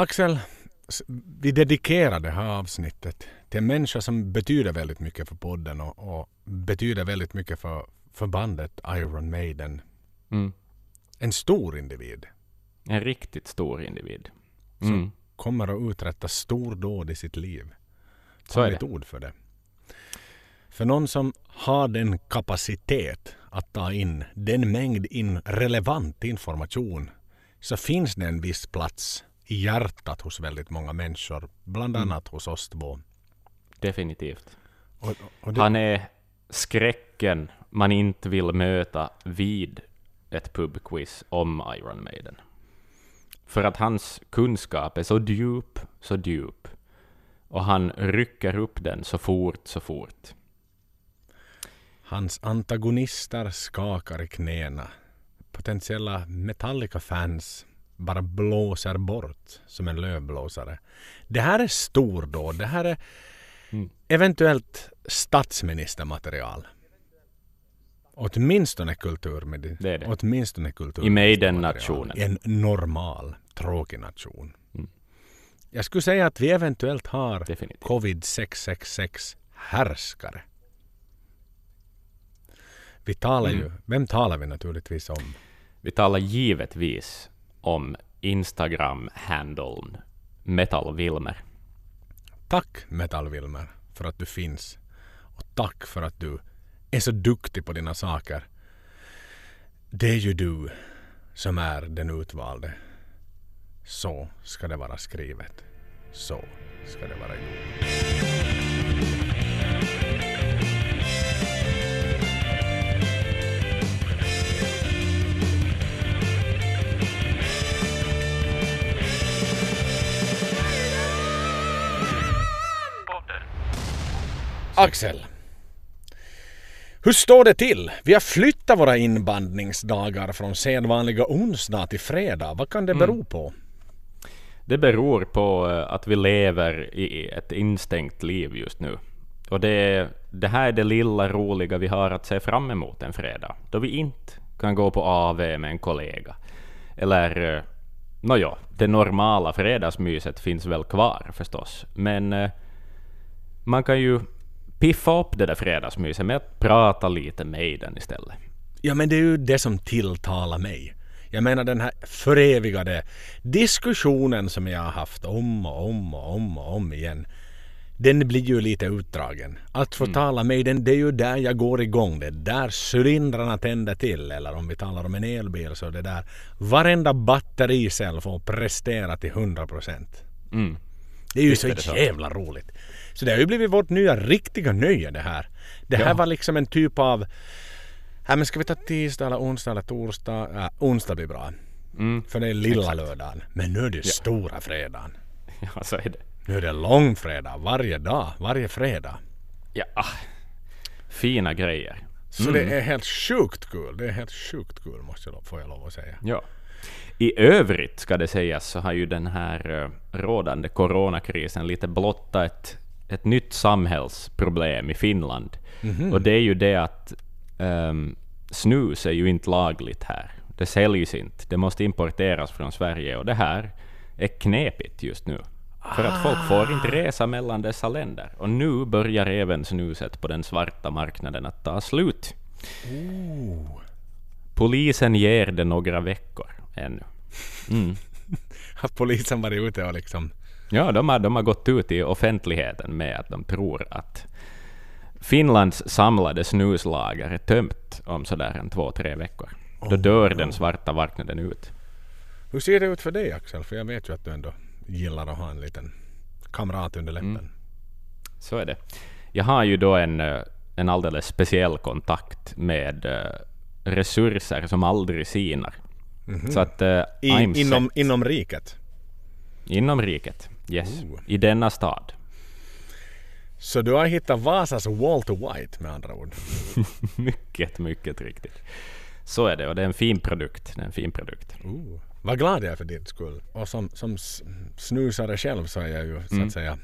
Axel, vi dedikerar det här avsnittet till en människa som betyder väldigt mycket för podden och, och betyder väldigt mycket för, för bandet Iron Maiden. Mm. En stor individ En riktigt stor individ. Mm. kommer att uträtta stordåd i sitt liv. Så är vi ett det. ord för det. För någon som har den kapacitet att ta in den mängd in relevant information så finns det en viss plats i hjärtat hos väldigt många människor. Bland Mm. annat hos oss två. Definitivt. Och, och det, Han är skräcken man inte vill möta vid ett pubquiz om Iron Maiden. För att hans kunskap är så djup, så djup. Och han rycker upp den så fort, så fort. Hans antagonister skakar i knäna. Potentiella Metallica-fans bara blåser bort som en lövblåsare. Det här är stordåd. Det här är Mm. eventuellt statsministermaterial. Åtminstone kultur Det är det. Åtminstone kultur. I Maiden-nationen. En normal, tråkig nation. Mm. Jag skulle säga att vi eventuellt har Definitivt. covid 666 härskare. Vi talar ju, Mm. vem talar vi naturligtvis om? Vi talar givetvis om Instagram-handeln Metal Wilmer. Tack Metal Wilmer för att du finns. Och tack för att du är så duktig på dina saker. Det är ju du som är den utvalde. Så ska det vara skrivet. Så ska det vara gjort. Axel. Hur står det till? Vi har flyttat våra inbandningsdagar från sedvanliga onsdag till fredag. Vad kan det bero på? Det beror på eh, att vi lever i ett instängt liv just nu. Och det, det här är det lilla roliga vi har att se fram emot en fredag, då vi inte kan gå på AV med en kollega. Eller, eh, nåja, det normala fredagsmyset finns väl kvar förstås, men eh, man kan ju piffa upp det där fredagsmyset med att prata lite med den istället. Ja, men det är ju det som tilltalar mig. Jag menar den här förevigade diskussionen som jag har haft om och om och om och om igen. Den blir ju lite utdragen. Att få tala med den, det är ju där jag går igång. Det är där cylindrarna tänder till. Eller om vi talar om en elbil så är det där varenda battericell får prestera till 100 procent. Mm. Det är ju Visst så är det så. jävla roligt. Så det har ju blivit vårt nya riktiga nöje det här. Det här Ja. var liksom en typ av... Ja, men ska vi ta tisdag eller onsdag eller torsdag? Ja, onsdag blir bra. Mm. För det är lilla Exakt. lördagen. Men nu är det stora fredagen. Ja, så är det. Nu är det långfredag varje dag, varje fredag. Ja, ah. fina grejer. Så Mm. det är helt sjukt kul. Det är helt sjukt kul måste jag, får jag lov att säga. Ja. I övrigt ska det sägas så har ju den här eh, rådande coronakrisen lite blottat ett, ett nytt samhällsproblem i Finland. Och det är ju det att ehm, snus är ju inte lagligt här. Det säljs inte. Det måste importeras från Sverige och det här är knepigt just nu. För att folk får inte resa mellan dessa länder. Och nu börjar även snuset på den svarta marknaden att ta slut. Polisen ger det några veckor ännu. Mm. Har polisen varit ute och liksom... Ja, de har, de har gått ut i offentligheten med att de tror att Finlands samlade snuslager är tömt om sådär en två, tre veckor. Då dör den svarta marknaden ut. Hur ser det ut för dig Axel? För jag vet ju att du ändå gillar att ha en liten kamrat under läppen. Mm. Så är det. Jag har ju då en, eh, en alldeles speciell kontakt med eh, resurser som aldrig sinar. Så att, eh, I, inom, set. inom riket. Inom riket. Yes. Oh. I denna stad. Så du har hittat Vasas Walter White med andra ord. mycket, mycket riktigt. Så är det, och det är en fin produkt. Det är en fin produkt. Ooh. Vad glad jag är för din skull. Och som, som snusare själv så är jag ju så Mm. att säga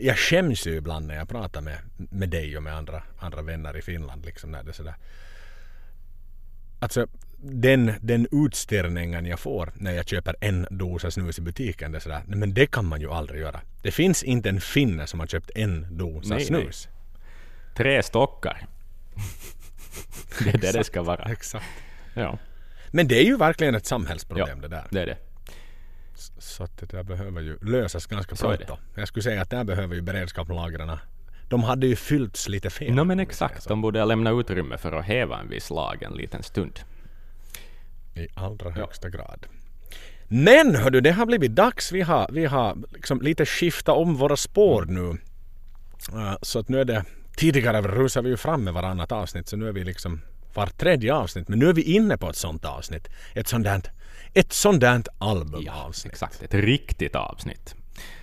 jag skäms ju ibland när jag pratar med, med dig och med andra, andra vänner i Finland. Liksom när det är sådär. alltså den, den utställningen jag får när jag köper en dosa snus i butiken, det är sådär, nej men det kan man ju aldrig göra. Det finns inte en finne som har köpt en dosa Nej, snus. Tre stockar. det är det det ska vara. Exakt. Ja, Men det är ju verkligen ett samhällsproblem Ja. det där. det är det. Så att det där behöver ju lösas ganska pronto. Jag skulle säga att där behöver ju beredskapslagren de hade ju fyllts lite fel. No, men exakt, de borde lämna utrymme för att häva en viss lag en liten stund. I allra högsta grad. Men hördu, det har blivit dags. Vi har, vi har liksom lite skiftat om våra spår nu. Uh, så att nu är det... Tidigare rusade vi ju fram med varannat avsnitt så nu är vi liksom var tredje avsnitt. Men nu är vi inne på ett sånt avsnitt. Ett sånt där, ett sånt där albumavsnitt. Exakt, ett riktigt avsnitt.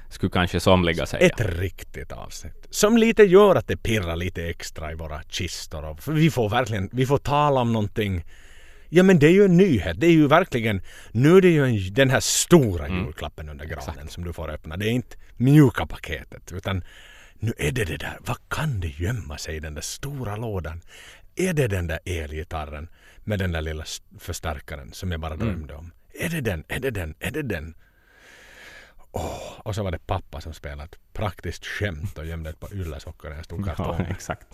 Skulle kanske somliga säga. Ett riktigt avsnitt. Som lite gör att det pirrar lite extra i våra kistor. Och, vi får verkligen, vi får tala om någonting. Ja men det är ju en nyhet. Det är ju verkligen, nu är det ju en, den här stora julklappen under granen som du får öppna. Det är inte mjuka paketet utan nu är det det där. Vad kan det gömma sig i den där stora lådan? Är det den där elgitarren med den där lilla förstärkaren som jag bara drömde om? Är det den? Är det den? Är det den? Och så var det pappa som spelade ett praktiskt skämt och gömde ett par yllesockor i en stor Ja, kartong exakt.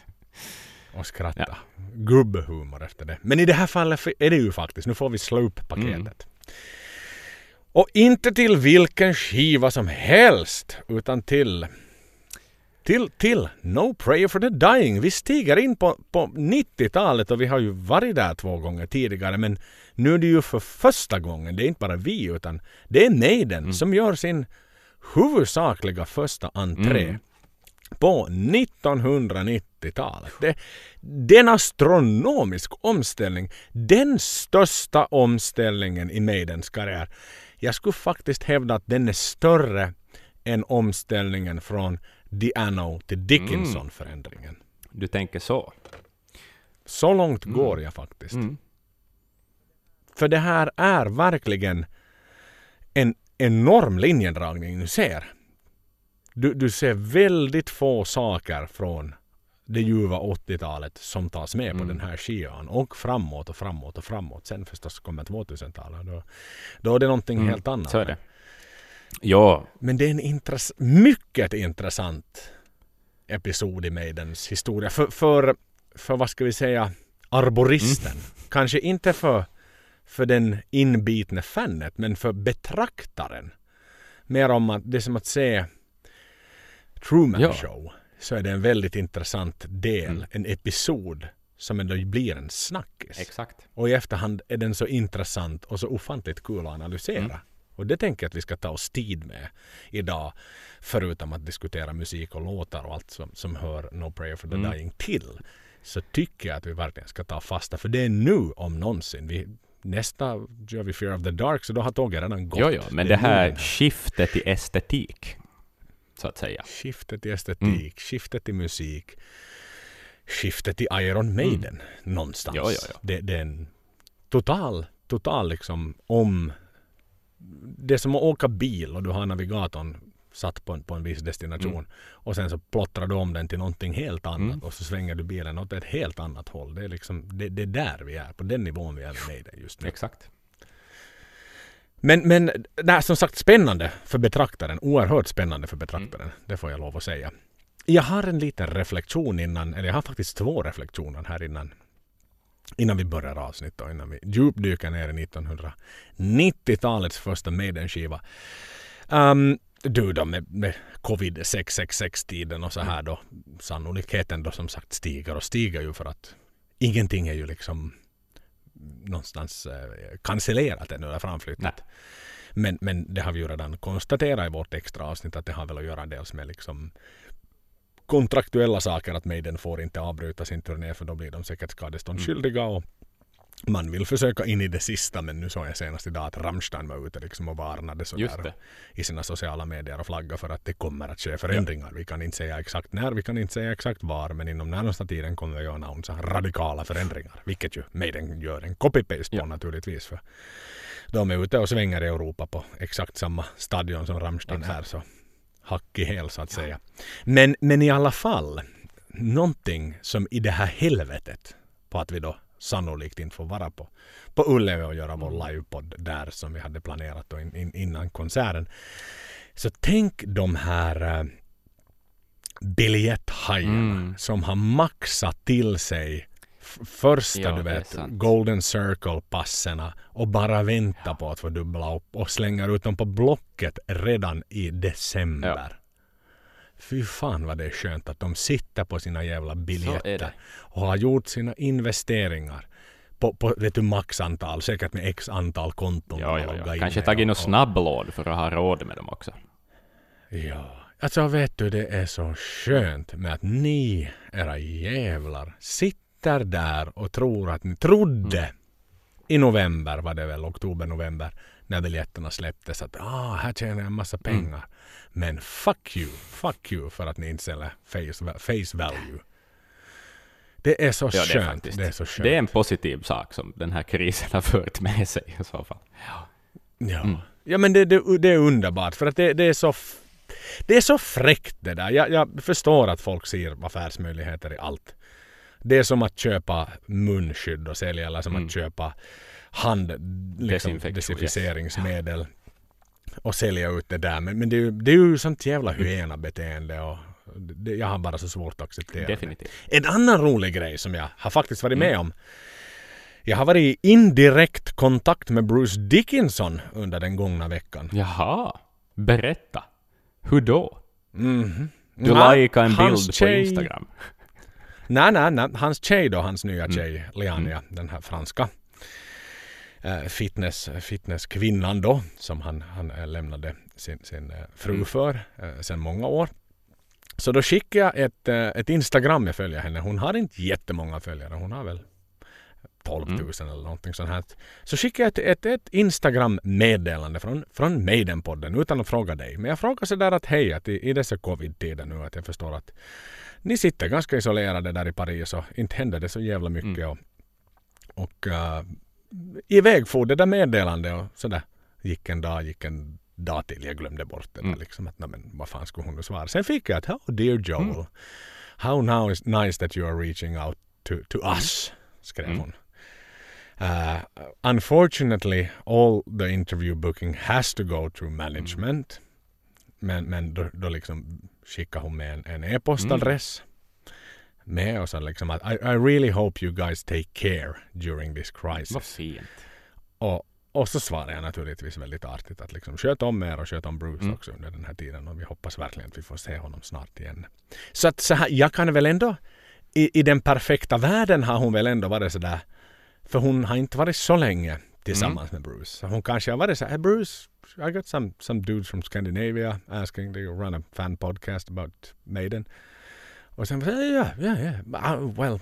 Och skrattade. Gubbehumor efter det. Men i det här fallet är det ju faktiskt, nu får vi slå upp paketet. Och inte till vilken skiva som helst utan till till, till No Prayer for the Dying. Vi stiger in på, på 90-talet och vi har ju varit där två gånger tidigare men nu är det ju för första gången, det är inte bara vi utan det är Maiden som gör sin huvudsakliga första entré Mm. på 1990-talet. Det, det är en astronomisk omställning. Den största omställningen i Maidens karriär. Jag skulle faktiskt hävda att den är större än omställningen från Diano till Dickinson-förändringen. Du tänker så. Så långt går jag faktiskt. Mm. För det här är verkligen en enorm linjedragning du ser. Du, du ser väldigt få saker från det ljuva 80-talet som tas med på Mm. den här skivan. Och framåt och framåt och framåt. Sen förstås kommer 2000-talet. Då, då är det någonting Mm, helt annat. Så är det. Ja, Men det är en intress- mycket intressant episod i Maidens historia. För, för, för vad ska vi säga, arboristen. Mm. Kanske inte för, för den inbitne fanet, men för betraktaren. Mer om att det är som att se Truman Ja. Show. Så är det en väldigt intressant del, Mm. en episod som ändå blir en snackis. exakt. Och i efterhand är den så intressant och så ofantligt kul att analysera. Mm. Och det tänker jag att vi ska ta oss tid med idag. Förutom att diskutera musik och låtar och allt som, som hör No Prayer for the Mm. Dying till. Så tycker jag att vi verkligen ska ta fasta. För det är nu om någonsin. Vi, nästa gör vi Fear of the Dark så då har tåget redan gått. Jo, jo, men det nu här skiftet i estetik, så att säga. Skiftet i estetik, Mm. skiftet i musik. Skiftet i Iron Maiden någonstans. Ja, ja, ja. Det, det är en total, total liksom om... Det är som att åka bil och du har navigatorn satt på en, på en viss destination. Mm. Och sen så plottrar du om den till någonting helt annat Mm. och så svänger du bilen åt ett helt annat håll. Det är liksom det, det är där vi är, på den nivån vi är med Maiden just nu. Exakt. Men, men är som sagt spännande för betraktaren. Oerhört spännande för betraktaren. Det får jag lov att säga. Jag har en liten reflektion innan, eller jag har faktiskt två reflektioner här innan. Innan vi börjar avsnittet och innan vi djupdyker ner i 1990-talets första Maiden-skiva. Um, du då med, med covid 666-tiden och så här då. Sannolikheten då som sagt stiger och stiger ju för att ingenting är ju liksom någonstans eh, cancellerat ännu eller framflyttat. Men, men det har vi ju redan konstaterat i vårt extra avsnitt att det har väl att göra dels med liksom kontraktuella saker att Maiden får inte avbryta sin turné för då blir de säkert skadeståndsskyldiga och man vill försöka in i det sista men nu såg jag senast idag att Rammstein var ute liksom och varnade sådär i sina sociala medier och flagga för att det kommer att ske förändringar. Vi kan inte säga exakt när, vi kan inte säga exakt var men inom närmsta tiden kommer vi att annonsera radikala förändringar. Vilket ju Maiden gör en copy-paste på Ja. naturligtvis. För de är ute och svänger i Europa på exakt samma stadion som Rammstein är. Så hack i häl så att säga. Men, men i alla fall, någonting som i det här helvetet på att vi då sannolikt inte få vara på, på Ullevi och göra vår livepodd där som vi hade planerat då in, in, innan konserten. Så tänk de här äh, biljetthajarna Mm. som har maxat till sig första Ja, du vet. Golden Circle-passerna och bara väntar på att få dubbla upp och slänger ut dem på Blocket redan i december. Fy fan vad det är skönt att de sitter på sina jävla biljetter och har gjort sina investeringar på, på vet du, maxantal, säkert med x antal konton. Ja, ja, ja. Kanske tagit något snabblån för att ha råd med dem också. Ja, alltså vet du det är så skönt med att ni, era jävlar, sitter där och tror att ni trodde Mm. i november var det väl, oktober, november, när biljetterna släpptes att ah, här tjänar jag en massa Mm. Men fuck you, fuck you för att ni inte säljer face, face value. Det är så Ja, det är skönt. faktiskt. Det är så skönt. Det är en positiv sak som den här krisen har fört med sig i så fall. Ja, Mm. ja men det, det, det är underbart för att det, det är så det är så fräckt det där. Jag, jag förstår att folk ser affärsmöjligheter i allt. Det är som att köpa munskydd och sälja eller som Mm. att köpa hand, liksom, desinficeringsmedel och sälja ut det där. Men, men det, är ju, det är ju sånt jävla hyenabeteende och det, jag har bara så svårt att acceptera det. Definitivt. En annan rolig grej som jag har faktiskt varit Mm. med om. Jag har varit i indirekt kontakt med Bruce Dickinson under den gångna veckan. Jaha, berätta. Hur då? Mhm. Du likade en bild på tjej- Instagram. Nej, nej, nej. Hans tjej då, hans nya Mm. tjej, Liania, den här franska fitness, fitnesskvinnan då, som han, han eh, lämnade sin, sin eh, fru Mm. för eh, sedan många år. Så då skickade jag ett, eh, ett Instagram, jag följer henne. Hon har inte jättemånga följare, hon har väl 12 000 Mm. eller någonting sånt här. Så skickade jag ett, ett, ett Instagram-meddelande från, från Maiden-podden utan att fråga dig. Men jag frågade sådär att hej, att i, i dessa covid-tider nu att jag förstår att ni sitter ganska isolerade där i Paris och inte händer det så jävla mycket. Mm. Och, och uh, iväg for det där meddelandet och sådär. Gick en dag, gick en dag till. Jag glömde bort det Mm. liksom. Att, men vad fan skulle hon svara? Sen fick jag att oh dear Joel. Mm. How now is nice that you are reaching out to, to us. Skrev Mm. hon. Uh, unfortunately all the interview booking has to go through management. Men, men då, då liksom skickade hon med en, en e-postadress. Med och så liksom att I, I really hope you guys take care during this Vad crisis. fint. Och, och så svarade jag naturligtvis väldigt artigt att liksom sköt om er och sköt om Bruce Mm. också under den här tiden. Och vi hoppas verkligen att vi får se honom snart igen. Så att så här, jag kan väl ändå i, i den perfekta världen har hon väl ändå varit sådär. För hon har inte varit så länge tillsammans med Bruce. Så hon kanske har varit så här, Bruce, I got some, some dudes from Scandinavia asking you run a fan podcast about Maiden? Och sen, yeah, yeah, yeah. Uh, well,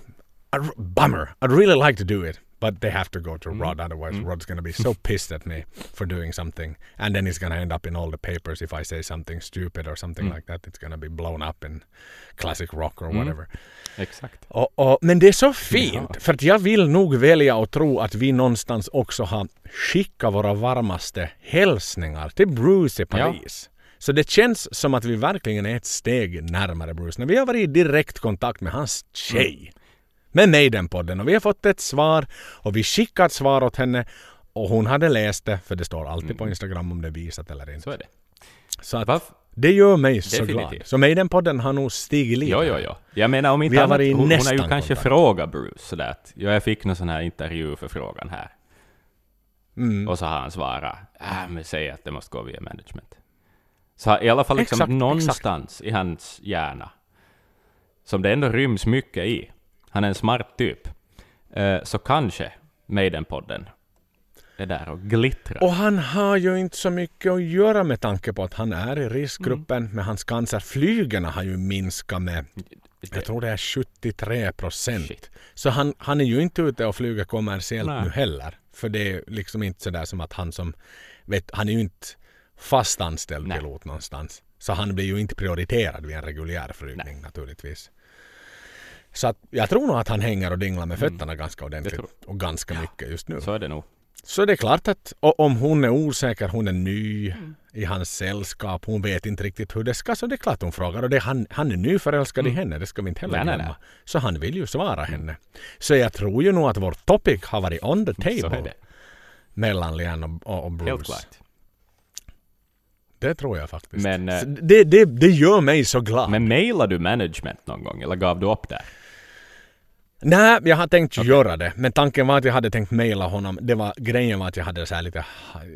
I, bummer. I'd really like to do it. But they have to go to Mm. Rod, otherwise Mm. Rod's gonna be so pissed at me for doing something. And then it's gonna end up in all the papers if I say something stupid or something Mm. like that. It's gonna be blown up in classic rock or Mm. whatever. Exakt. Och, och, men det är så fint. Ja. För att jag vill nog välja att tro att vi någonstans också har skickat våra varmaste hälsningar till Bruce i Paris. Så det känns som att vi verkligen är ett steg närmare Bruce. När vi har varit i direkt kontakt med hans tjej. Med Maiden-podden. Och vi har fått ett svar. Och vi skickade ett svar åt henne. Och hon hade läst det. För det står alltid på Mm. Instagram om det är visat eller inte. Så är det. Så att det gör mig så Definitivt. glad. Så Maiden-podden har nog stigit lite. Jo, jo, jo. Jag menar om inte annat, hon, hon har ju kanske kontakt. frågat Bruce sådär att ja, jag fick någon sån här intervjuförfrågan här. Mm. Och så har han svarat, äh, men säg att det måste gå via management. Så i alla fall liksom Exakt, någonstans i hans hjärna, som det ändå ryms mycket i, han är en smart typ, eh, så kanske Maiden-podden är där och glittrar. Och han har ju inte så mycket att göra med tanke på att han är i riskgruppen Mm. med hans cancer. Flygerna har ju minskat med, jag tror det är 73 procent. Shit. Så han, han är ju inte ute och flyger kommersiellt Nej. nu heller. För det är liksom inte sådär som att han som, vet, han är ju inte fast anställd Nej. pilot någonstans. Så han blir ju inte prioriterad vid en reguljär flygning naturligtvis. Så att jag tror nog att han hänger och dinglar med Mm. fötterna ganska ordentligt. Och ganska mycket just nu. Så är det nog. Så det är klart att om hon är osäker, hon är ny i hans sällskap, hon vet inte riktigt hur det ska, så det är klart hon frågar. Och det, han, han är nyförälskad i henne, det ska vi inte heller Nej, nej, glömma. nej. Så han vill ju svara henne. Så jag tror ju nog att vår topic har varit on the table mellan Lian och, och, och Bruce. Det tror jag faktiskt. Men, eh, det, det, det gör mig så glad. Men mejlade du management någon gång, eller gav du upp där? Nej, jag har tänkt göra det. Men tanken var att jag hade tänkt mejla honom. Det var, grejen var att jag hade så här lite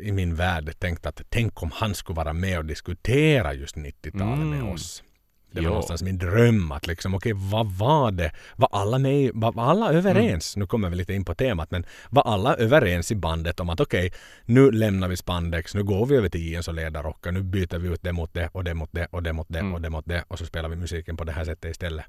i min värld tänkt att tänk om han skulle vara med och diskutera just 90-talet med Mm. oss. Det var Jo. någonstans min dröm att liksom, okej vad var det? Var alla med, var, var alla överens? Mm. Nu kommer vi lite in på temat men var alla överens i bandet om att okej, nu lämnar vi spandex, nu går vi över till jeans och ledarrockar, nu byter vi ut det mot det och det mot det och det mot det Mm. och det mot det och så spelar vi musiken på det här sättet istället.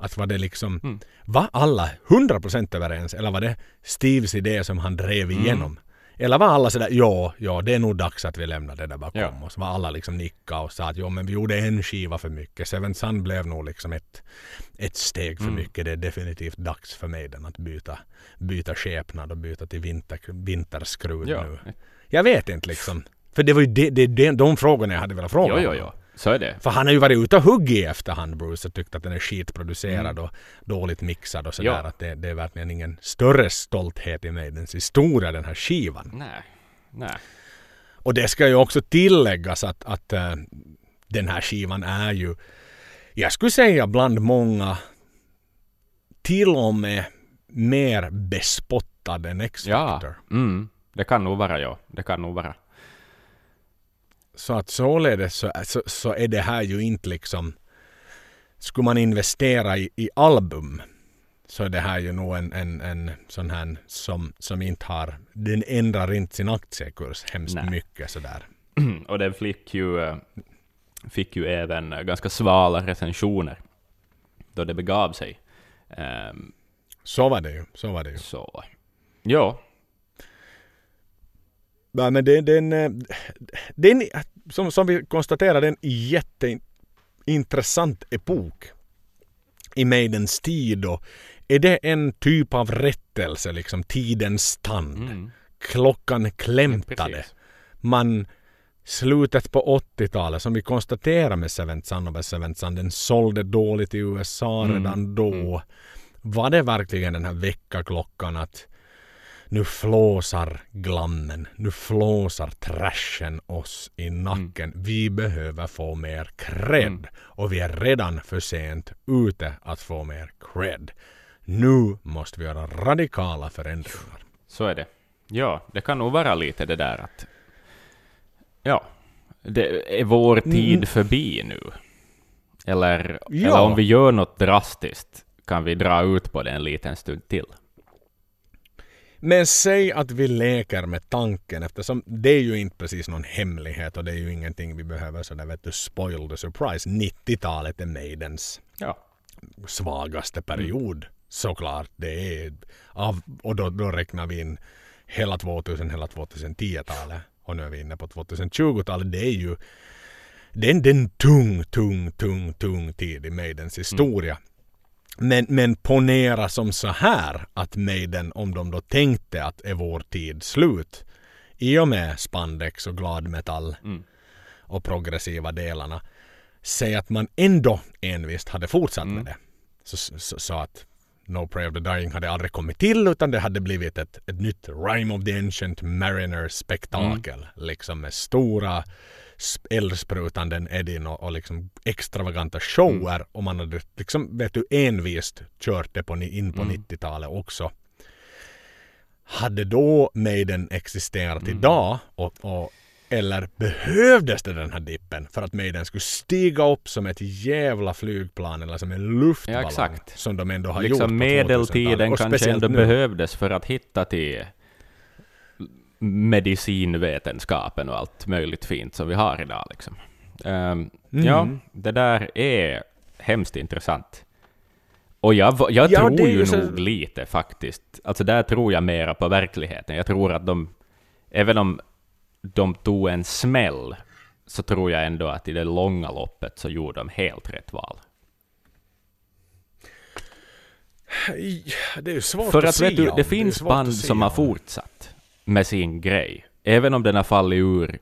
Att var det liksom, Mm. var alla 100% överens eller var det Steves idé som han drev Mm. igenom? Eller var alla sådär, ja, ja, det är nog dags att vi lämnar det där bakom Ja. oss. Var alla liksom nicka och sa att jo, men vi gjorde en skiva för mycket. Seven Sun blev nog liksom ett, ett steg för Mm. mycket. Det är definitivt dags för mig den att byta, byta skepnad och byta till vinter, vinterskrud Ja. nu. Jag vet inte liksom. För det var ju det, det, det, de frågorna jag hade velat fråga Jo, jo, jo. Så är det. För han har ju varit ute och huggit i efterhand Bruce och tyckt att den är skitproducerad Mm. och dåligt mixad och sådär. Ja. Att det, det är verkligen ingen större stolthet i Maidens historia den här skivan. Nej. Nej. Och det ska ju också tilläggas att, att äh, den här skivan är ju, jag skulle säga bland många, till och med mer bespottad än Ja. X-Factor. Mm. Det kan nog vara, ja. Det kan nog vara. Så att således så, så, så är det här ju inte liksom, skulle man investera i, i album så är det här ju nog en, en, en sån här som, som inte har, den ändrar inte sin aktiekurs hemskt Nej. mycket sådär. Och den fick ju, eh, fick ju även eh, ganska svala recensioner då det begav sig. Ehm, Så var det ju, så var det ju. så, ja. Ja, men det, eh, den, som, som vi konstaterar, det är en jätteintressant epok i Maidens tid. Och är det en typ av rättelse, liksom tidens tand? Mm. Klockan klämtade. Precis. Man slutet på 80-talet som vi konstaterar med Seventh Son och Seventh Son, den sålde dåligt i USA Mm, redan då. mm. Var det verkligen den här väckarklockan att nu flåsar glammen, nu flåsar trashen oss i nacken. Vi behöver få mer cred. Mm. Och vi är redan för sent ute att få mer cred. Nu måste vi göra radikala förändringar. Så är det. Ja, det kan nog vara lite det där att... Ja, det är vår tid Mm. förbi nu. Eller, Ja. eller om vi gör något drastiskt kan vi dra ut på det en liten stund till. Men säg att vi leker med tanken eftersom det är ju inte precis någon hemlighet och det är ju ingenting vi behöver sådär vet du spoil the surprise. 90-talet är Maidens Ja. svagaste period. Såklart. Det är av, och då, då räknar vi in hela 2000, hela 2010-talet. Och nu är vi inne på 2020-talet. Det är ju det är en, det är en tung, tung, tung, tung tid i Maidens historia. Men, men ponera som så här att Maiden, om de då tänkte att är vår tid slut i och med spandex och gladmetall Mm. och progressiva delarna. Säg att man ändå envist hade fortsatt Mm. med det. Så, så, så att No Prayer of the Dying hade aldrig kommit till utan det hade blivit ett, ett nytt Rime of the Ancient Mariner spektakel. Liksom med stora sp- eldsprutanden Edin och, och liksom extravaganta shower och man hade liksom vet du envist kört det på, in på Mm. 90-talet också. Hade då Maiden existerat Mm. idag och, och eller behövdes det den här dippen för att Maiden skulle stiga upp som ett jävla flygplan eller som en luftballong Ja, som de ändå har gjort Liksom på medeltiden 2000-talet. Och kanske ändå nu. behövdes för att hitta till medicinvetenskapen och allt möjligt fint som vi har idag. Liksom. Ja, Mm. det där är hemskt intressant. Och jag, jag Ja, tror det ju så- nog lite faktiskt. Alltså där tror jag mera på verkligheten. Jag tror att de, även om de tog en smäll, så tror jag ändå att i det långa loppet så gjorde de helt rätt val. Det är svårt För att att vet säga du, om. det finns svårt band som har fortsatt. Med sin grej, även om den har fallit ur,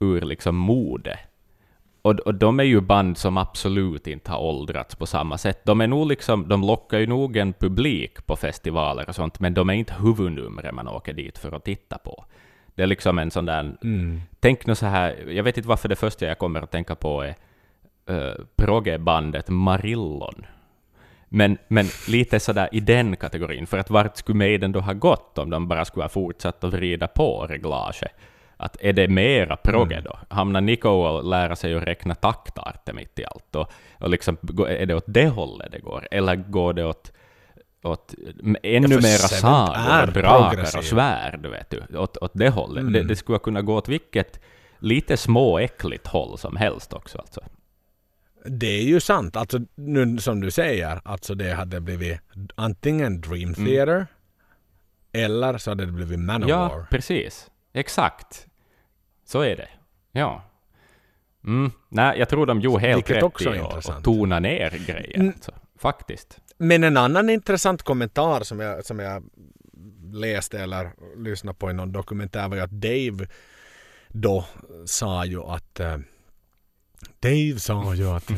ur liksom mode. Och, och de är ju band som absolut inte har åldrats på samma sätt. De, är nog liksom, de lockar ju nog en publik på festivaler och sånt, men de är inte huvudnumret man åker dit för att titta på. Det är liksom en sån där... Mm. Tänk nu så här, jag vet inte varför det första jag kommer att tänka på är uh, proggebandet Marillon. Men, men lite sådär i den kategorin, för att vart skulle Maiden då ha gått om de bara skulle ha fortsatt att vrida på reglaget? Att är det mera progge Mm. då? Hamnar Nico och lära sig att räkna taktarter mitt i allt? Och, och liksom, är det åt det hållet det går? Eller går det åt, åt ännu Ja, mera sagor drakar och svärd, vet du? Åt, åt det hållet. Mm. Det, det skulle kunna gå åt vilket lite småäckligt håll som helst också. Alltså. Det är ju sant. Alltså nu som du säger, alltså det hade blivit antingen Dream Mm. Theater eller så hade det blivit Manowar. Ja, precis. Exakt. Så är det. Ja. Mm. Nej, jag tror de gjorde helt Vilket rätt också i att tona ner grejen. Mm. Alltså. Faktiskt. Men en annan intressant kommentar som jag, som jag läste eller lyssnade på i någon dokumentär var ju att Dave då sa ju att eh, Dave sa ju att...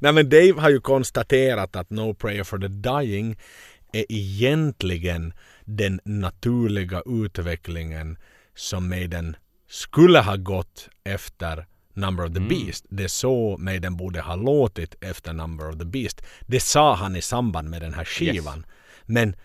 Nej men Dave har ju konstaterat att No Prayer for the Dying är egentligen den naturliga utvecklingen som Maiden skulle ha gått efter Number of the Mm. Beast. Det är så Maiden borde ha låtit efter Number of the Beast. Det sa han i samband med den här skivan. Men,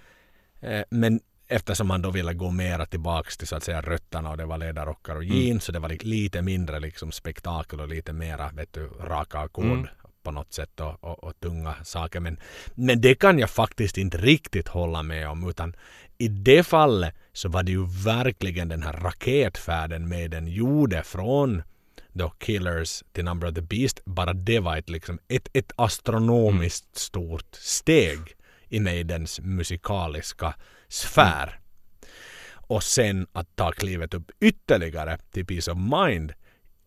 eh, men eftersom han då ville gå mera tillbaks till så att säga rötterna och det var ledarrockar och jeans Mm. så det var li- lite mindre liksom spektakel och lite mera vet du, raka ackord Mm. på något sätt och, och, och tunga saker. Men, men det kan jag faktiskt inte riktigt hålla med om utan i det fallet så var det ju verkligen den här raketfärden med den gjorde från då Killers till Number of the Beast. Bara det var ett, liksom, ett, ett astronomiskt stort steg i Maidens musikaliska sfär. Och sen att ta klivet upp ytterligare till Peace of Mind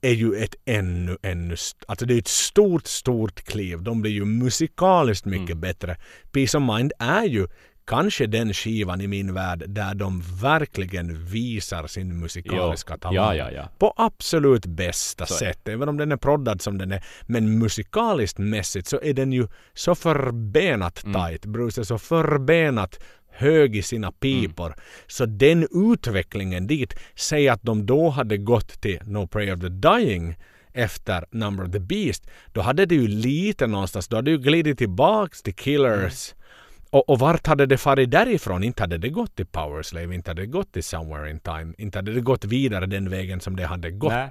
är ju ett ännu, ännu, alltså det är ett stort, stort kliv. De blir ju musikaliskt mycket bättre. Peace of Mind är ju kanske den skivan i min värld där de verkligen visar sin musikaliska talang. Ja, ja, ja. På absolut bästa Så sätt. Även om den är proddad som den är. Men musikaliskt mässigt så är den ju så förbenat Mm. tight. Bruce är så förbenat hög i sina pipor. Mm. Så den utvecklingen dit, säg att de då hade gått till No Prayer of the Dying efter Number of the Beast, då hade det ju lite någonstans, då hade det ju glidit tillbaks till Killers. Och, och vart hade det farit därifrån? Inte hade det gått till Powerslave, inte hade det gått till Somewhere in Time, inte hade det gått vidare den vägen som det hade gått. Nej.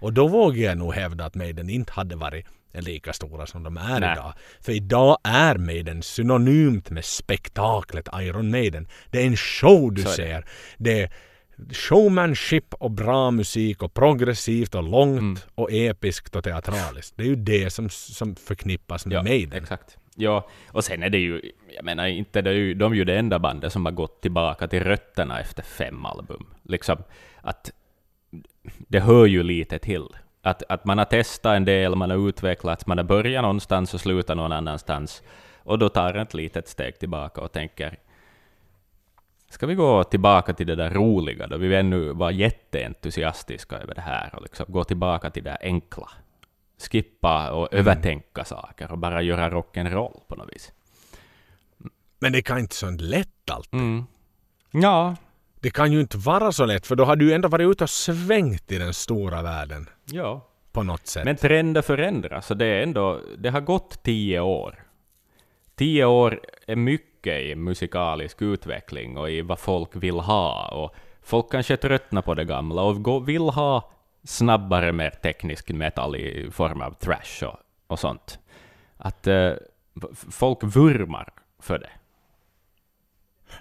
Och då vågar jag nog hävda att Maiden inte hade varit lika stora som de är Nej. idag. För idag är Maiden synonymt med spektaklet Iron Maiden. Det är en show du Så är det. ser. Det är showmanship och bra musik och progressivt och långt Mm. och episkt och teatraliskt. Det är ju det som, som förknippas med Ja, Maiden. exakt. Ja, och sen är det ju, jag menar inte det är ju, de är ju det enda bandet som har gått tillbaka till rötterna efter fem album. Liksom att det hör ju lite till. Att, att man har testat en del, man har utvecklats, man har börjat någonstans och slutat någon annanstans. Och då tar ett litet steg tillbaka och tänker Ska vi gå tillbaka till det där roliga, då vi ännu var jätteentusiastiska över det här, och liksom gå tillbaka till det enkla? Skippa och övertänka saker och bara göra rock'n'roll på något vis. Men det kan inte så lätt alltid. Mm. Ja, Det kan ju inte vara så lätt för då har du ju ändå varit ute och svängt i den stora världen ja. på något sätt. Men trender förändras, så det är ändå, det har gått tio år. Tio år är mycket i musikalisk utveckling och i vad folk vill ha. Och folk kanske tröttnar på det gamla och vill ha snabbare, mer teknisk metal i form av thrash och, och sånt. Att eh, folk vurmar för det.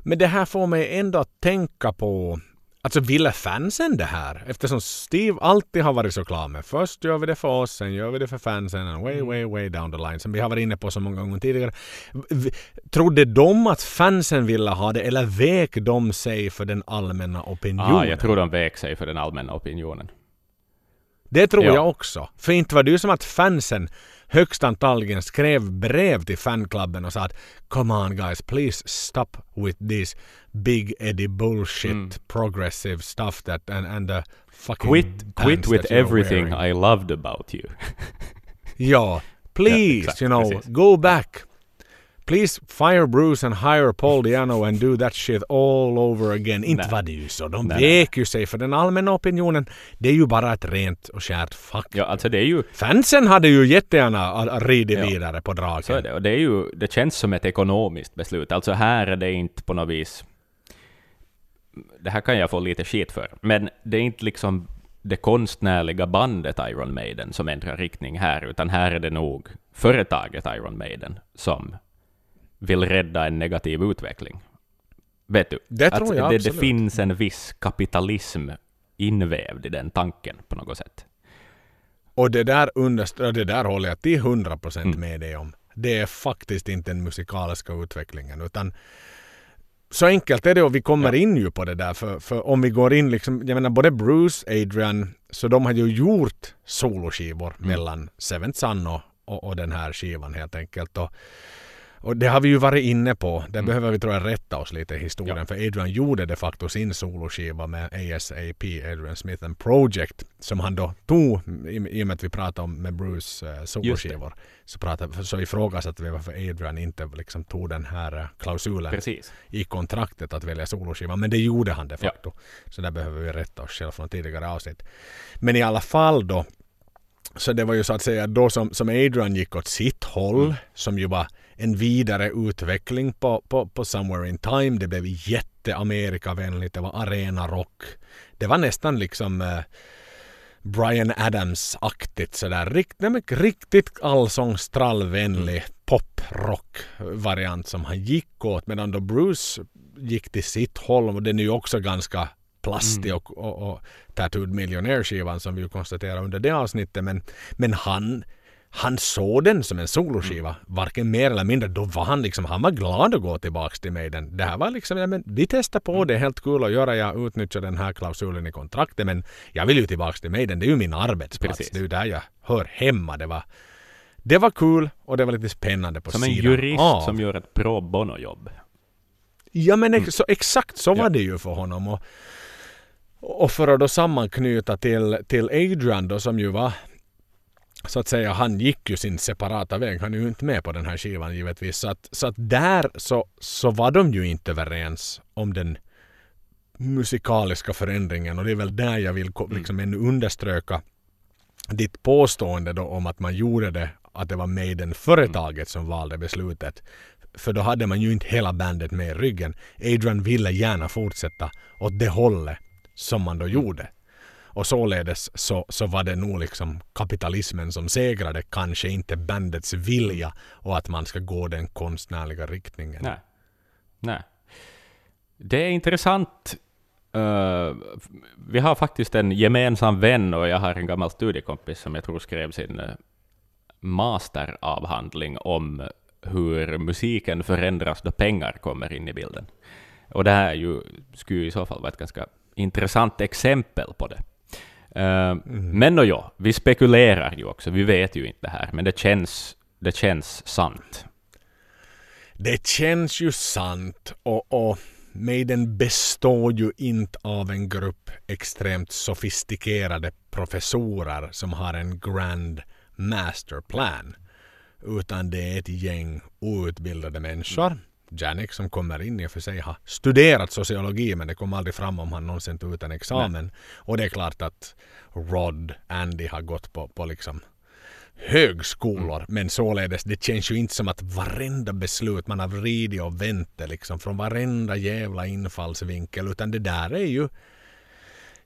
Men det här får mig ändå att tänka på Alltså ville fansen det här? Eftersom Steve alltid har varit så klar med först gör vi det för oss, sen gör vi det för fansen and way, way, way down the line som vi har varit inne på så många gånger tidigare. Trodde de att fansen ville ha det eller vek de sig för den allmänna opinionen? Ah, jag tror de vek sig för den allmänna opinionen. Det tror Ja. jag också. För inte var det ju som att fansen högst antagligen skrev brev till fanklubben och sa att Come on guys, please stop with this big Eddie bullshit Mm. progressive stuff that and, and the fucking Quit, quit with everything wearing." I loved about you. Ja, please, exakt, you know, precis. go back. Please fire Bruce and hire Paul Diano and do that shit all over again. Inte var det ju så. De Nej, vek ju sig för den allmänna opinionen. Det är ju bara ett rent och skärt fuck. ja, alltså det är ju Fansen hade ju jättegärna ridit Ja. vidare på draken. Så är det. Och det, är ju, det känns som ett ekonomiskt beslut. Alltså här är det inte på något vis... Det här kan jag få lite skit för. Men det är inte liksom det konstnärliga bandet Iron Maiden som ändrar riktning här, utan här är det nog företaget Iron Maiden som vill rädda en negativ utveckling. Vet du? Det tror Att jag det, det absolut. finns en viss kapitalism invävd i den tanken på något sätt. Och det där, underst- det där håller jag till 100% Mm. med dig om. Det är faktiskt inte den musikaliska utvecklingen utan så enkelt är det och vi kommer Ja. in ju på det där för, för om vi går in liksom, jag menar både Bruce, Adrian, så de har ju gjort soloskivor Mm. mellan Seventh Son och, och, och den här skivan helt enkelt. Och, och det har vi ju varit inne på. Där behöver vi tror jag rätta oss lite i historien. Mm. Ja. För Adrian gjorde de facto sin soloskiva med ASAP, Adrian Smith and Project. Som han då tog, i, i och med att vi pratade om med Bruce eh, soloskivor. Så, pratade, så ifrågasatte vi varför Adrian inte liksom tog den här eh, klausulen Precis. i kontraktet att välja soloskiva. Men det gjorde han de Ja. facto. Så där behöver vi rätta oss själva från tidigare avsnitt. Men i alla fall då. Så det var ju så att säga då som, som Adrian gick åt sitt håll. Mm. Som ju var en vidare utveckling på, på, på Somewhere in Time. Det blev jätte-Amerikavänligt. Det var arena rock. Det var nästan liksom eh, Brian Adams-aktigt sådär. Rikt, nej, riktigt allsångstrallvänlig poprock-variant som han gick åt. Medan då Bruce gick till sitt håll och den är ju också ganska plastig och, och, och Tattooed Millionaire-skivan som vi ju konstaterade under det avsnittet. Men, men han, han såg den som en soloskiva. Varken mer eller mindre. Då var han liksom, han var glad att gå tillbaks till mig. Den. Det här var liksom, ja, men vi testar på det, helt kul att göra. Jag utnyttjar den här klausulen i kontraktet. Men jag vill ju tillbaks till mig. Den. Det är ju min arbetsplats. Precis. Det är ju där jag hör hemma. Det var, det var kul och det var lite spännande på Som en sidan jurist av. som gör ett pro bono-jobb. Ja men ex- så, exakt så Ja. var det ju för honom. Och, och för att då sammanknyta till, till Adrian då som ju var så att säga, han gick ju sin separata väg. Han är ju inte med på den här skivan givetvis. Så att, så att där så, så var de ju inte överens om den musikaliska förändringen. Och det är väl där jag vill ko- liksom ännu underströka ditt påstående då om att man gjorde det, att det var Maiden-företaget som valde beslutet. För då hade man ju inte hela bandet med i ryggen. Adrian ville gärna fortsätta åt det hållet som man då gjorde. Och således så, så var det nog liksom kapitalismen som segrade, kanske inte bandets vilja och att man ska gå den konstnärliga riktningen. Nej. Nej. Det är intressant. Uh, vi har faktiskt en gemensam vän och jag har en gammal studiekompis som jag tror skrev sin eh, masteravhandling om hur musiken förändras då pengar kommer in i bilden. Och det här är ju, skulle ju i så fall vara ett ganska intressant exempel på det. Uh, Men och ja, vi spekulerar ju också, vi vet ju inte det här, men det känns, det känns sant. Det känns ju sant och, och Maiden består ju inte av en grupp extremt sofistikerade professorer som har en grand masterplan. Utan det är ett gäng outbildade människor. Janik som kommer in i och för sig har studerat sociologi men det kom aldrig fram om han någonsin tog ut en examen. Och det är klart att Rod, Andy har gått på, på liksom högskolor. Men således, det känns ju inte som att varenda beslut man har vridit och vänt liksom från varenda jävla infallsvinkel. Utan det där är ju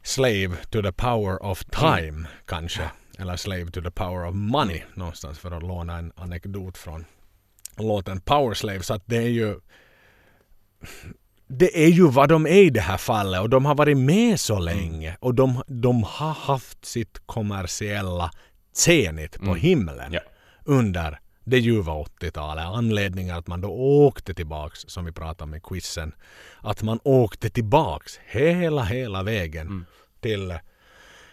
slave to the power of time kanske. Eller slave to the power of money någonstans för att låna en anekdot från låten Power Slave. Så att det är ju det är ju vad de är i det här fallet och de har varit med så länge och de, de har haft sitt kommersiella zenit på himlen Ja. under det ljuva 80-talet. Anledningen att man då åkte tillbaks, som vi pratade om i quizen, att man åkte tillbaks hela, hela vägen till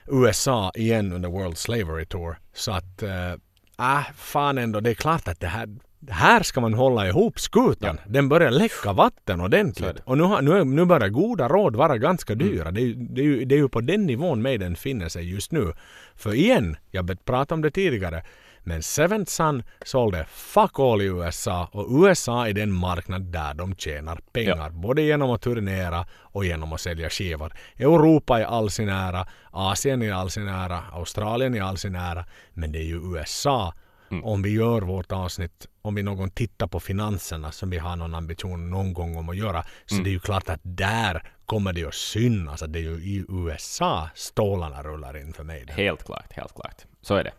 USA igen under World Slavery Tour. Så att eh, äh, fan ändå, det är klart att det här, här ska man hålla ihop skutan. Den börjar läcka vatten är ordentligt. Och nu, har, nu, är- nu börjar goda råd vara ganska dyra. Det, är, det, är ju, det är ju på den nivån Maiden finner sig just nu. För igen, jag pratade om det tidigare, men Seventh Son sålde fuck all i USA och USA är den marknad där de tjänar pengar. Både genom att turnera och genom att sälja skivor. Europa i all sin ära, Asien i all sin ära, Australien i all sin ära. Men det är ju USA om vi gör vårt avsnitt, om vi någon tittar på finanserna som vi har någon ambition någon gång om att göra, så det är ju klart att där kommer det att synas att det är ju i USA stålarna rullar in för mig. Helt klart, helt klart. Så är det.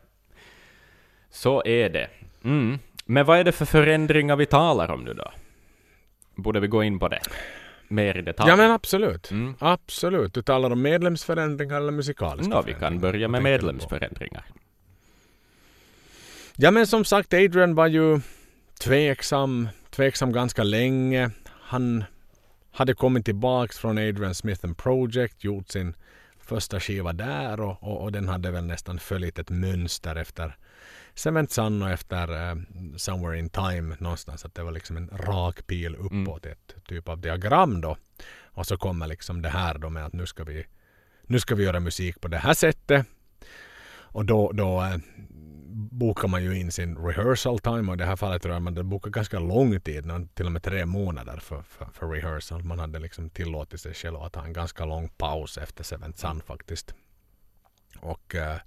Så är det. Mm. Men vad är det för förändringar vi talar om nu då? Borde vi gå in på det? Mer i detalj? Ja men absolut. Mm. Absolut. Du talar om medlemsförändringar eller musikaliska Nå, vi förändringar? kan börja med medlemsförändringar. Ja men som sagt, Adrian var ju tveksam, tveksam ganska länge. Han hade kommit tillbaks från Adrian Smith and Project, gjort sin första skiva där och, och, och den hade väl nästan följt ett mönster efter Seventh Son och efter eh, Somewhere in Time någonstans. Att det var liksom en rak pil uppåt, ett typ av diagram då. Och så kommer liksom det här då med att nu ska vi, nu ska vi göra musik på det här sättet. Och då, då eh, bokar man ju in sin rehearsal time och i det här fallet tror jag man hade ganska lång tid, till och med tre månader för, för, för rehearsal. Man hade liksom tillåtit sig själv att ha en ganska lång paus efter Seventh Sun faktiskt. Och eh,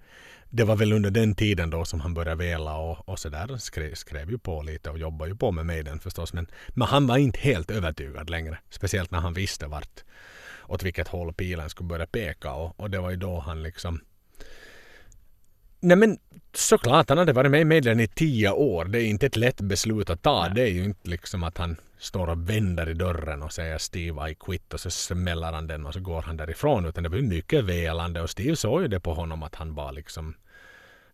det var väl under den tiden då som han började vela och, och sådär. Skrev, skrev ju på lite och jobbade ju på med Maiden förstås. Men, men han var inte helt övertygad längre. Speciellt när han visste vart åt vilket håll pilen skulle börja peka. Och, och det var ju då han liksom Nej men såklart, han hade varit med i Maiden i tio år. Det är inte ett lätt beslut att ta. Nej. Det är ju inte liksom att han står och vänder i dörren och säger Steve I quit och så smäller han den och så går han därifrån. Utan det ju mycket velande och Steve såg ju det på honom att han bara liksom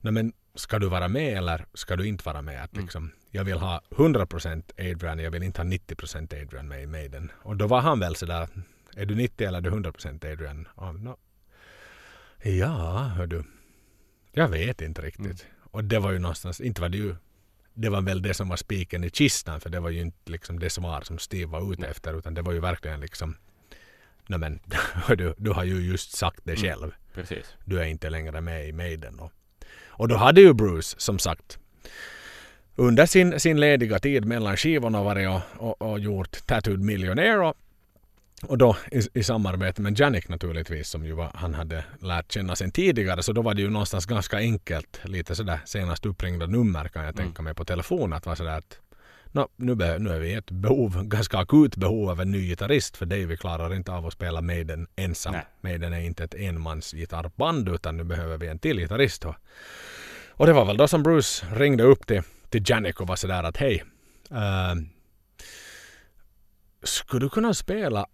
Nej men ska du vara med eller ska du inte vara med? Att liksom, Jag vill ha 100% Adrian, jag vill inte ha 90% Adrian med i Maiden. Och då var han väl sådär, är du 90 eller är du 100% Adrian? Och, no. Ja, hör du. Jag vet inte riktigt. Och det var ju någonstans, inte var det ju det var väl det som var spiken i kistan för det var ju inte liksom det svar som Steve var ute efter utan det var ju verkligen liksom Nej men du, du har ju just sagt det själv. Precis. Du är inte längre med i Maiden. Och, och då hade ju Bruce som sagt under sin, sin lediga tid mellan skivorna varit och, och, och gjort Tattooed Millionaire och, och då i, i samarbete med Janik naturligtvis som ju var, han hade lärt känna sen tidigare så då var det ju någonstans ganska enkelt lite sådär senast uppringda nummer kan jag tänka mig på telefon att vara sådär att Nå, nu, be, nu är vi i ett behov, ganska akut behov av en ny gitarrist för Davy klarar inte av att spela Maiden ensam. Nej. Maiden är inte ett enmans gitarrband utan nu behöver vi en till gitarrist. Och, och det var väl då som Bruce ringde upp till, till Janik och var sådär att hej. Uh, skulle du kunna spela,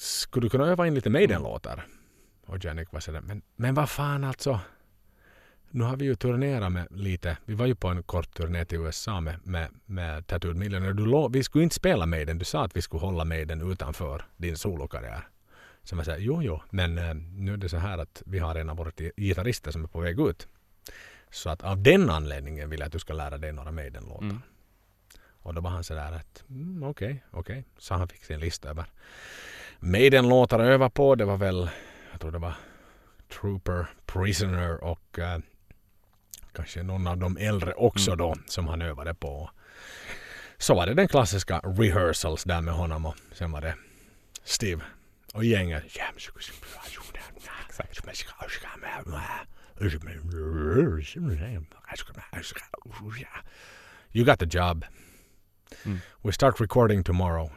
skulle du kunna öva in lite Maiden-låtar? Och Janik var sådär, men, men vad fan alltså. Nu har vi ju turnerat med lite. Vi var ju på en kort turné till USA med, med, med Tattooed Millionaire. Du lo, vi skulle inte spela Maiden. Du sa att vi skulle hålla Maiden utanför din solokarriär. Så jag säger, jo, jo, men eh, nu är det så här att vi har en av våra gitarrister som är på väg ut. Så att av den anledningen vill jag att du ska lära dig några Maiden-låtar. Mm. Och då var han sådär att mm, okej, okej. Så han fick sin lista över Maiden-låtar att öva på. Det var väl, jag tror det var Trooper, Prisoner och eh, kanske någon av de äldre också då som han övade på. Så var det den klassiska rehearsals där med honom och sen var det Steve och gänget. You got the job. Mm. We start recording tomorrow.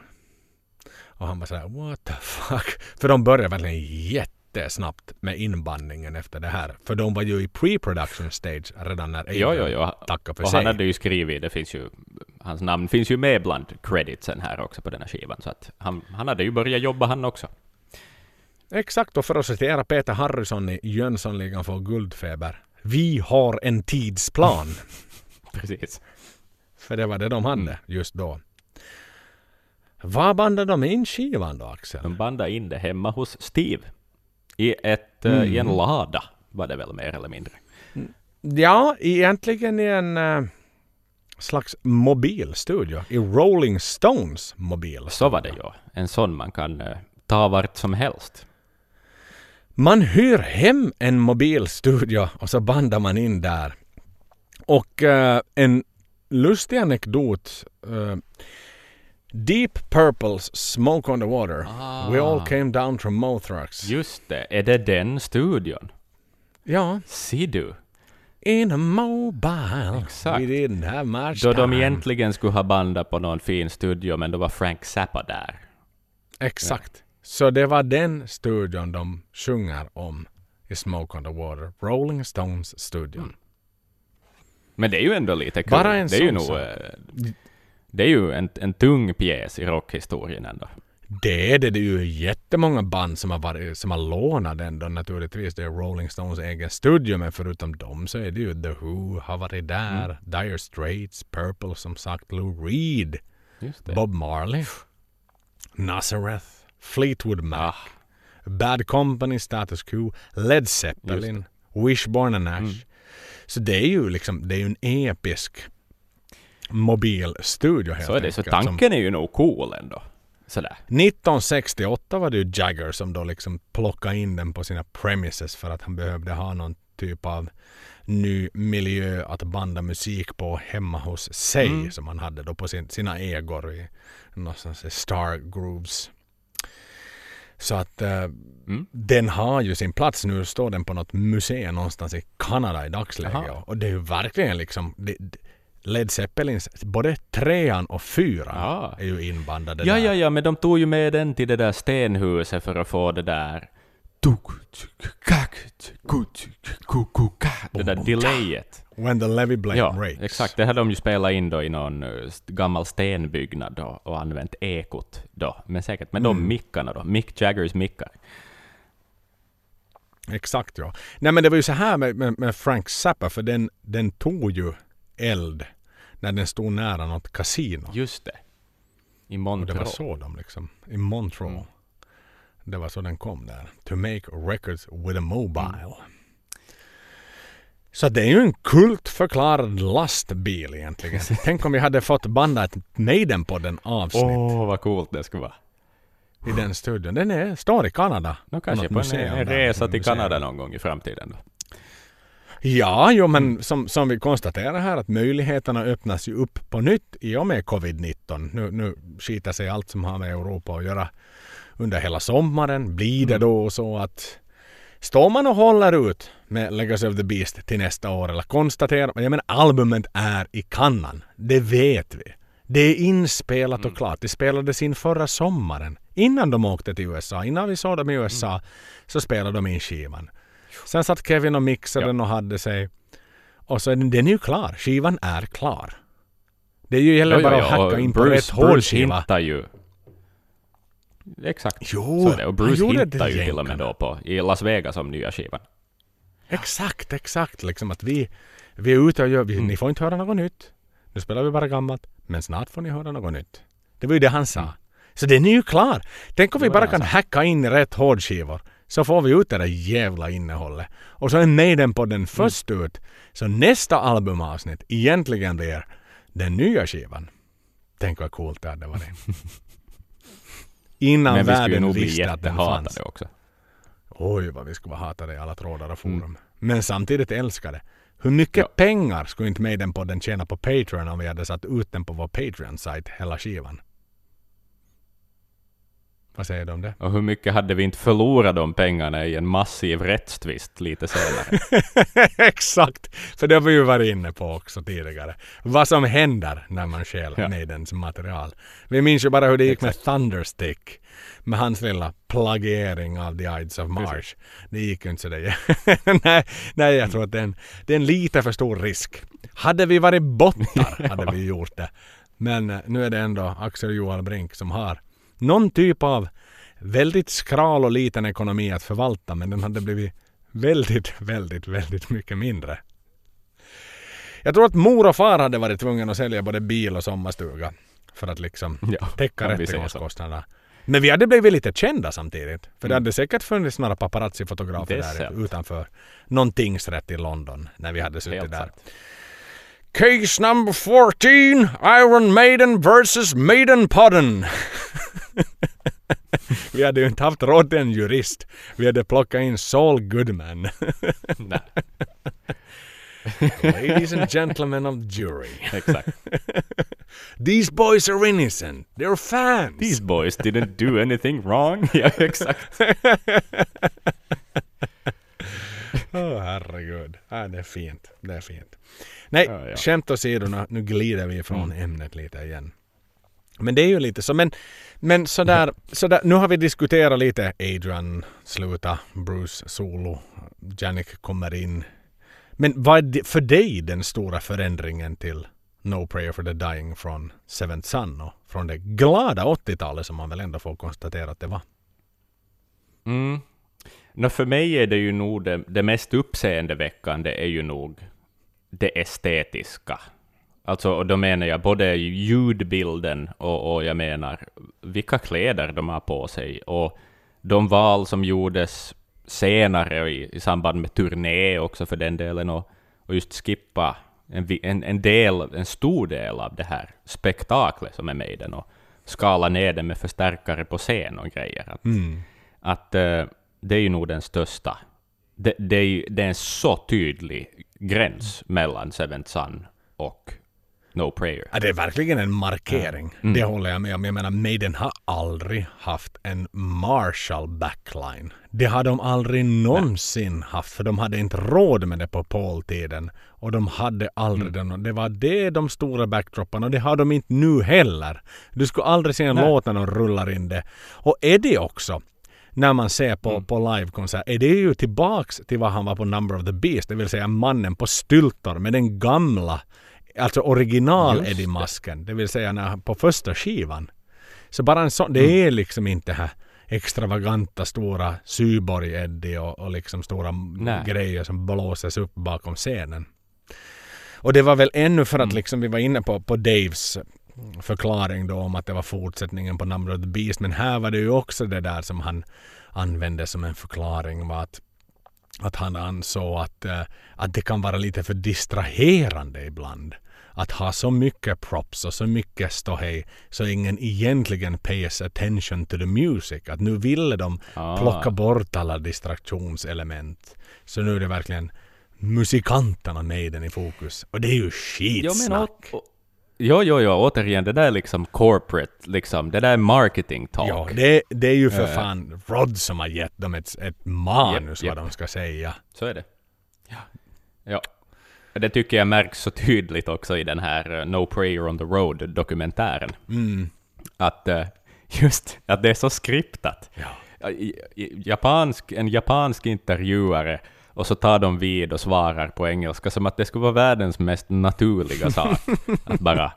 Och han bara såhär, what the fuck? För de började verkligen jättesnabbt med inbandningen efter det här. För de var ju i pre-production stage redan när Jo, jo, Adrian jo. tackade för Och sig. han hade ju skrivit, det finns ju, hans namn finns ju med bland creditsen här också på den här skivan, så att han, han hade ju börjat jobba han också. Exakt, och för att citera Peter Harrison i Jönssonligan för guldfeber. Vi har en tidsplan. Precis. för det var det de hade Mm. just då. Var bandade de in skivan då Axel? De bandade in det hemma hos Steve. I, ett, eh, I en Mm. lada var det väl mer eller mindre. Ja, egentligen i en eh, slags mobilstudio. I Rolling Stones mobil. Så var det ju. En sån man kan eh, ta vart som helst. Man hyr hem en mobilstudio och så bandar man in där. Och eh, en lustig anekdot. Deep Purples Smoke on the Water. We all Ah. came down from Mothrax. Just det, är det den studion? Ja. Ser du? In a mobile. Exakt. We didn't have much Då de time. egentligen skulle ha bandat på någon fin studio, men då var Frank Zappa där. Exakt. Så det var den studion de sjunger om i Smoke on the Water. Rolling Stones studion. Men det är ju ändå lite kul. Bara en det är ju nog... Det är ju en, en tung pjäs i rockhistorien ändå. Det är det. Det är ju jättemånga band som har, varit, som har lånat den då naturligtvis. Det är Rolling Stones egen studio men förutom dem så är det ju The Who har varit där. Mm. Dire Straits, Purple som sagt, Lou Reed. Bob Marley, Nazareth, Fleetwood Mac, Ah, Bad Company, Status Quo, Led Zeppelin, Wishbone and Nash. Mm. Så det är ju liksom, det är ju en episk mobilstudio helt så är det. Så enkelt, som- tanken är ju nog cool ändå. Sådär. 1968 var det ju Jagger som då liksom plockade in den på sina premises för att han behövde ha någon typ av ny miljö att banda musik på hemma hos sig Mm. som han hade då på sin, sina egor i någonstans i Star Grooves. Så att eh, Mm. den har ju sin plats. Nu står den på något museum någonstans i Kanada i dagsläget. Och det är ju verkligen liksom det- Led Zeppelins, både trean och fyran Ja. är ju inbandade Ja, där. ja, ja, men de tog ju med den till det där stenhuset för att få det där... Det där delayet. When the levy blade Ja, breaks. exakt. Det hade de ju spelat in då i någon eh, gammal stenbyggnad då, och använt ekot då. Men säkert med de Mm. mickarna då. Mick Jaggers mickar. Exakt ja. Nej men det var ju så här med, med, med Frank Zappa för den, den tog ju eld när den stod nära något kasino. Just det. I Och det Montreal. var så de liksom, i Montreal. Mm. Det var så den kom där. To make records with a mobile. Mm. Så det är ju en kultförklarad lastbil egentligen. Tänk om vi hade fått banda ett Maiden-podden avsnitt Åh, vad coolt det skulle vara. i den studion. Den är, står i Kanada. Nå, kanske något på en, en resa till. Kanada någon gång i framtiden. Då. Ja, jo, men som, som vi konstaterar här att möjligheterna öppnas ju upp på nytt i och med covid-19. Nu, nu skiter sig allt som har med Europa att göra under hela sommaren. Blir det då så att står man och håller ut med Legacy of the Beast till nästa år eller konstaterar jag menar albumet är i kannan. Det vet vi. Det är inspelat och klart. Det spelades in förra sommaren. Innan de åkte till USA. Innan vi såg dem i USA så spelade de in skivan. Sen satt Kevin och mixade den och hade sig. Och så är den, den är ju klar. Skivan är klar. Det är ju gäller bara att hacka in på rätt hårdskiva. ju... Exakt. Jo, så det. Och Bruce det ju till och med då på i Las Vegas om nya skivan. Exakt, exakt. Liksom att vi, vi är ute och gör, vi, Mm. ni får inte höra något nytt. Nu spelar vi bara gammalt. Men snart får ni höra något nytt. Det var ju det han sa. Mm. Så den är ju klar. Tänk om vi bara kan hacka in rätt hårdskivor. Så får vi ut det där jävla innehållet. Och så är Maiden på Mm. den först ut. Så nästa albumavsnitt egentligen blir den nya skivan. Tänk vad coolt det hade varit. Innan Men vi skulle nog bli visste att den fanns. jättehatade också. Oj, vad vi skulle vara hatade i alla trådar och forum. Mm. Men samtidigt älskade. Hur mycket Ja. pengar skulle inte Maiden på den tjäna på Patreon om vi hade satt ut den på vår Patreon-sajt, hela skivan? Vad säger du om det? Och hur mycket hade vi inte förlorat de pengarna i en massiv rättstvist lite senare? Exakt! För det har vi ju varit inne på också tidigare. Vad som händer när man stjäl Ja. Maidens material. Vi minns ju bara hur det gick med Thunderstick. Med hans lilla plagiering av The Ides of March. Det gick ju inte sådär. nej, nej, jag tror att det är, en, det är en lite för stor risk. Hade vi varit bottar hade vi gjort det. Men eh, nu är det ändå Axel Johan Brink som har någon typ av väldigt skral och liten ekonomi att förvalta. Men den hade blivit väldigt, väldigt, väldigt mycket mindre. Jag tror att mor och far hade varit tvungna att sälja både bil och sommarstuga. För att liksom ja, täcka rättegångskostnaderna. Men vi hade blivit lite kända samtidigt. För det Mm. hade säkert funnits några paparazzi-fotografer där sant. utanför någon tingsrätt i London när vi hade suttit Helt där. sant. Case number 14, Iron Maiden versus Maiden Podden. vi hade ju inte haft råd till en jurist. Vi hade plockat in Saul Goodman. Ladies and gentlemen of jury. exakt. These boys are innocent. They're fans. These boys didn't do anything wrong. ja, exakt. Åh herregud. Ja, det är fint. Det är fint. Nej, Ja, ja. skämt åsido, nu- glider vi ifrån ämnet lite igen. Men det är ju lite så. Men, men sådär, sådär, nu har vi diskuterat lite Adrian sluta, Bruce solo, Janik kommer in. Men vad är det för dig den stora förändringen till No Prayer for the Dying från Seventh Son och från det glada 80-talet som man väl ändå får konstatera att det var? Mm. Nå, för mig är det ju nog det, det mest uppseendeväckande är ju nog det estetiska. Alltså, och då menar jag både ljudbilden och, och jag menar vilka kläder de har på sig och de val som gjordes senare i, i samband med turné också för den delen och, och just skippa en, en, en, del, en stor del av det här spektaklet som är med i den och skala ner det med förstärkare på scen och grejer. Att, att eh, det är ju nog den största. Det, det, är, ju- det är en så tydlig gräns mellan Seventh Son och No Prayer. Ja, det är verkligen en markering. Mm. Det håller jag med om. Jag menar, Maiden har aldrig haft en Marshall backline. Det har de aldrig någonsin haft. För de hade inte råd med det på Paul-tiden. Och de hade aldrig Mm. den. Det var det de stora backdropparna. Och det har de inte nu heller. Du skulle aldrig se en Nej. låt när de rullar in det. Och Eddie också. När man ser på, Mm. på livekonsert är det ju tillbaks till vad han var på Number of the Beast. Det vill säga mannen på styltor med den gamla Alltså original Just det. Eddie-masken. Det vill säga när, på första skivan. Så bara en sån, Mm. det är liksom inte här extravaganta stora Syborg-Eddie och, och liksom stora Nej. grejer som blåses upp bakom scenen. Och det var väl ännu för att Mm. liksom vi var inne på, på Daves förklaring då om att det var fortsättningen på Number of the Beast. Men här var det ju också det där som han använde som en förklaring var att att han ansåg att, eh, att det kan vara lite för distraherande ibland. Att ha så mycket props och så mycket ståhej så ingen egentligen pays attention to the music. Att nu ville de Ah. plocka bort alla distraktionselement. Så nu är det verkligen musikanterna med den i fokus. Och det är ju skitsnack. men å- å- jo, jo, jo, återigen, det där är liksom corporate, liksom, det där är marketing talk. Ja, det, det är ju för Eh. fan Rod som har gett dem ett, ett manus Japp, vad japp. de ska säga. Så är det. Ja. ja. Det tycker jag märks så tydligt också i den här eh, No Prayer on the Road-dokumentären. Mm. Att eh, just att det är så skriptat. Ja. Japansk, en japansk intervjuare och så tar de vid och svarar på engelska som att det skulle vara världens mest naturliga sak. att bara...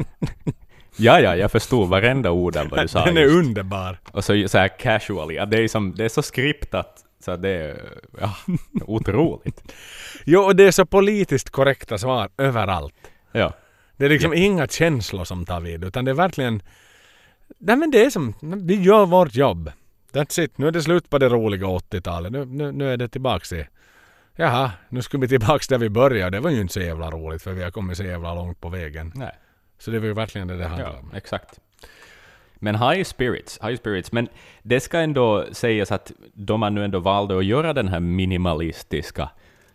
Ja, ja, jag förstod varenda ord av vad du sa. Den är just. underbar. Och så, så här casually, att det är, som, det är så skriptat så det är ja, otroligt. Jo, och det är så politiskt korrekta svar överallt. Ja. Det är liksom inga känslor som tar vid, utan det är verkligen... Nej men det är som, vi gör vårt jobb. That's it. Nu är det slut på det roliga 80-talet. Nu, nu, nu är det tillbaks i... Jaha, nu ska vi tillbaks där vi började. Det var ju inte så jävla roligt för vi har kommit så jävla långt på vägen. Nej. Så det var ju verkligen det det handlar Ja, om. exakt. Men high spirits, high spirits. Men det ska ändå sägas att de har nu ändå valde att göra den här minimalistiska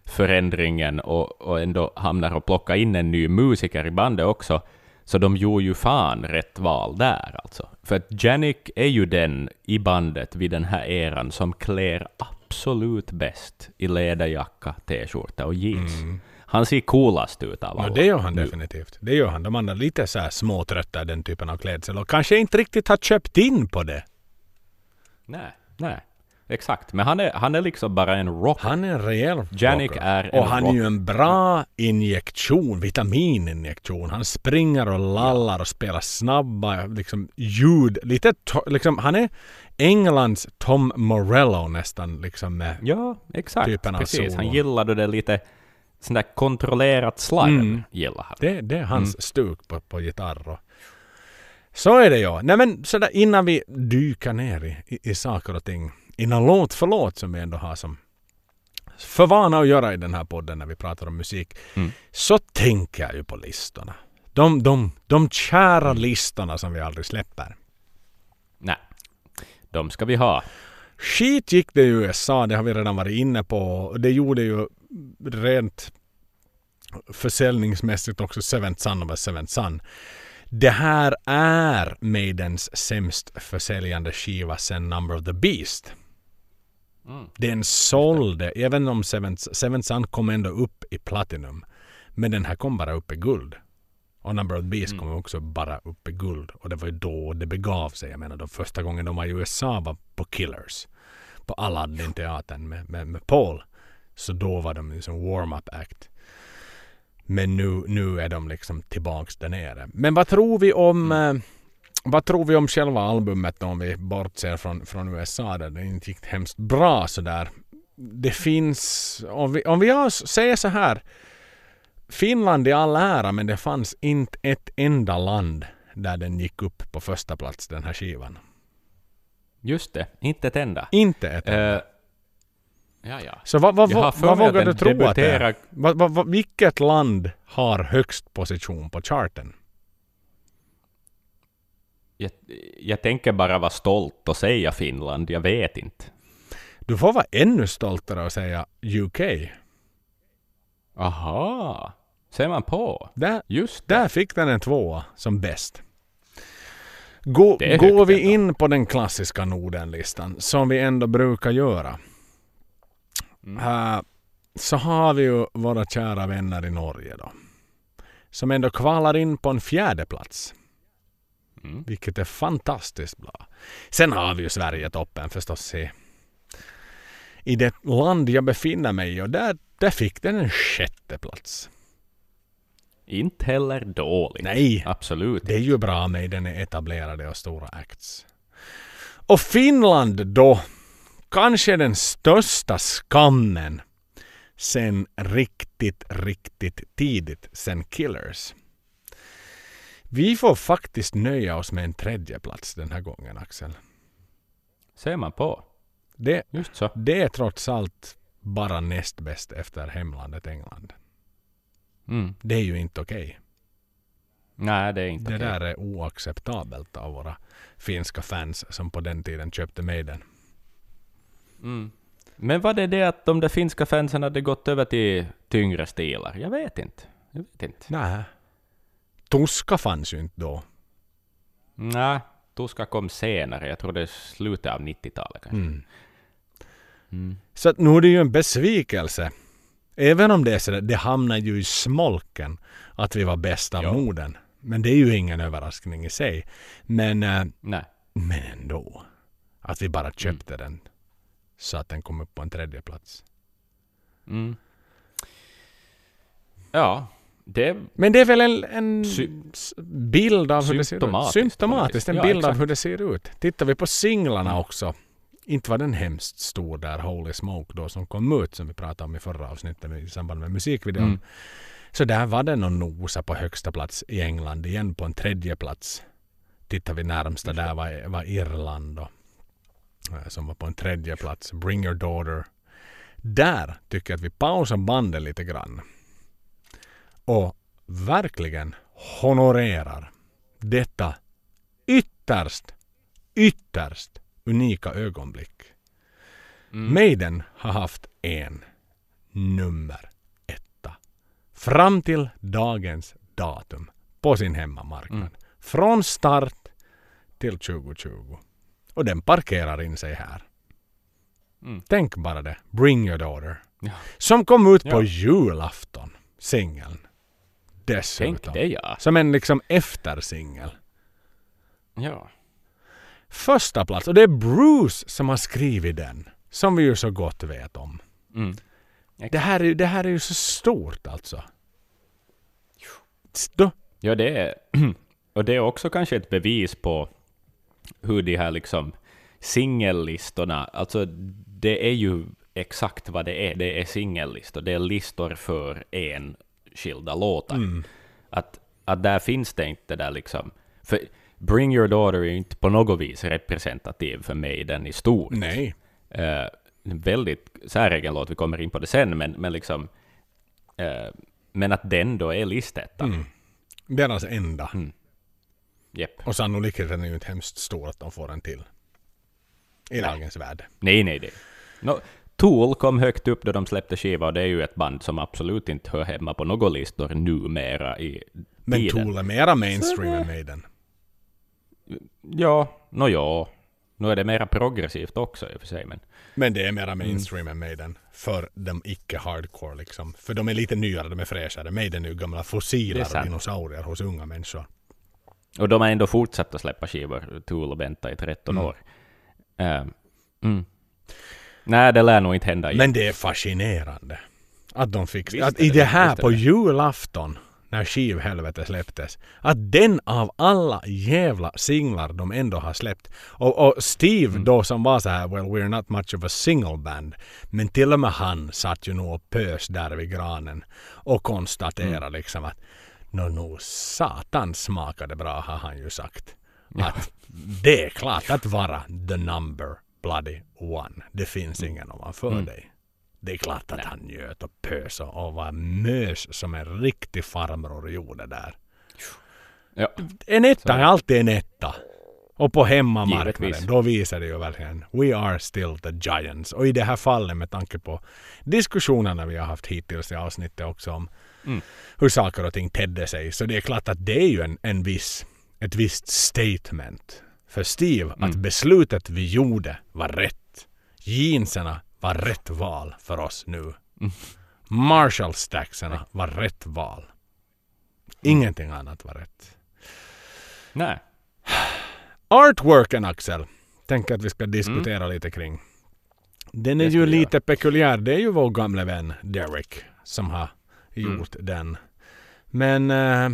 förändringen och, och ändå hamnar och plocka in en ny musiker i bandet också, så de gjorde ju fan rätt val där alltså. För att Janik är ju den i bandet vid den här eran som klär absolut bäst i läderjacka, t-skjorta och jeans. Han ser coolast ut av alla. det gör han nu. definitivt. Det gör han. De andra lite så här småtrötta den typen av klädsel och kanske inte riktigt har köpt in på det. Nej, nej. Exakt. Men han är, han är liksom bara en rock. Han är en rejäl Janik rocker. är en Och han är ju en bra injektion, vitamininjektion. Han springer och lallar och spelar snabba liksom, ljud. Lite liksom, han är Englands Tom Morello nästan liksom med Ja, exakt. Typen av Precis. Han gillade det lite sån där kontrollerat slarv. Mm. Gillar han. det, det är hans Mm. stuk på, på gitarr. Och, Så är det ja. Nej men sådär innan vi dyker ner i, i, i saker och ting. Innan låt för låt som vi ändå har som för vana att göra i den här podden när vi pratar om musik. Mm. Så tänker jag ju på listorna. De, de, de kära listorna som vi aldrig släpper. Nej, de ska vi ha. Skit gick det i USA, det har vi redan varit inne på. Det gjorde ju rent försäljningsmässigt också Seventh Son of a Seventh Son. Det här är Maidens sämst försäljande skiva sen Number of the Beast. Mm. Den sålde, även om Seventh, Seventh Son kom ändå upp i Platinum. Men den här kom bara upp i guld. Och Number of Beast Mm. kom också bara upp i guld. Och det var ju då det begav sig. Jag menar, de första gången de var i USA var på Killers. På Aladdin-teatern med, med, med Paul. Så då var de liksom warm-up act. Men nu, nu är de liksom tillbaks där nere. Men vad tror vi om eh, vad tror vi om själva albumet då, om vi bortser från, från USA där det inte gick hemskt bra sådär. Det finns, om vi, om vi säger så här. Finland i all ära men det fanns inte ett enda land där den gick upp på första plats den här skivan. Just det, inte ett enda. Inte ett enda. Eh, ja, ja. Så vad, vad, vad, vad vågar du tro att det är? debuterar- Vad, vad, vad, vilket land har högst position på charten? Jag, jag tänker bara vara stolt och säga Finland, jag vet inte. Du får vara ännu stoltare och säga UK. Aha, ser man på. Där, Just det. där fick den en tvåa som bäst. Gå, går vi in på den klassiska Nordenlistan, som vi ändå brukar göra, Mm. äh, så har vi ju våra kära vänner i Norge då. Som ändå kvalar in på en fjärde plats. Mm. Vilket är fantastiskt bra. Sen har vi ju Sverige-toppen förstås i, i det land jag befinner mig i och där, där fick den en sjätte plats. Inte heller dåligt. Nej, Absolut. det är ju bra med den är etablerade och stora acts. Och Finland då, kanske den största skammen sen riktigt, riktigt tidigt, sen Killers. Vi får faktiskt nöja oss med en tredje plats den här gången Axel. Ser man på. Det, Just så. det är trots allt bara näst bäst efter hemlandet England. Mm. Det är ju inte okej. Nej, det är inte Det okej. där är oacceptabelt av våra finska fans som på den tiden köpte Maiden. Mm. Men var det det att de där finska fansen hade gått över till tyngre stilar? Jag vet inte. Jag vet inte. Nej. Tuska fanns ju inte då. Nej, Tuska kom senare. Jag tror det är slutet av 90-talet kanske. Mm. Mm. Så att nu är det ju en besvikelse. Även om det är så där, det hamnar ju i smolken att vi var bäst av. Norden. Men det är ju ingen överraskning i sig. Men, eh, Nej. men ändå. Att vi bara köpte den. Så att den kom upp på en tredje plats. Mm. Ja, det... Men det är väl en, en bild av hur det ser ut. Symptomatiskt. En Ja, bild av exakt. hur det ser ut. Tittar vi på singlarna Mm. också. Inte var den hemskt stor där, Holy Smoke då, som kom ut som vi pratade om i förra avsnittet i samband med musikvideon. Mm. Så där var den och nosa på högsta plats i England. Igen på en tredje plats. Tittar vi närmsta där var, var Irland då. eh, Som var på en tredje plats. Bring your daughter. Där tycker jag att vi pausar bandet lite grann. Och verkligen honorerar detta ytterst, ytterst unika ögonblick. Mm. Maiden har haft en nummer etta. Fram till dagens datum på sin hemmamarknad. Mm. Från start till 2020. Och den parkerar in sig här. Mm. Tänk bara det. Bring your daughter. Ja. Som kom ut på Ja. julafton. Singeln. Tänk Dessutom. det ja. Som en liksom eftersingel. Ja. Första plats. Och det är Bruce som har skrivit den. Som vi ju så gott vet om. Mm. Det här är, det här är ju så stort alltså. Då, Ja, det är... Och det är också kanske ett bevis på hur de här liksom singellistorna, alltså det är ju exakt vad det är. Det är singellistor. Det är listor för en skilda låtar. mm, Att, att där finns det inte där liksom... För Bring Your Daughter är ju inte på något vis representativ för mig, den i stort. Nej. Eh, en väldigt säregen låt, vi kommer in på det sen, men, men liksom... eh, men att den då är listetta. Mm. Deras enda. Mm. Japp. Och sannolikheten är ju inte hemskt stor att de får en till. I Nej. dagens värld. Nej, nej, nej. No, Tool kom högt upp då de släppte skiva, och det är ju ett band som absolut inte hör hemma på några listor numera i Men tiden. Tool är mera mainstream än Maiden. Ja, nå ja. Nu är det mera progressivt också i och för sig, men... Men det är Mm. mera mainstream än Maiden. För de icke-hardcore liksom. För de är lite nyare, de är fräschare. Maiden är ju gamla fossiler och dinosaurier hos unga människor. Och de har ändå fortsatt att släppa skivor, Tool och Benta i 13 Mm. år. Eh, mm. Nej, det lär nog inte hända igen. Men det är fascinerande. Att de fick... Visst att är i det, det här på det. julafton när skivhelvete släpptes. Att den av alla jävla singlar de ändå har släppt. Och, och Steve Mm. då som var så här well we're not much of a single band. Men till och med han satt ju nog och pös där vid granen. Och konstaterade Mm. liksom att Nå nog satan smakade bra har han ju sagt. Att det är klart att vara the number bloody one. Det finns ingen ovanför Mm. dig. Det är klart att han njöt och pös och och var mös som en riktig farbror gjorde där. Ja. En etta är alltid en etta. Och på hemmamarknaden, Givetvis. då visar det ju verkligen We are still the giants. Och i det här fallet med tanke på diskussionerna vi har haft hittills i avsnittet också om Mm. hur saker och ting tedde sig. Så det är klart att det är ju en, en viss, ett visst statement för Steve att Mm. beslutet vi gjorde var rätt. Jeanserna var rätt val för oss nu. Mm. Marshall stackserna var rätt val. Ingenting annat var rätt. Nej. Artworken Axel. Tänk att vi ska diskutera lite kring. Den är ju lite peculiär. Det är ju vår gamle vän Derek som har gjort den. Men eh,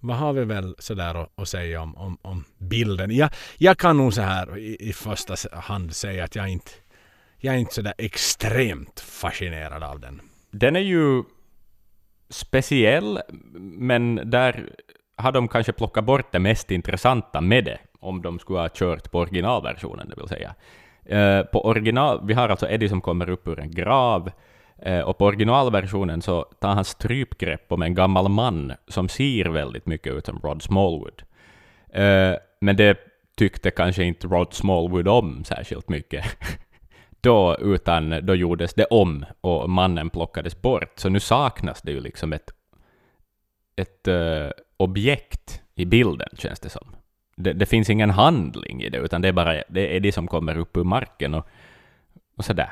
vad har vi väl sådär att, att säga om, om, om bilden? Jag, jag kan nog så här i, i första hand säga att jag inte jag är inte sådär extremt fascinerad av den. Den är ju speciell, men där har de kanske plockat bort det mest intressanta med det, om de skulle ha kört på originalversionen, det vill säga. Eh, på original, vi har alltså Eddie som kommer upp ur en grav, eh, Eh, och på originalversionen så tar han strypgrepp om en gammal man som ser väldigt mycket ut som Rod Smallwood. Eh, men det tyckte kanske inte Rod Smallwood om särskilt mycket. då, utan då gjordes det om och mannen plockades bort. Så nu saknas det ju liksom ett, ett uh, objekt i bilden, känns det som. Det, det finns ingen handling i det, utan det är bara det är det som kommer upp ur marken. Och, och sådär.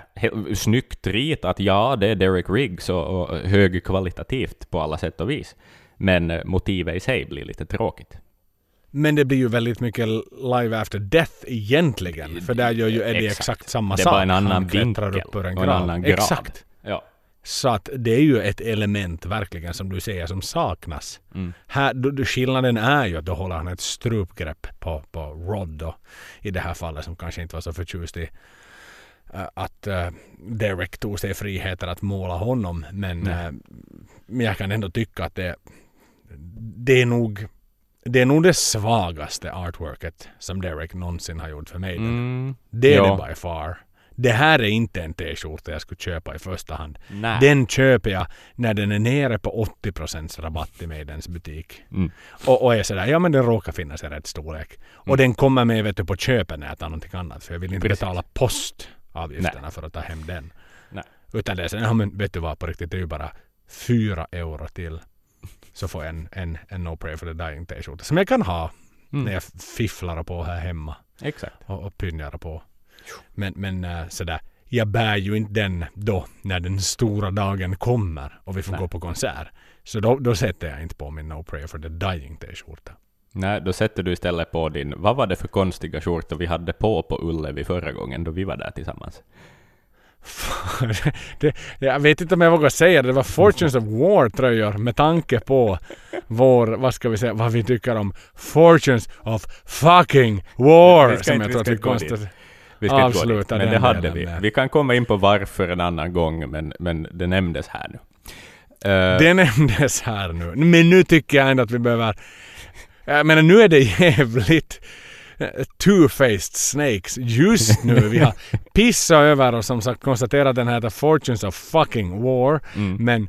Snyggt ritat, ja, det är Derek Riggs och, och högkvalitativt på alla sätt och vis. Men eh, motivet i sig blir lite tråkigt. Men det blir ju väldigt mycket live after death egentligen. För där gör ju Eddie exakt, Exakt. samma Det sak. bara en annan Han vinkel upp ur en och grav. en annan grav. Exakt. Ja. Så att det är ju ett element verkligen som du säger som saknas. Mm. Här, då, skillnaden är ju att då håller han ett strupgrepp på, på Rod då, i det här fallet som kanske inte var så förtjust i att uh, Derek tog sig friheter att måla honom. Men, Nej. eh, men jag kan ändå tycka att det, det är nog det är nog det svagaste artworket som Derek någonsin har gjort för mig. Mm. Det är Ja. det by far. Det här är inte en t-skjorta jag skulle köpa i första hand. Nej. Den köper jag när den är nere på 80% rabatt i Maidens butik. Mm. Och, och är sådär, ja men den råkar finnas i rätt storlek. Och Mm. den kommer med vet du, på köpet när jag tar någonting annat. För jag vill inte Precis. betala postavgifterna för att ta hem den. Nej. Utan det är så, ja men vet du vad på riktigt, det är ju bara fyra euro till. Så får jag en, en, en No Pray for the Dying t-skjorta. Som jag kan ha Mm. när jag fifflar på här hemma Exakt. och, och pynjar på. Men, men äh, sådär, jag bär ju inte den då när den stora dagen kommer och vi får Nej. gå på konsert. Så då, då sätter jag inte på min No Prayer for the Dying t-skjorta. Nej, då sätter du istället på din... Vad var det för konstiga skjortor vi hade på på Ullevi förra gången då vi var där tillsammans? det, jag vet inte om jag vågar säga det. Det var Fortunes of War tröjor med tanke på vår, vad ska vi säga, vad vi tycker om Fortunes of fucking War. Vi ska som inte- jag tror att vi konstigt... Vi ska inte gå dit, men det hade vi. Vi kan komma in på varför en annan gång, men, men det nämndes här nu. Eh, Det nämndes här nu. Men nu tycker jag ändå att vi behöver Jag menar nu är det jävligt eh, two-faced snakes just nu. Vi har pissat över och som sagt konstaterat den heter Fortunes of fucking war. Mm. Men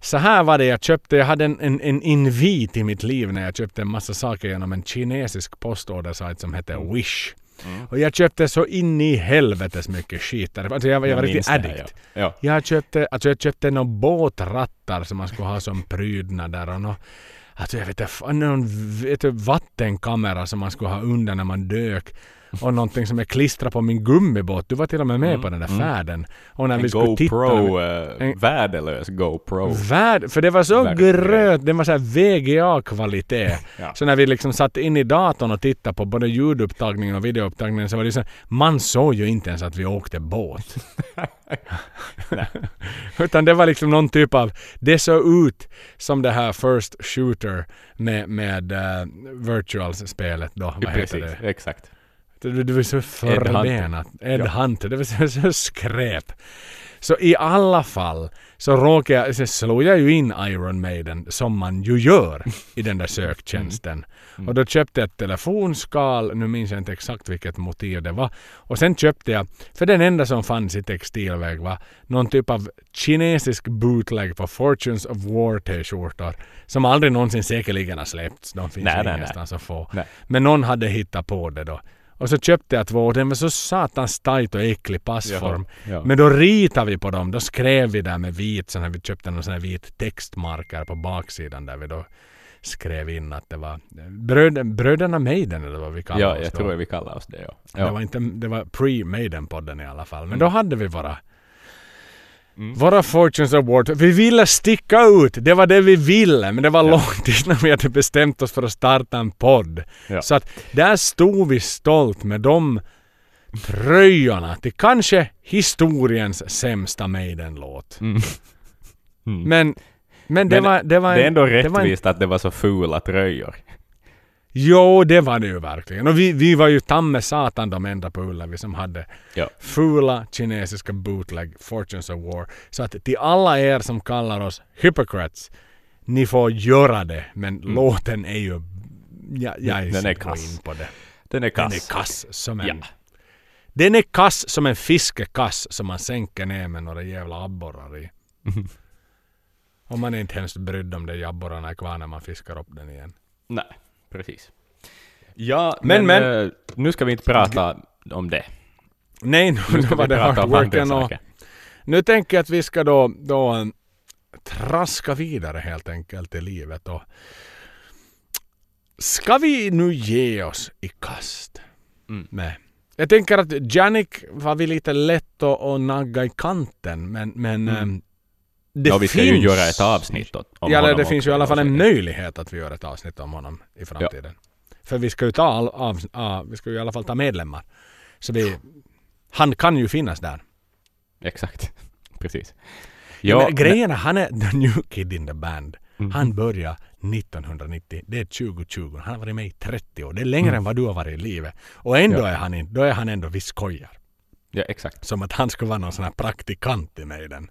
så här var det jag köpte. Jag hade en, en, en invit i mitt liv när jag köpte en massa saker genom en kinesisk postordersajt som heter Mm. Wish. Och jag köpte så in i helvetes mycket skit där. Alltså jag, jag var riktigt här, addict. Ja. ja. Jag köpte, alltså jag köpte några båtrattar som man skulle ha som prydnader och nå, alltså jag vet inte, fan, någon vet du, vattenkamera som man skulle ha under när man dök. Och någonting som är klistrat på min gummibåt. Du var till och med med på den där färden. Och när En vi skulle titta... GoPro, eh, En- värdelös GoPro. Värd, för det var så gröt, det var så VGA-kvalitet. Ja. Så när vi liksom satt in i datorn och tittade på både ljudupptagningen och videoupptagningen så var det så man såg ju inte ens att vi åkte båt. Utan det var liksom någon typ av, det såg ut som det här First Shooter med, med uh, Virtual-spelet då. Vad heter Precis, det? exakt. Det, det var så Hunter. förbenat. Ed Ja. Hunter. Det var så, så skräp. Så i alla fall så råkade jag, så slog jag ju in Iron Maiden som man ju gör i den där söktjänsten. Och då köpte jag ett telefonskal, nu minns jag inte exakt vilket motiv det var. Och sen köpte jag, för den enda som fanns i textilväg var någon typ av kinesisk bootleg på Fortunes of War t-skjortor. Som aldrig någonsin säkerligen har släppts. De finns Nej, ju nej, nej. ingenstans att få. Nej. Men någon hade hittat på det då. Och så köpte jag två och den var så satans tajt och äcklig passform. Jaha, ja. Men då ritade vi på dem. Då skrev vi där med vit, sån här, vi köpte någon sån här vit textmarker på baksidan där vi då skrev in att det var bröd, Bröderna Maiden eller vad vi kallar ja, oss jag då. tror vi kallar oss det. Ja. Det Ja. var, inte, det var pre-Maiden-podden i alla fall. Men Mm. då hade vi våra Mm. Våra Fortunes Award. Vi ville sticka ut. Det var det vi ville. Men det var Ja. långt innan vi hade bestämt oss för att starta en podd. Ja. Så att där stod vi stolt med de tröjorna till kanske historiens sämsta Maiden-låt. Mm. Mm. Men, men det Men var... Det, var det är ändå var en- rättvist att det var så fula tröjor. Jo, det var det ju verkligen. Och vi, vi var ju tamme satan de enda på Ullevi som hade Ja. fula kinesiska bootleg Fortunes of War. Så att till alla er som kallar oss hypocrites, ni får göra det. Men låten är ju... Ja, jag Mm. Den är kass. in på det. Den är Den kass. är kass som en... Ja. Den är kass som en fiskekass som man sänker ner med några jävla abborrar i. Och man är inte hemskt brydd om det abborrarna är kvar när man fiskar upp den igen. Nej, precis. Ja, Men- men, men- nu ska vi inte prata om det. Nej, nu, Nu var vi det prata hard om andra worken och saker. Nu tänker jag att vi ska då, då eh, traska vidare helt enkelt i livet. Och ska vi nu ge oss i kast Mm. med... Jag tänker att Janik var vi lite lätt att, att nagga i kanten men, men Mm. Det Ja, vi ska finns, ju göra ett avsnitt om Ja, honom det finns ju i alla fall en möjlighet att vi gör ett avsnitt om honom i framtiden. För vi ska ju ta all, av, ah, vi ska ju i alla fall ta medlemmar. Så vi, han kan ju finnas där. Exakt. Precis. Ja, men grejen är, han är the new kid in the band. Mhm. Han började 1990. Det är 2020. Han har varit med i 30 år. Det är längre Mm. än vad du har varit i livet. Och ändå Ja. är han in, då är han ändå vi skojar. Ja, exakt. Som att han skulle vara någon sån här praktikant i mig den.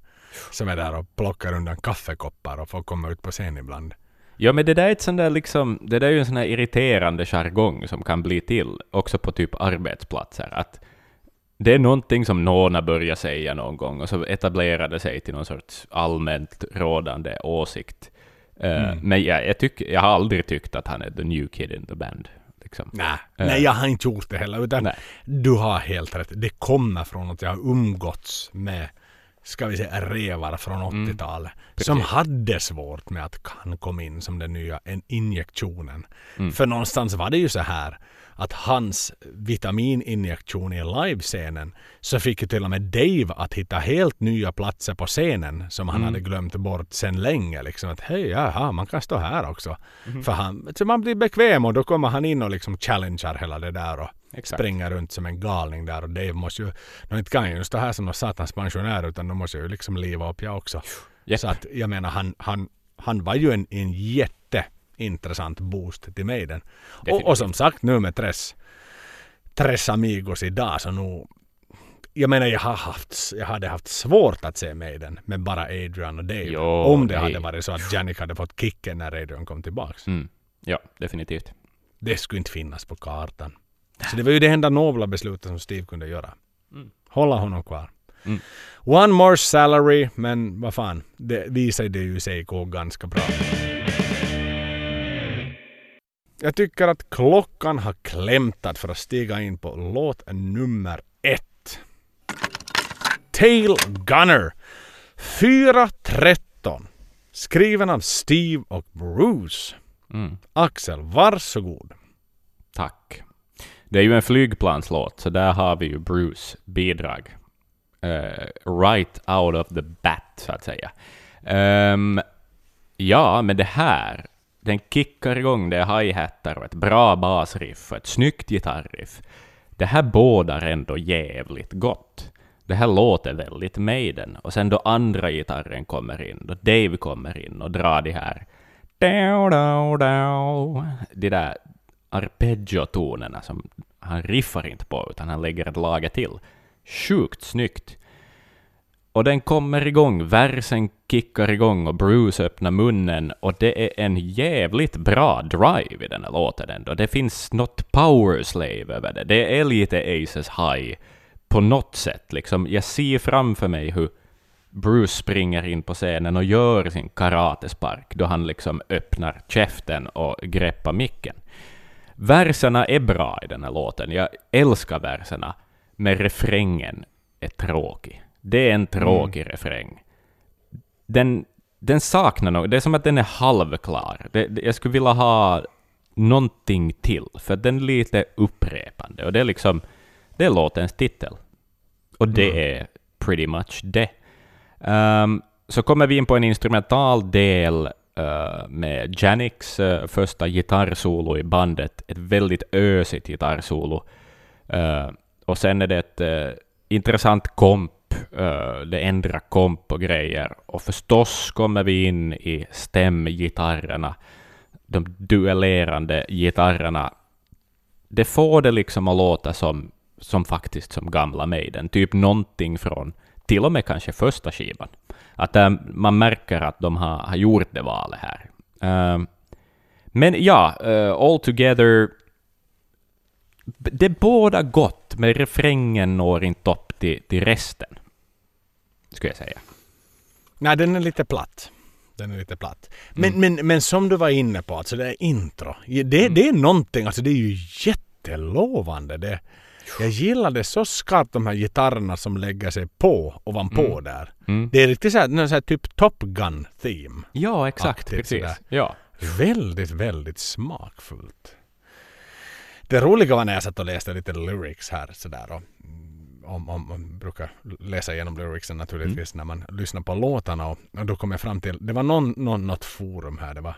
Som är där och plockar undan kaffekoppar och får komma ut på scen ibland. Ja, men det där är ett sånt där liksom, det där är ju en sån här irriterande jargong som kan bli till också på typ arbetsplatser. Att det är någonting som någon har börjat säga någon gång och så etablerade sig till någon sorts allmänt rådande åsikt. Eh, Mm. Men jag, jag, tycker, jag har aldrig tyckt att han är the new kid in the band. Liksom. Nej, Eh. nej jag har inte gjort det heller. Utan Nej. du har helt rätt. Det kommer från att jag har umgåtts med ska vi säga revar från 80-talet. som Mm. precis. hade svårt med att han kom in som den nya en- injektionen. Mm. För någonstans var det ju så här att hans vitamininjektion i livescenen så fick ju till och med Dave att hitta helt nya platser på scenen som han Mm. hade glömt bort sen länge. Liksom att hej, jaha, man kan stå här också. Mhm. För han, så man blir bekväm och då kommer han in och liksom challengear hela det där och Exakt. springer runt som en galning där och Dave måste ju, de inte kan ju stå här som någon satans pensionär utan de måste ju liksom liva upp jag också. Japp. Så att jag menar han, han, han var ju en, en jätteintressant boost till mig den. Och, och som sagt nu med Tres, Tres Amigos idag så nu jag menar jag, har haft, jag hade haft svårt att se mig den med bara Adrian och Dave. Jo, om det nej. hade varit så att Janik hade fått kicken när Adrian kom tillbaks. Mm. Ja, definitivt. Det skulle inte finnas på kartan. Så det var ju det enda nobla beslutet som Steve kunde göra. Mm. Hålla honom kvar. Mm. One more salary, men vad fan, det visar det ju sig gå ganska bra. Jag tycker att klockan har klämtat för att stiga in på låt nummer ett. Tail Gunner 4.13 Skriven av Steve och Bruce. Mm. Axel, varsågod. Tack. Det är ju en flygplanslåt, så där har vi ju Bruce bidrag. Uh, right out of the bat, så att säga. Um, ja, men det här, den kickar igång, det är hi-hattar och ett bra basriff och ett snyggt gitarriff. Det här bådar ändå jävligt gott. Det här låter väldigt Maiden. Och sen då andra gitarren kommer in, då Dave kommer in och drar de här de där Arpeggiotonerna som han riffar inte på, utan han lägger ett lager till. Sjukt snyggt. Och den kommer igång, versen kickar igång och Bruce öppnar munnen och det är en jävligt bra drive i den här låten ändå. Det finns något power slave över det. Det är lite Aces High på något sätt. Liksom, jag ser framför mig hur Bruce springer in på scenen och gör sin karatespark då han liksom öppnar käften och greppar micken. Verserna är bra i den här låten. Jag älskar verserna, men refrängen är tråkig. Det är en tråkig mm. refräng. Den, den saknar något. Det är som att den är halvklar. Det, det, jag skulle vilja ha någonting till, för den är lite upprepande. Och det är liksom, det är låtens titel. Och det mm. är pretty much det. Um, så kommer vi in på en instrumental del Eh, med Janix uh, eh, första gitarrsolo i bandet. Ett väldigt ösigt gitarrsolo. Uh, och sen är det ett intressant komp. det ändrar komp och grejer. Och förstås kommer vi in i stämgitarrerna. De duellerande gitarrerna. Det får det liksom att låta som som faktiskt som gamla Maiden. Typ någonting från till och med kanske första skivan. Att äh, man märker att de har, har gjort det valet här. Uh, men ja, uh, all together. Det båda gott, men refrängen når inte upp till, till resten. Skulle jag säga. Nej, den är lite platt. Den är lite platt. Men, mm. men, men som du var inne på, alltså det är intro. Det, mm. det är någonting, alltså det är ju jättelovande. Det, jag gillade så skarpt de här gitarrerna som lägger sig på ovanpå mm. där. Mm. Det är riktigt såhär, såhär typ Top Gun theme. Ja, exakt. Precis. Ja. Väldigt, väldigt smakfullt. Det roliga var när jag satt och läste lite lyrics här sådär. Och, mm, om, om, man brukar läsa igenom lyricsen naturligtvis mm. när man lyssnar på låtarna. Och, och, då kom jag fram till, det var någon, någon, något forum här. Det var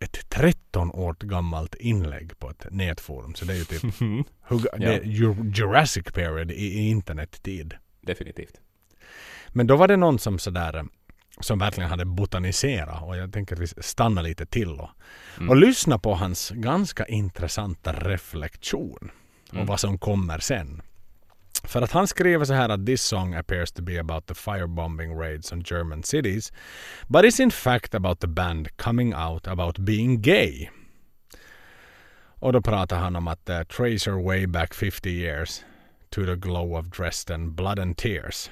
ett 13 år gammalt inlägg på ett nätforum. Så det är ju typ det är Jurassic period i, i internettid. Definitivt. Men då var det någon som sådär som verkligen hade botaniserat och jag tänker att vi stannar lite till och, mm. och lyssna på hans ganska intressanta reflektion och mm. vad som kommer sen. För att han skriver så här att this song appears to be about the firebombing raids on German cities but is in fact about the band coming out about being gay. Och då pratar han om att eh, uh, trace her way back 50 years to the glow of Dresden, blood and tears.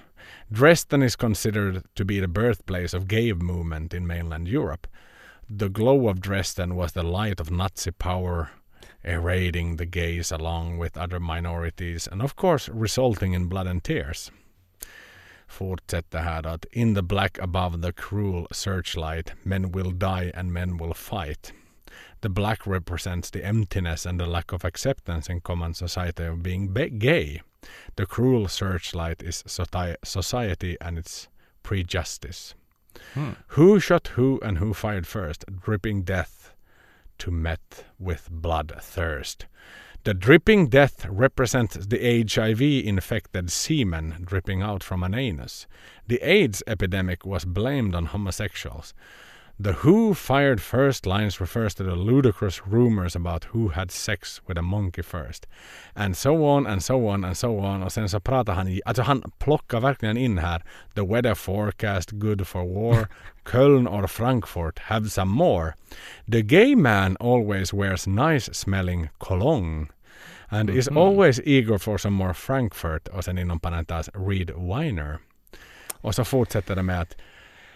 Dresden is considered to be the birthplace of gay movement in mainland Europe. The glow of Dresden was the light of Nazi power erading the gays along with other minorities and of course resulting in blood and tears. Fortsätter här att in the black above the cruel searchlight men will die and men will fight. The black represents the emptiness and the lack of acceptance in common society of being gay. The cruel searchlight is society and its prejudice. Hmm. Who shot who and who fired first? Dripping death to met with blood thirst. The dripping death represents the HIV infected semen dripping out from an anus. The AIDS epidemic was blamed on homosexuals. The Who fired first lines refers to the ludicrous rumors about who had sex with a monkey first. And so on and so on and so on. Och sen så pratar han, i, alltså han plockar verkligen in här. The weather forecast good for war. Köln or Frankfurt have some more. The gay man always wears nice smelling cologne. And is always eager for some more Frankfurt. Och sen inom parentes Reed Weiner. Och så fortsätter det med att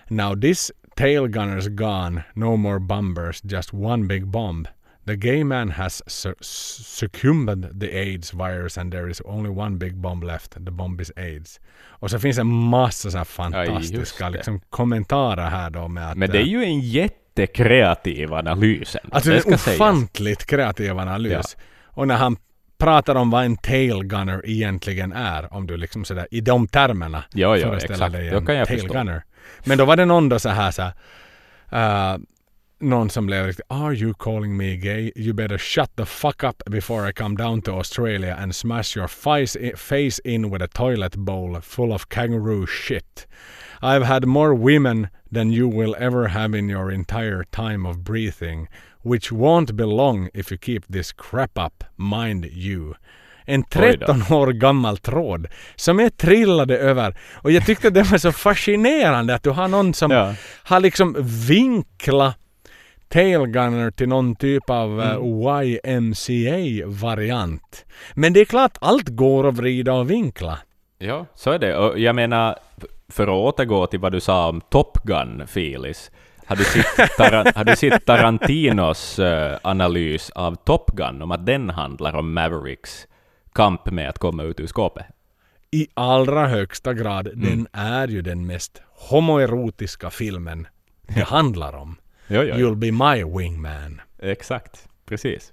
Now this tail gunner's gone, no more bombers, just one big bomb. The gay man has su- succumbed the AIDS virus and there is only one big bomb left. The bomb is AIDS. Och så finns en massa så här fantastiska det. liksom, kommentarer här då med att... Men det är ju en jättekreativ analys Alltså det det är en sägas. ofantligt kreativ analys. Och när han pratar om vad en tail gunner egentligen är, om du liksom sådär i de termerna Ja, ja, föreställer exakt. dig en kan men då var det någon då så här så här, uh, någon som blev riktigt Are you calling me gay? You better shut the fuck up before I come down to Australia and smash your face in with a toilet bowl full of kangaroo shit. I've had more women than you will ever have in your entire time of breathing, which won't be long if you keep this crap up, mind you. En Oj då. 13 år gammal tråd som jag trillade över. Och jag tyckte det var så fascinerande att du har någon som Ja. har liksom vinklat Tailgunner till någon typ av eh, Mm. YMCA-variant. Men det är klart, allt går att vrida och vinkla. Ja, så är det. Och jag menar, för att återgå till vad du sa om Top Gun, Filis. Har du sett, Taran- har du sett Tarantinos eh, analys av Top Gun, om att den handlar om Mavericks kamp med att komma ut ur skåpet? I allra högsta grad, Mm. den är ju den mest homoerotiska filmen det handlar om. Jo, jo, You'll be my wingman. Exakt, precis.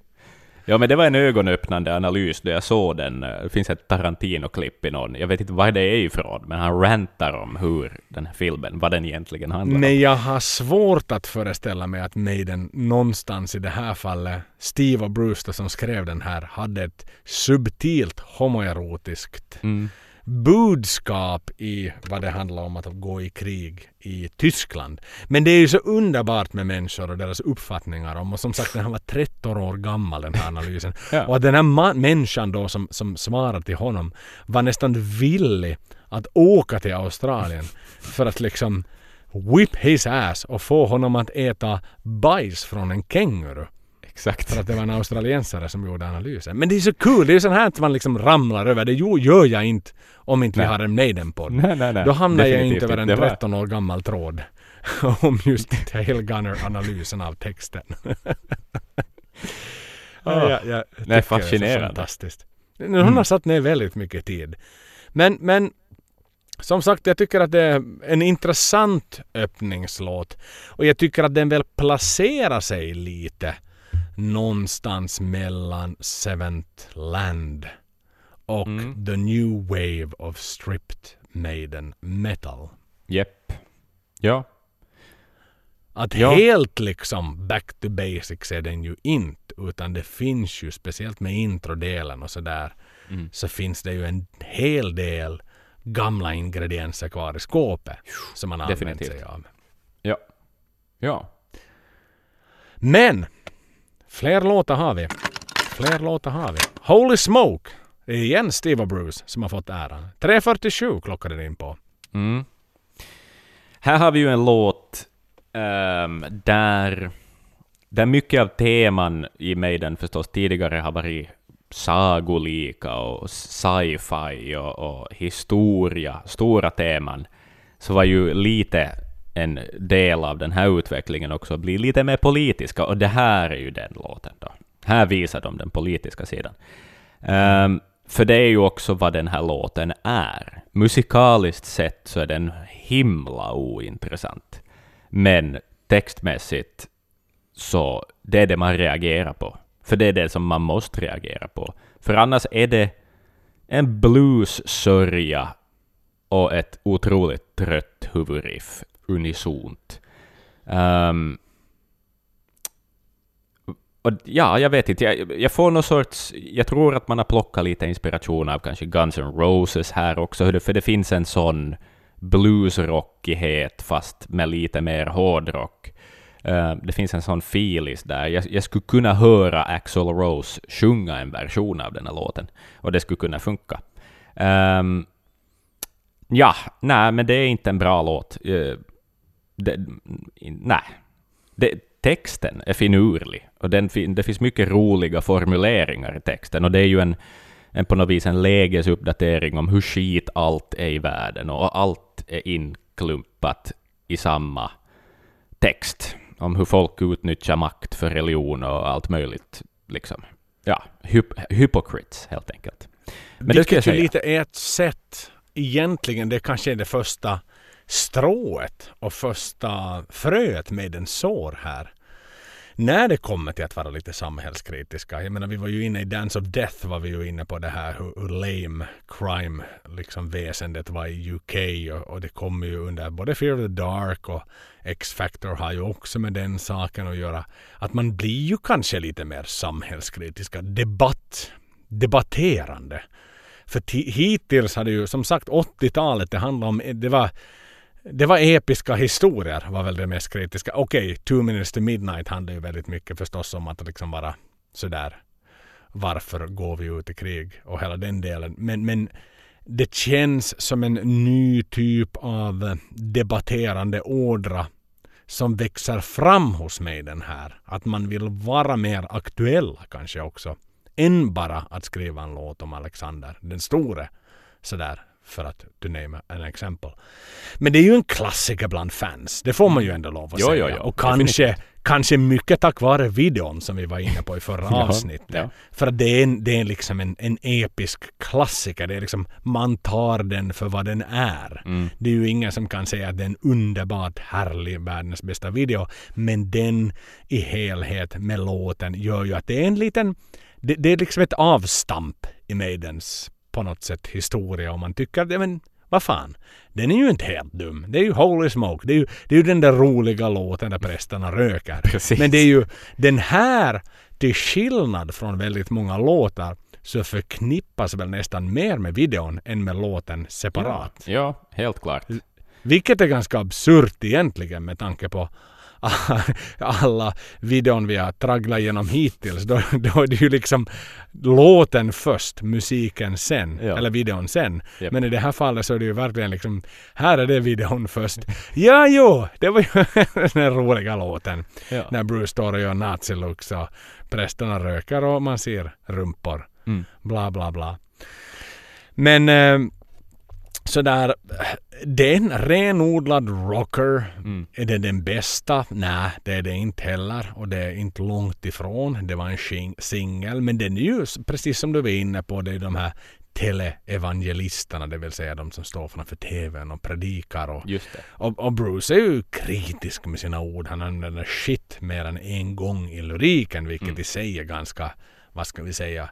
Ja, men det var en ögonöppnande analys då jag såg den. Det finns ett Tarantino-klipp i någon. Jag vet inte vad det är ifrån, men han rantar om hur den här filmen, vad den egentligen handlar om. Men jag har svårt att föreställa mig att Maiden någonstans i det här fallet, Steve och då som skrev den här, hade ett subtilt homoerotiskt Mm. Budskap i vad det handlar om att gå i krig i Tyskland. Men det är ju så underbart med människor och deras uppfattningar om och som sagt den här var 13 år gammal den här analysen. Ja. Och att den här ma- människan då som, som svarade till honom var nästan villig att åka till Australien för att liksom whip his ass och få honom att äta bajs från en känguru. Exakt. För att det var en australiensare som gjorde analysen. Men det är så kul, det är ju sånt här att man liksom ramlar över. Det gör jag inte om inte vi Nej. har en Maiden-podd. Nej, nej, nej. Då hamnar jag Definitivt inte över en var- 13 år gammal tråd. om just Tailgunner-analysen av texten. ja, jag, jag tycker det är fascinerande. fantastiskt. Hon har satt ner väldigt mycket tid. Men, men som sagt, jag tycker att det är en intressant öppningslåt. Och jag tycker att den väl placerar sig lite någonstans mellan Seventh Land och Mm. the new wave of stripped maiden metal. Jepp. Ja. Att Ja. helt liksom back to basics är den ju inte. Utan det finns ju, speciellt med introdelen och sådär, Mm. så finns det ju en hel del gamla ingredienser kvar i skåpet som man har använt sig av. Ja. Ja. Men! Fler låtar har vi. Fler låtar har vi. Holy Smoke! Det är igen Steve och Bruce som har fått äran. 3.47 klockade den in på. Mm. Här har vi ju en låt um, där, där mycket av teman i Maiden förstås tidigare har varit sagolika och sci-fi och, och historia, stora teman, så var ju lite en del av den här utvecklingen också blir lite mer politiska, och det här är ju den låten då. Här visar de den politiska sidan. Um, för det är ju också vad den här låten är. Musikaliskt sett så är den himla ointressant. Men textmässigt så det är det man reagerar på. För det är det som man måste reagera på. För annars är det en blues-sörja och ett otroligt trött huvudriff unisont. Um, och ja, jag vet inte. Jag, jag får någon sorts... Jag tror att man har plockat lite inspiration av kanske Guns N' Roses här också, för det finns en sån bluesrockighet fast med lite mer hårdrock. Uh, det finns en sån filis där. Jag, jag, skulle kunna höra Axl Rose sjunga en version av den här låten, och det skulle kunna funka. Um, ja, nej, men det är inte en bra låt. Uh, det, nej. Det, texten är finurlig, och den, det finns mycket roliga formuleringar i texten, och det är ju en, en på något vis en lägesuppdatering om hur skit allt är i världen, och allt är inklumpat i samma text om hur folk utnyttjar makt för religion och allt möjligt. Liksom. Ja, hyp hypocrites helt enkelt. Men Vilket det ska jag säga. lite är ett sätt, egentligen, det kanske är det första strået och första fröet med en sår här när det kommer till att vara lite samhällskritiska. Jag menar vi var ju inne i Dance of Death var vi ju inne på det här hur, hur lame crime liksom väsendet var i UK och, och det kommer ju under både Fear of the Dark och X-Factor har ju också med den saken att göra. Att man blir ju kanske lite mer samhällskritiska. Debatt, debatterande. För hittills har det ju som sagt 80-talet det handlade om, det var det var episka historier var väl det mest kritiska. Okej, okay, Two minutes to midnight handlar ju väldigt mycket förstås om att liksom vara sådär varför går vi ut i krig och hela den delen. Men, men det känns som en ny typ av debatterande ådra som växer fram hos mig den här. Att man vill vara mer aktuell kanske också. Än bara att skriva en låt om Alexander den store. Sådär för att to name an exempel. Men det är ju en klassiker bland fans. Det får man ju ändå lov att jo, säga. Jo, jo. Och kanske, kanske mycket tack vare videon som vi var inne på i förra avsnittet. Ja. För att det är, en, det är liksom en, en episk klassiker. Det är liksom, man tar den för vad den är. Mm. Det är ju ingen som kan säga att det är en underbart härlig, världens bästa video. Men den i helhet med låten gör ju att det är en liten det, det är liksom ett avstamp i Maidens på något sätt historia och man tycker att, men vad fan, den är ju inte helt dum. Det är ju Holy Smoke. Det är ju, det är ju den där roliga låten där prästerna röker. Precis. Men det är ju den här, till skillnad från väldigt många låtar, så förknippas väl nästan mer med videon än med låten separat. Ja, ja helt klart. Vilket är ganska absurt egentligen med tanke på alla videon vi har tragglat igenom hittills, då, då är det ju liksom låten först, musiken sen, ja. eller videon sen. Yep. Men i det här fallet så är det ju verkligen liksom, här är det videon först. ja, jo, det var ju den roliga låten. Ja. När Bruce står och gör nazilooks och prästerna röker och man ser rumpor. Mm. Bla, bla, bla. Men eh, sådär, det är en renodlad rocker. Mm. Är det den bästa? Nej, det är det inte heller. Och det är inte långt ifrån. Det var en singel. Men den är ju, precis som du var inne på, det är de här teleevangelisterna, det vill säga de som står framför tvn och predikar. Och, och, och, Bruce är ju kritisk med sina ord. Han använder shit mer än en gång i lyriken, vilket mm. i sig är ganska, vad ska vi säga,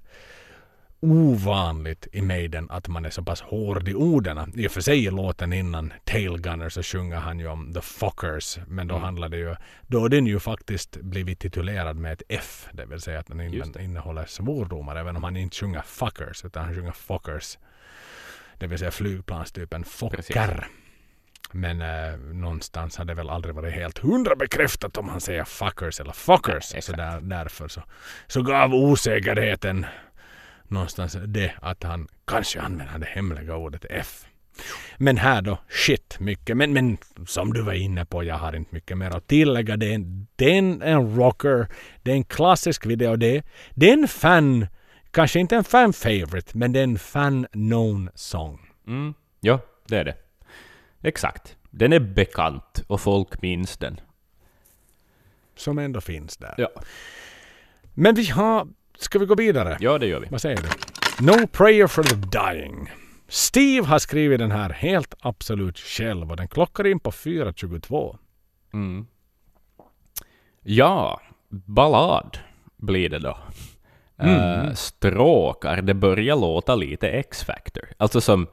ovanligt i Maiden att man är så pass hård i orden. I och för sig i låten innan Tailgunner så sjunger han ju om The Fuckers. Men då mm. handlar det ju, då har den ju faktiskt blivit titulerad med ett F. Det vill säga att den in, innehåller svordomar även om han inte sjunger fuckers utan han sjunger fuckers. Det vill säga flygplanstypen Fokker. Men eh, någonstans har det väl aldrig varit helt hundra bekräftat om han säger fuckers eller fuckers. Ja, så där, därför så, så gav osäkerheten någonstans det att han kanske använder det hemliga ordet F. Men här då, shit mycket. Men, men som du var inne på, jag har inte mycket mer att tillägga. Det är en, det är en rocker, det är en klassisk video. Det, det är en fan, kanske inte en fan favorite, men det är en fan known song. Mm, ja, det är det. Exakt. Den är bekant och folk minns den. Som ändå finns där. Ja. Men vi har Ska vi gå vidare? Ja, det gör vi. Vad säger du? No prayer for the dying. Steve har skrivit den här helt absolut själv och den klockar in på 4.22. Mm. Ja, ballad blir det då. Mm. Uh, stråkar, det börjar låta lite X-Factor. Alltså som...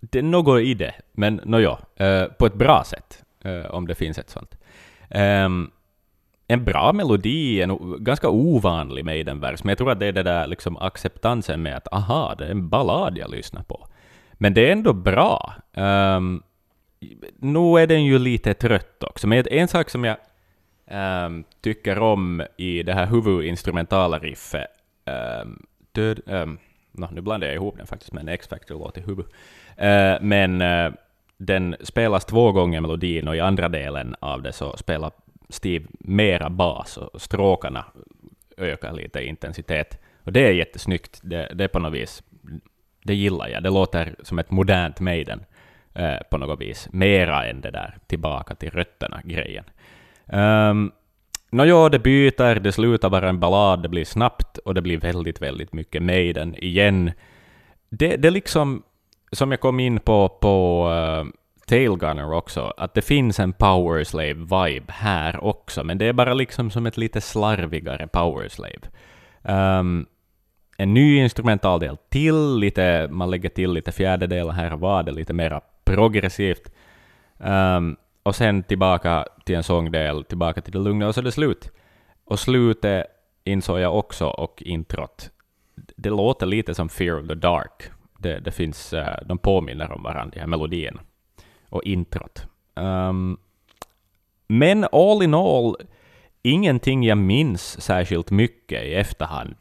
Det är något i det, men nåja, uh, på ett bra sätt, uh, om det finns ett sånt. Um, en bra melodi, en ganska ovanlig Maiden-vers, men jag tror att det är det där liksom acceptansen med att aha, det är en ballad jag lyssnar på. Men det är ändå bra. Um, nu är den ju lite trött också, men en sak som jag um, tycker om i det här huvudinstrumentala riffet, um, död, um, no, nu blandar jag ihop den faktiskt med en X-Factor-låt i huvud, uh, eh, men uh, den spelas två gånger melodin och i andra delen av det så spelar Steve mera bas och stråkarna ökar lite i intensitet. Och det är jättesnyggt. Det, det är på något vis, det gillar jag. Det låter som ett modernt Maiden eh, på något vis. Mera än det där tillbaka till rötterna-grejen. Ehm, um, Nåja, det byter, det slutar vara en ballad, det blir snabbt och det blir väldigt, väldigt mycket Maiden igen. Det, det liksom, som jag kom in på, på uh, Tailgunner också, att det finns en Powerslave-vibe här också, men det är bara liksom som ett lite slarvigare Powerslave. Um, ehm, en ny instrumentaldel till, lite, man lägger till lite fjärdedelar här och var, det lite mera progressivt. Um, och sen tillbaka till en sångdel, tillbaka till det lugna, och så är det slut. Och slutet insåg jag också, och introt, det låter lite som Fear of the Dark. Det, det finns, eh, de påminner om varandra, de här melodierna och introt. Um, men all in all, ingenting jag minns särskilt mycket i efterhand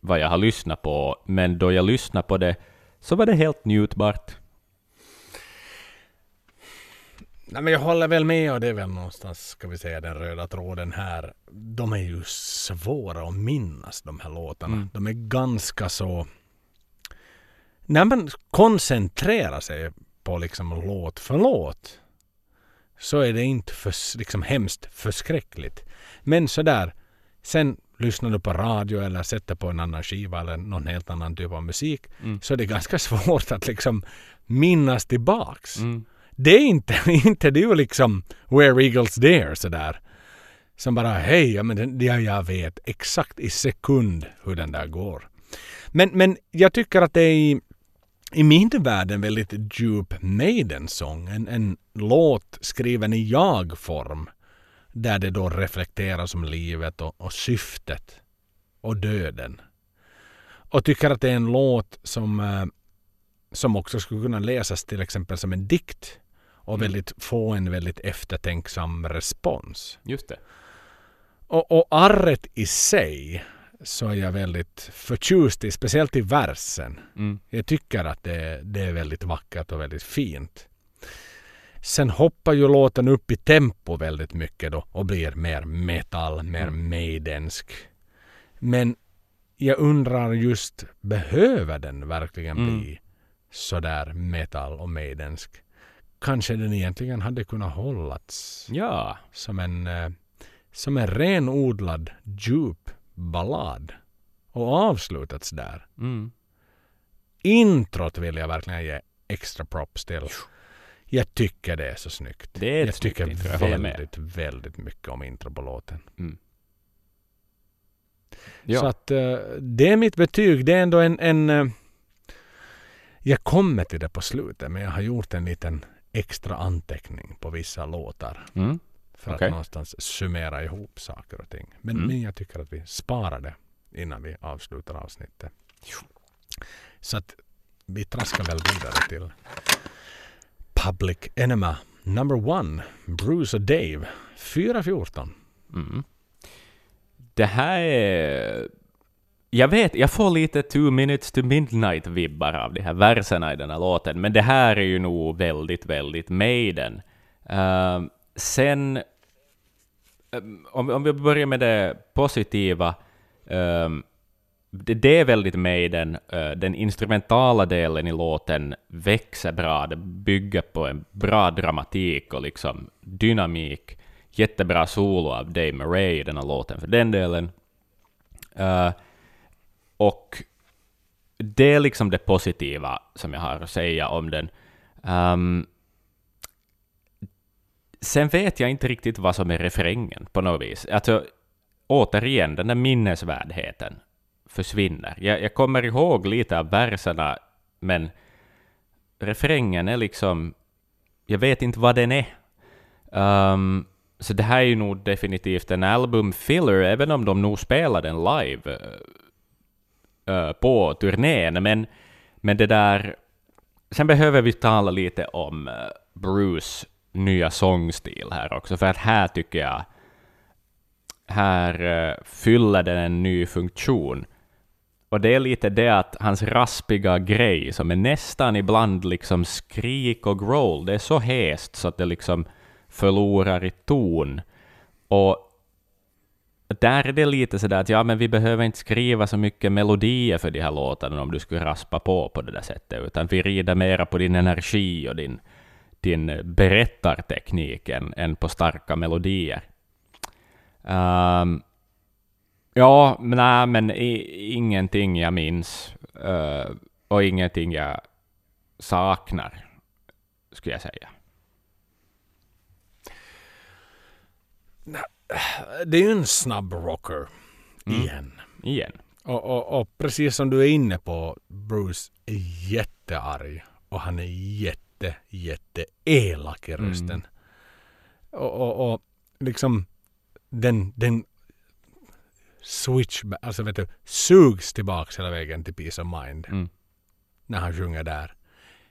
vad jag har lyssnat på, men då jag lyssnade på det så var det helt njutbart. Nej, men jag håller väl med och det är väl någonstans, ska vi säga, den röda tråden här. De är ju svåra att minnas de här låtarna. Mm. De är ganska så... När man koncentrerar sig på liksom låt för låt så är det inte för, liksom hemskt förskräckligt. Men sådär, sen lyssnar du på radio eller sätter på en annan skiva eller någon helt annan typ av musik mm. så är det ganska svårt att liksom minnas tillbaks. Mm. Det är inte, inte det är ju liksom Where Eagles Dare sådär. Som bara hej, ja, men ja, jag vet exakt i sekund hur den där går. Men, men jag tycker att det är i, min värld en väldigt djup Maiden-sång. En, en låt skriven i jag-form. Där det då reflekteras om livet och, och syftet och döden. Och tycker att det är en låt som, eh, som också skulle kunna läsas till exempel som en dikt och mm. väldigt, få en väldigt eftertänksam respons. Just det. Och, och arret i sig så är jag väldigt förtjust i, speciellt i versen. Mm. Jag tycker att det, det är väldigt vackert och väldigt fint. Sen hoppar ju låten upp i tempo väldigt mycket då och blir mer metal, mer mm. maidensk. Men jag undrar just, behöver den verkligen mm. bli sådär metal och maidensk? Kanske den egentligen hade kunnat hållats ja. som en, eh, som en renodlad djup ballad och avslutats där. Mm. Introt vill jag verkligen ge extra props till. Jag tycker det är så snyggt. Det är jag tycker intro, jag väldigt, väldigt mycket om intro på låten. Mm. Ja. Så att uh, det är mitt betyg. Det är ändå en... en uh, jag kommer till det på slutet men jag har gjort en liten extra anteckning på vissa låtar. Mm. För okay. att någonstans summera ihop saker och ting. Men, mm. men jag tycker att vi sparar det innan vi avslutar avsnittet. Så att vi traskar väl vidare till Public Enema Number One, Bruce och Dave, 4.14. Mm. Det här är... Jag vet, jag får lite Two Minutes to Midnight-vibbar av de här verserna i den här låten, men det här är ju nog väldigt, väldigt Maiden. Uh, sen, ähm, om, om vi börjar med det positiva, um, det, det är väldigt Maiden. Uh, äh, den instrumentala delen i låten växer bra, det bygger på en bra dramatik och liksom dynamik. Jättebra solo av Dave Murray i den här låten för den delen. Uh, och det är liksom det positiva som jag har att säga om den. Um, sen vet jag inte riktigt vad som är refrängen på något vis. Alltså, återigen, den där minnesvärdheten försvinner. Jag, jag kommer ihåg lite av verserna, men refrängen är liksom... Jag vet inte vad den är. Um, så det här är ju nog definitivt en album-filler, även om de nog spelar den live uh, på turnén. Men, men det där... Sen behöver vi tala lite om, eh, Bruce nya sångstil här också, för att här tycker jag här uh, fyller den en ny funktion. Och det är lite det att hans raspiga grej, som är nästan ibland liksom skrik och growl, det är så häst så att det liksom förlorar i ton. Och där är det lite sådär att ja, men vi behöver inte skriva så mycket melodier för de här låtarna om du skulle raspa på på det där sättet, utan vi rider mera på din energi och din, din berättarteknik än, än på starka melodier. Um, ja, nej, men i, ingenting jag minns uh, och ingenting jag saknar, skulle jag säga. Det är ju en snabb rocker. Mm. Igen. Igen. Och, och, och precis som du är inne på, Bruce är jättearg. Och han är jätte, jätte elak i rösten. Mm. Och, och, och liksom den, den switch, alltså vet du, sugs tillbaks hela vägen till Peace of Mind. Mm. När han sjunger där.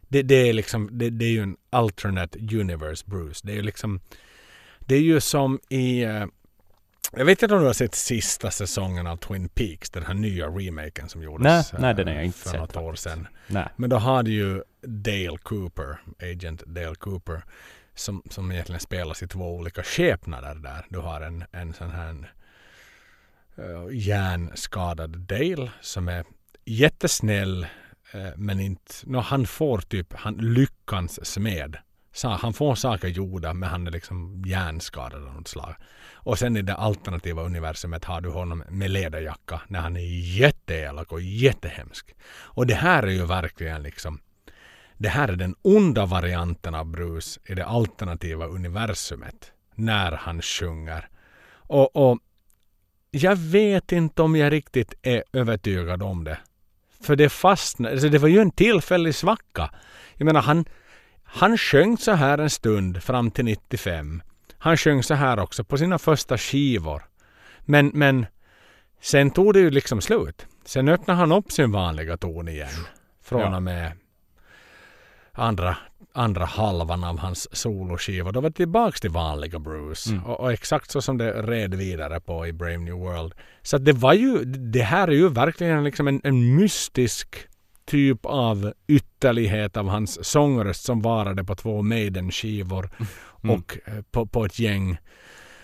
Det, det är liksom, det, det är ju en alternate universe Bruce. Det är ju liksom, det är ju som i eh, jag vet inte om du har sett sista säsongen av Twin Peaks, den här nya remaken som gjordes Nej, nej, den har jag eh, inte för sett något år sedan. Nej. Men då har du ju Dale Cooper, Agent Dale Cooper, som, som egentligen spelas i två olika skepnader där. Du har en, en sån här uh, hjärnskadad Dale som är jättesnäll eh, men inte, no, han får typ han, lyckans smed. Han får saker gjorda men han är liksom hjärnskadad av något slag. Och sen i det alternativa universumet har du honom med läderjacka när han är jätteelak och jättehemsk. Och det här är ju verkligen liksom det här är den onda varianten av Bruce i det alternativa universumet. När han sjunger. Och, och jag vet inte om jag riktigt är övertygad om det. För det fastnade, alltså det var ju en tillfällig svacka. Jag menar han, han sjöng så här en stund fram till 95. Han sjöng så här också på sina första skivor. Men, men sen tog det ju liksom slut. Sen öppnade han upp sin vanliga ton igen. Från och med andra, andra halvan av hans soloskiva. Då var det tillbaks till vanliga Bruce. Mm. Och, och exakt så som det red vidare på i Brave New World. Så det var ju, det här är ju verkligen liksom en, en mystisk typ av ytterlighet av hans sångröst som varade på två Maiden-skivor Mm. och eh, på, på ett gäng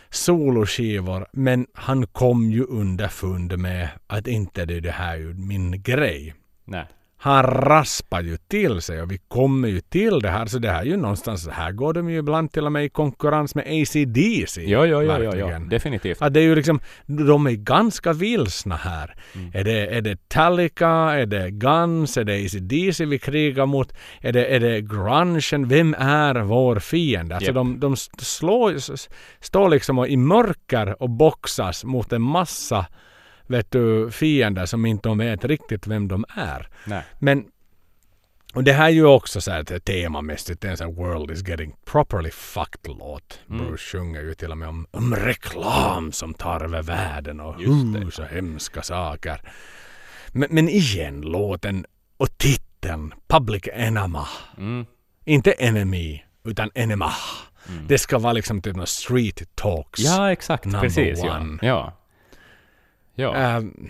soloskivor. Men han kom ju underfund med att inte det, det här är min grej. Nej. Han raspar ju till sig och vi kommer ju till det här. Så det här är ju någonstans, här går de ju ibland till och med i konkurrens med AC/DC. Jo, jo, jo, jo, jo. definitivt. Att det är ju liksom, de är ganska vilsna här. Mm. Är, det, är det Metallica, är det Guns, är det AC/DC vi krigar mot? Är det, är det grungen? Vem är vår fiende? Alltså Japp. de, de slår, står liksom i mörker och boxas mot en massa vet du, fiender som inte de vet riktigt vem de är. Nej. Men och det här är ju också så här temamässigt, det är en sån här world is getting properly fucked låt. Mm. Bruce sjunger ju till och med om, om reklam som tar över världen och uh, så hemska saker. Men, men igen, låten och titeln Public Enema. Mm. Inte Enemy, utan Enema. Mm. Det ska vara liksom typ någon street talks. Ja, exakt. Precis. One. ja. Ja. Ehm,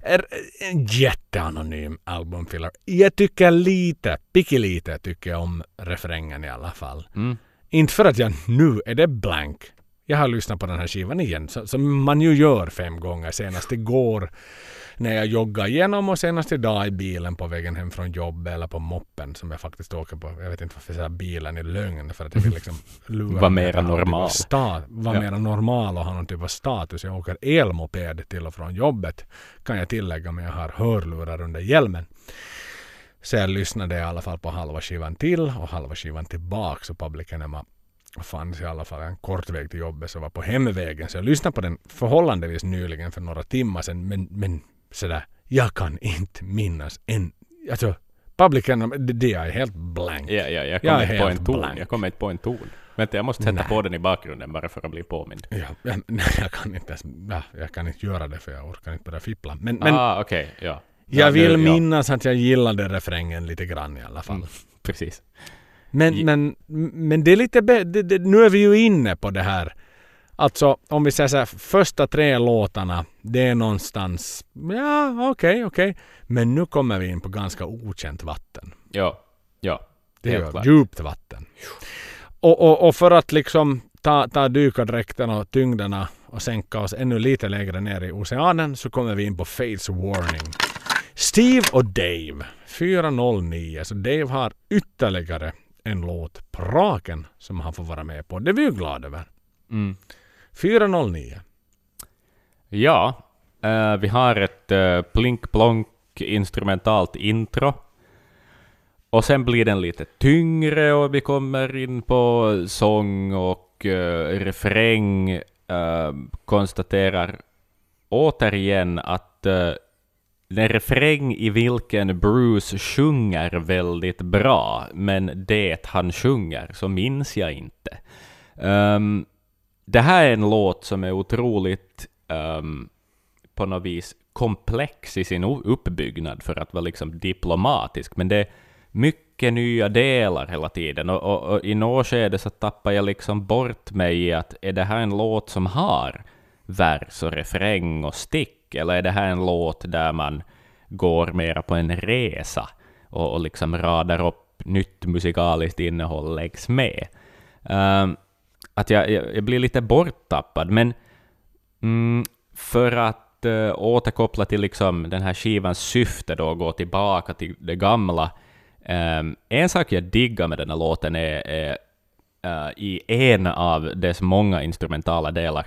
är en jätteanonym albumfiller. Jag tycker lite, lite tycker jag om refrängen i alla fall. Mm. Inte för att jag nu är det blank. Jag har lyssnat på den här skivan igen, som man ju gör fem gånger. Senast igår när jag joggade igenom och senast idag i bilen på vägen hem från jobbet eller på moppen som jag faktiskt åker på. Jag vet inte varför jag säger bilen i lögn för att jag vill liksom lura Var mig mera typ normal. Sta, var Ja. mera normal och ha någon typ av status. Jag åker elmoped till och från jobbet kan jag tillägga men jag har hörlurar under hjälmen. Så jag lyssnade i alla fall på halva skivan till och halva skivan tillbaks och Public Enema fanns i alla fall en kort väg till jobbet så var på hemvägen. Så jag lyssnade på den förhållandevis nyligen för några timmar sedan. Men, men sådär, jag kan inte minnas en... Alltså, Public Enema, det, är helt blank. Ja, ja, jag Jag kommer inte på en ton. blank. Jag kommer inte på en ton. Vänta, jag måste sätta Nej. på den i bakgrunden bara för att bli påmind. Ja, ja, nej, jag kan inte ens, ja, jag kan inte göra det för jag orkar inte börja fippla. Men, men ah, okej. ja. jag Ja, vill ja, minnas att jag gillade refrängen lite grann i alla fall. Mm. Precis. Men, men, men det är lite... Be, det, det, nu är vi ju inne på det här. Alltså om vi säger så här, första tre låtarna, det är någonstans... Ja, okej, okej. Men nu kommer vi in på ganska okänt vatten. Ja, ja. Det är klart. djupt vatten. Och, och, och för att liksom ta, ta dykardräkten och tyngderna och sänka oss ännu lite längre ner i oceanen så kommer vi in på Fates Warning. Steve och Dave. 409. Så Dave har ytterligare en låt på raken som han får vara med på. Det är vi ju glada över. Mm. 409. Ja, uh, vi har ett eh, uh, plink-plonk instrumentalt intro. Och sen blir den lite tyngre och vi kommer in på sång och uh, refräng. Uh, konstaterar återigen att uh, den refräng i vilken Bruce sjunger väldigt bra, men det han sjunger så minns jag inte. Um, det här är en låt som är otroligt um, på något vis komplex i sin uppbyggnad för att vara liksom diplomatisk, men det är mycket nya delar hela tiden. Och, och, och i något skede så tappar jag liksom bort mig i att är det här en låt som har vers och refräng och stick, eller är det här en låt där man går mera på en resa och, och liksom radar upp nytt musikaliskt innehåll läggs med? Um, att jag, jag, jag blir lite borttappad, men mm, för att uh, återkoppla till liksom den här skivans syfte då, gå tillbaka till det gamla. ehm, en sak jag diggar med den här låten är, är eh, i en av dess många instrumentala delar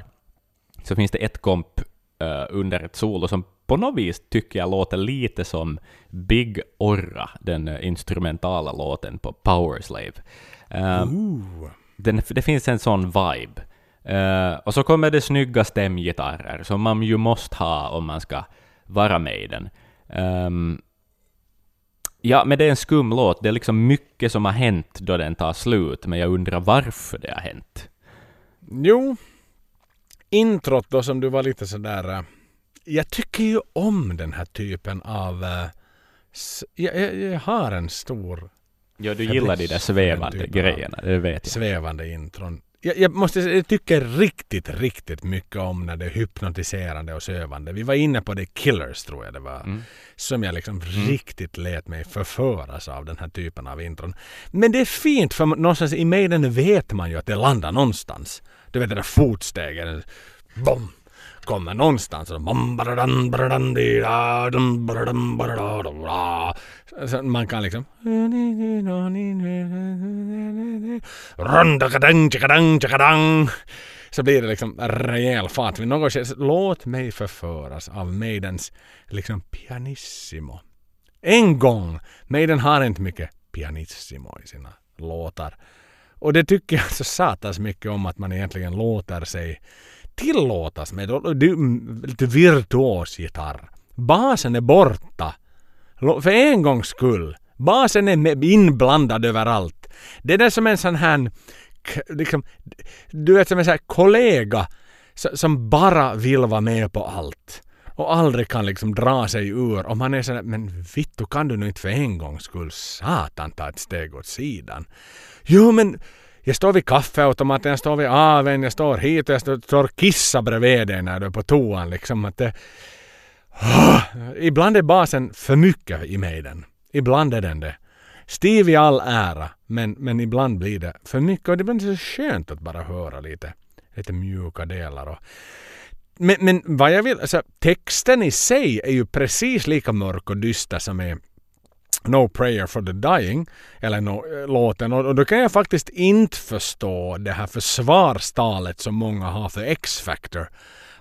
så finns det ett komp eh, under ett solo som på något vis tycker jag låter lite som Big Orra, den eh, instrumentala låten på Powerslave. Ehm, Ooh den, det finns en sån vibe. Uh, och så kommer det snygga stämgitarrer som man ju måste ha om man ska vara med i den. Um, ja, men det är en skum låt. Det är liksom mycket som har hänt då den tar slut, men jag undrar varför det har hänt. Jo. Introt då som du var lite sådär... Eh, jag tycker ju om den här typen av... Eh, jag, jag, jag har en stor Ja, du gillar de där svävande typ grejerna, det vet jag. svävande intron. Jag, jag måste säga, jag tycker riktigt, riktigt mycket om när det är hypnotiserande och sövande. Vi var inne på det Killers tror jag det var. Mm. Som jag liksom riktigt lät mig förföras av den här typen av intron. Men det är fint för någonstans i mig den vet man ju att det landar någonstans. Du vet det där fotstegen. Bom! Kommer någonstans. Så man kan liksom... Så blir det liksom rejäl fart. Vid något skede, låt mig förföras av Maidens liksom pianissimo. En gång! Maiden har inte mycket pianissimo i sina låtar. Och det tycker jag så satans mycket om att man egentligen låter sig tillåtas med lite virtuos gitarr. Basen är borta. För en gångs skull. Basen är inblandad överallt. Det är det som en sån här liksom, du vet som en sån här kollega som bara vill vara med på allt. Och aldrig kan liksom dra sig ur. Och man är sådär, men vittu kan du nu inte för en gångs skull satan ta ett steg åt sidan. Jo men jag står vid kaffeautomaten, jag står vid aven, jag står hit och jag står, står och kissar bredvid dig när du är på toan liksom. Att det, ah, Ibland är basen för mycket i mig den. Ibland är den det. Steve i all ära, men, men ibland blir det för mycket och det blir så skönt att bara höra lite, lite mjuka delar. Och, men, men vad jag vill, alltså, texten i sig är ju precis lika mörk och dyster som är No Prayer for the Dying, eller no, äh, låten. Och, och då kan jag faktiskt inte förstå det här försvarstalet som många har för X-Factor.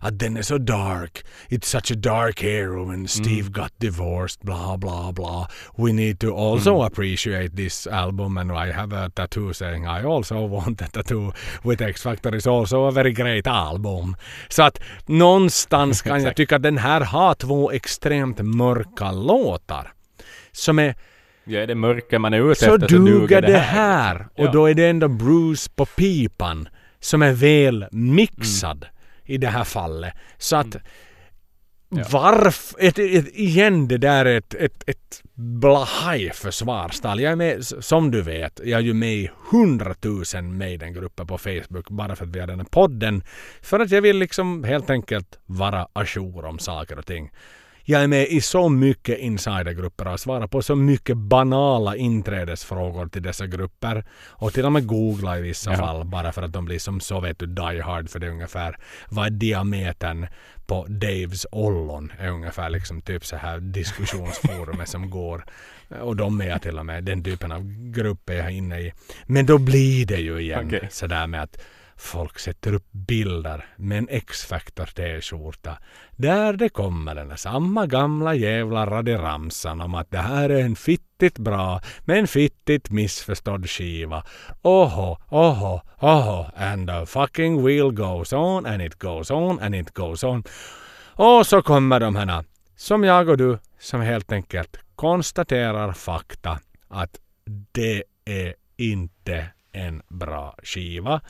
Att den är så dark. It's such a dark hero and Steve got divorced, bla bla bla. We need to also appreciate this album and I have a tattoo saying I also want a tattoo with X-Factor is also a very great album. Så att någonstans kan jag tycka att den här har två extremt mörka låtar. Som är Ja, är det mörker man är ute så efter duger det här. Och Ja. då är det ändå Bruce på pipan som är väl mixad i det här fallet. Så att Varför? Ett, ett, igen det där är ett, ett, ett blahaj försvarstal. Jag är med, som du vet, jag är ju med i hundratusen Maiden-grupper på Facebook bara för att vi har den här podden. För att jag vill liksom helt enkelt vara ajour om saker och ting. Jag är med i så mycket insidergrupper och svarar på så mycket banala inträdesfrågor till dessa grupper. Och till och med googla i vissa ja. fall bara för att de blir som så vet du die hard för det är ungefär vad är diametern på Daves ollon är ungefär liksom typ så här diskussionsforumet som går. Och de är jag till och med. Den typen av grupp är jag inne i. Men då blir det ju igen okay. sådär med att Folk sätter upp bilder med en X-Factor t-skjorta där det kommer den samma gamla jävla radioramsan om att det här är en fittigt bra men fittigt missförstådd skiva. Oho, oho, oho and the fucking wheel goes on and it goes on and it goes on. Och så kommer de här som jag och du som helt enkelt konstaterar fakta att det är inte en bra skiva.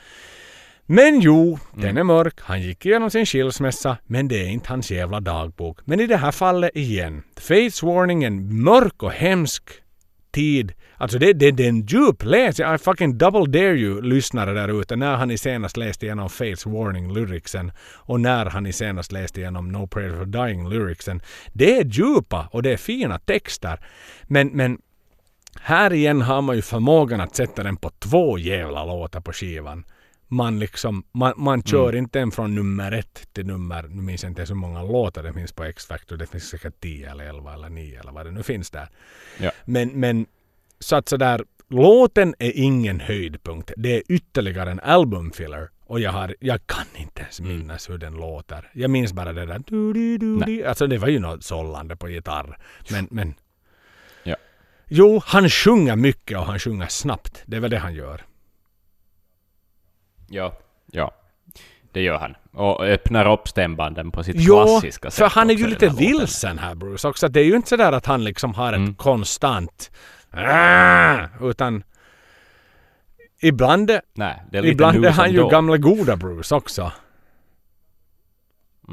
Men jo, den mm. är mörk. Han gick igenom sin skilsmässa, men det är inte hans jävla dagbok. Men i det här fallet igen. Fates Warning, en mörk och hemsk tid. Alltså det, det, det är en djup läs. I fucking double dare you lyssnare där ute när han i senast läste igenom Fates Warning lyricsen och när han i senast läste igenom No Prayer for Dying lyricsen. Det är djupa och det är fina texter. Men, men här igen har man ju förmågan att sätta den på två jävla låtar på skivan man liksom, man, man kör mm. inte en från nummer ett till nummer, nu minns jag inte hur många låtar det finns på X-Factor, det finns säkert 10 eller 11 eller 9 eller vad det nu finns där. Ja. Men, men så att sådär, låten är ingen höjdpunkt. Det är ytterligare en albumfiller. Och jag, har, jag kan inte ens mm. minnas mm. hur den låter. Jag minns bara det där du, du, du, Alltså det var ju något sållande på gitarr. Men, men ja. Jo, han sjunger mycket och han sjunger snabbt. Det är väl det han gör. Ja, ja. Det gör han. Och öppnar upp stämbanden på sitt jo, klassiska sätt. för han är ju lite vilsen här Bruce också. Det är ju inte sådär att han liksom har ett mm. konstant utan ibland, Nej, det är ibland är han ju gamla goda Bruce också.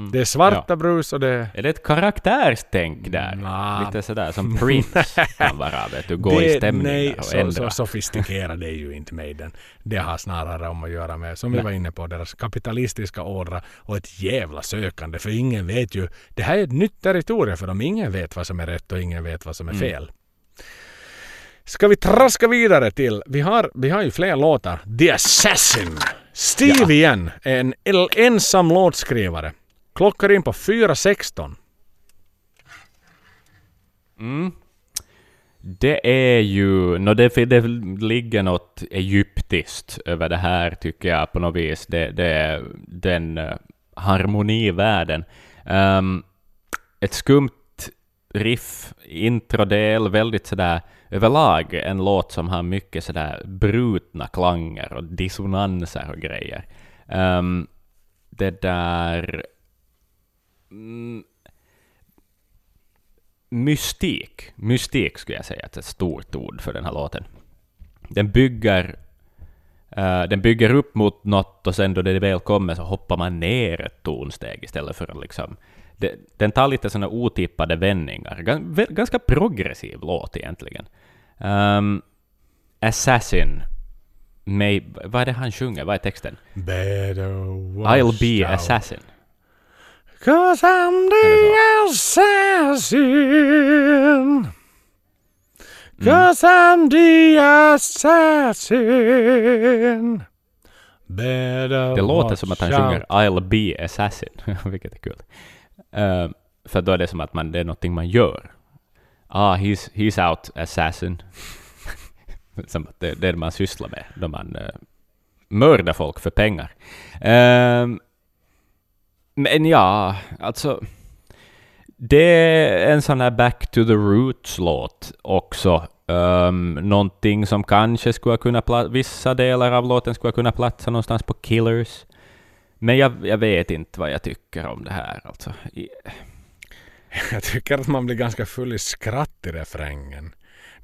Mm. Det är svarta ja. brus och det... Är det ett karaktärstänk där? Nah. Lite sådär som Prince kan vara, vet du, gå det, i stämningar nej, och så, ändra. så sofistikerad är ju inte Maiden. Det har snarare om att göra med, som vi var inne på, deras kapitalistiska ådra och ett jävla sökande. För ingen vet ju, det här är ett nytt territorium för dem. Ingen vet vad som är rätt och ingen vet vad som är mm. fel. Mm. Ska vi traska vidare till, vi har, vi har ju fler låtar. The Assassin. Steve ja. igen, en ensam låtskrivare. Klockar in på 4.16. Mm. Det är ju... No, det, det ligger något egyptiskt över det här, tycker jag på något vis. Det, det är den uh, harmonivärlden. Um, ett skumt riff, introdel, väldigt sådär överlag en låt som har mycket sådär brutna klanger och dissonanser och grejer. Um, det där Mm, mystik. Mystik skulle jag säga är ett stort ord för den här låten. Den bygger, uh, den bygger upp mot något och sen då det väl kommer så hoppar man ner ett tonsteg istället för att liksom... Det, den tar lite sådana otippade vändningar. Gans, ganska progressiv låt egentligen. Um, Assassin. May, vad är det han sjunger? Vad är texten? I'll be assassin. Cause I'm the assassin. Cause mm. I'm the assassin. Better det låter som att han sjunger I'll be assassin, vilket är kul. Uh, för då är det som att man, det är någonting man gör. Ah, he's, he's out assassin. som att det, det är det man sysslar med då man uh, mördar folk för pengar. Uh, men ja, alltså... Det är en sån här Back to the Roots-låt också. Um, någonting som kanske skulle kunna vissa delar av låten skulle kunna platsa någonstans på Killers. Men jag, jag vet inte vad jag tycker om det här. Alltså. Jag tycker att man blir ganska full i skratt i refrängen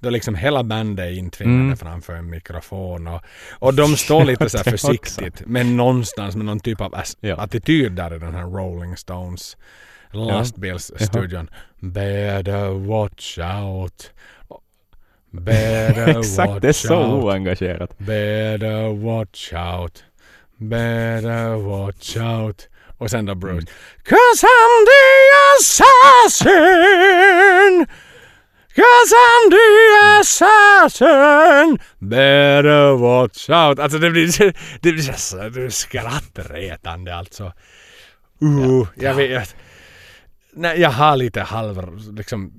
då liksom hela bandet är intvingade mm. framför en mikrofon och, och de står lite så försiktigt men någonstans med någon typ av ja. attityd där i den här Rolling Stones lastbilsstudion. Better watch out. Better Exakt, watch det är så out. oengagerat. Better watch out. Better watch out. Och sen då Bruce. Mm. Cause I'm the assassin! Cause I'm the assassin! Better watch out. Alltså det blir, det blir så det blir skrattretande alltså. Uh, jag vet. Nej, jag har lite halv... Liksom,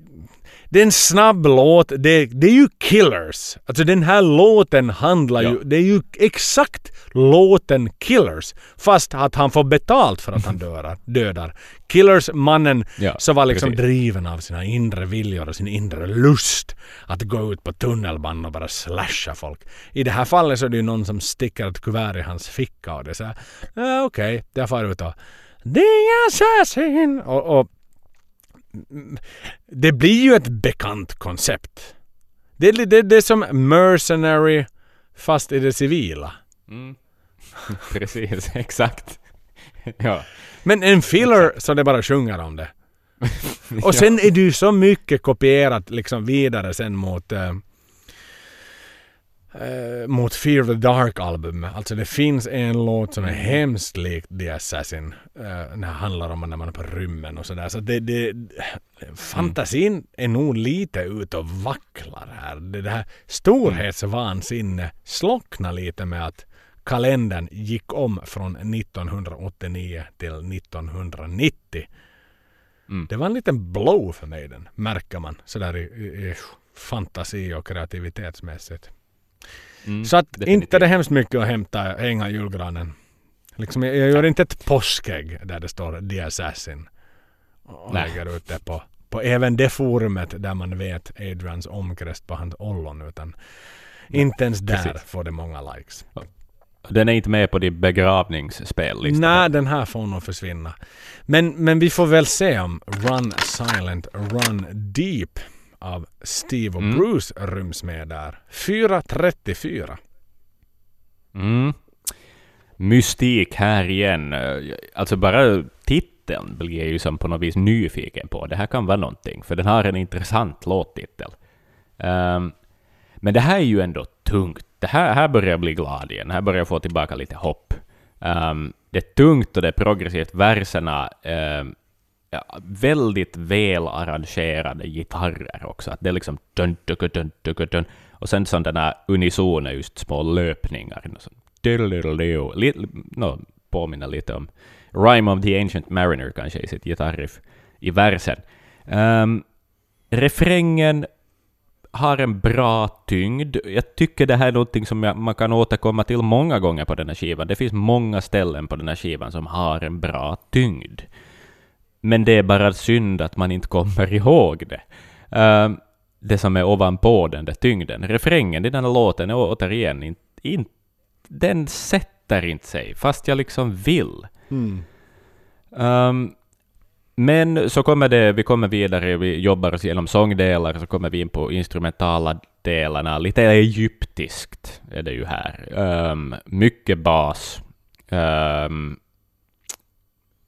det är en snabb låt. Det, det är ju Killers. Alltså den här låten handlar Ja. ju... Det är ju exakt låten Killers. Fast att han får betalt för att han dödar. dödar. Killers, mannen Ja, som var liksom precis. driven av sina inre viljor och sin inre lust att gå ut på tunnelbanan och bara slasha folk. I det här fallet så är det ju någon som sticker ett kuvert i hans ficka och det är såhär, ah, okej, okay, jag far ut och The Assassin! Och, och mm, det blir ju ett bekant koncept. Det, är det, det är som Mercenary fast i det civila. Mm. Precis, exakt. ja. Men en filler så det bara sjunger om det. Och sen är det ju så mycket kopierat liksom vidare sen mot eh, eh, mot Fear of the Dark-albumet. Alltså det finns en låt som är hemskt lik The Assassin. Uh, den här handlar om när man är på rymmen och sådär. Så det, det, fantasin är nog lite ute och vacklar här. Det, det här storhetsvansinne slocknar lite med att kalendern gick om från 1989 till 1990. Mm. Det var en liten blow för mig den, märker man. Sådär i, i, i fantasi och kreativitetsmässigt. Mm, Så att definitivt. inte det är hemskt mycket att hämta, hänga julgranen. Liksom, jag, jag gör inte ett påskägg där det står The Assassin. Och Nej. lägger ut det på, på även det forumet där man vet Adrians omkrest på hans ollon. Utan inte ens där precis. får det många likes. Den är inte med på din begravningsspellista. Nej, den här får nog försvinna. Men, men vi får väl se om Run Silent, Run Deep av Steve och Mm. Bruce ryms med där. 4.34. Mm. Mystik här igen. Alltså bara titeln blir ju som på något vis nyfiken på. Det här kan vara någonting, för den har en intressant låttitel. Ehm, men det här är ju ändå tungt. Det här, här börjar jag bli glad igen. Här börjar jag få tillbaka lite hopp. Um, det är tungt och det är progressivt. Verserna, um, ja, väldigt väl arrangerade gitarrer också. Att det är liksom dun, dun, dun, dun, dun, dun. Och sen sådana unisona just små löpningar. Nå sån. Lite, no, påminner lite om Rhyme of the Ancient Mariner kanske i sitt gitarriff i versen. Um, refrängen har en bra tyngd. Jag tycker det här är någonting som jag, man kan återkomma till många gånger på den här skivan. Det finns många ställen på den här skivan som har en bra tyngd. Men det är bara synd att man inte kommer ihåg det. Ehm, det som är ovanpå den där tyngden. Refrängen i den här låten är återigen inte... In, den sätter inte sig, fast jag liksom vill. Ehm, men så kommer det, vi kommer vidare, vi jobbar oss igenom sångdelar, så kommer vi in på instrumentala delarna. Lite egyptiskt är det ju här. Um, mycket bas. Um,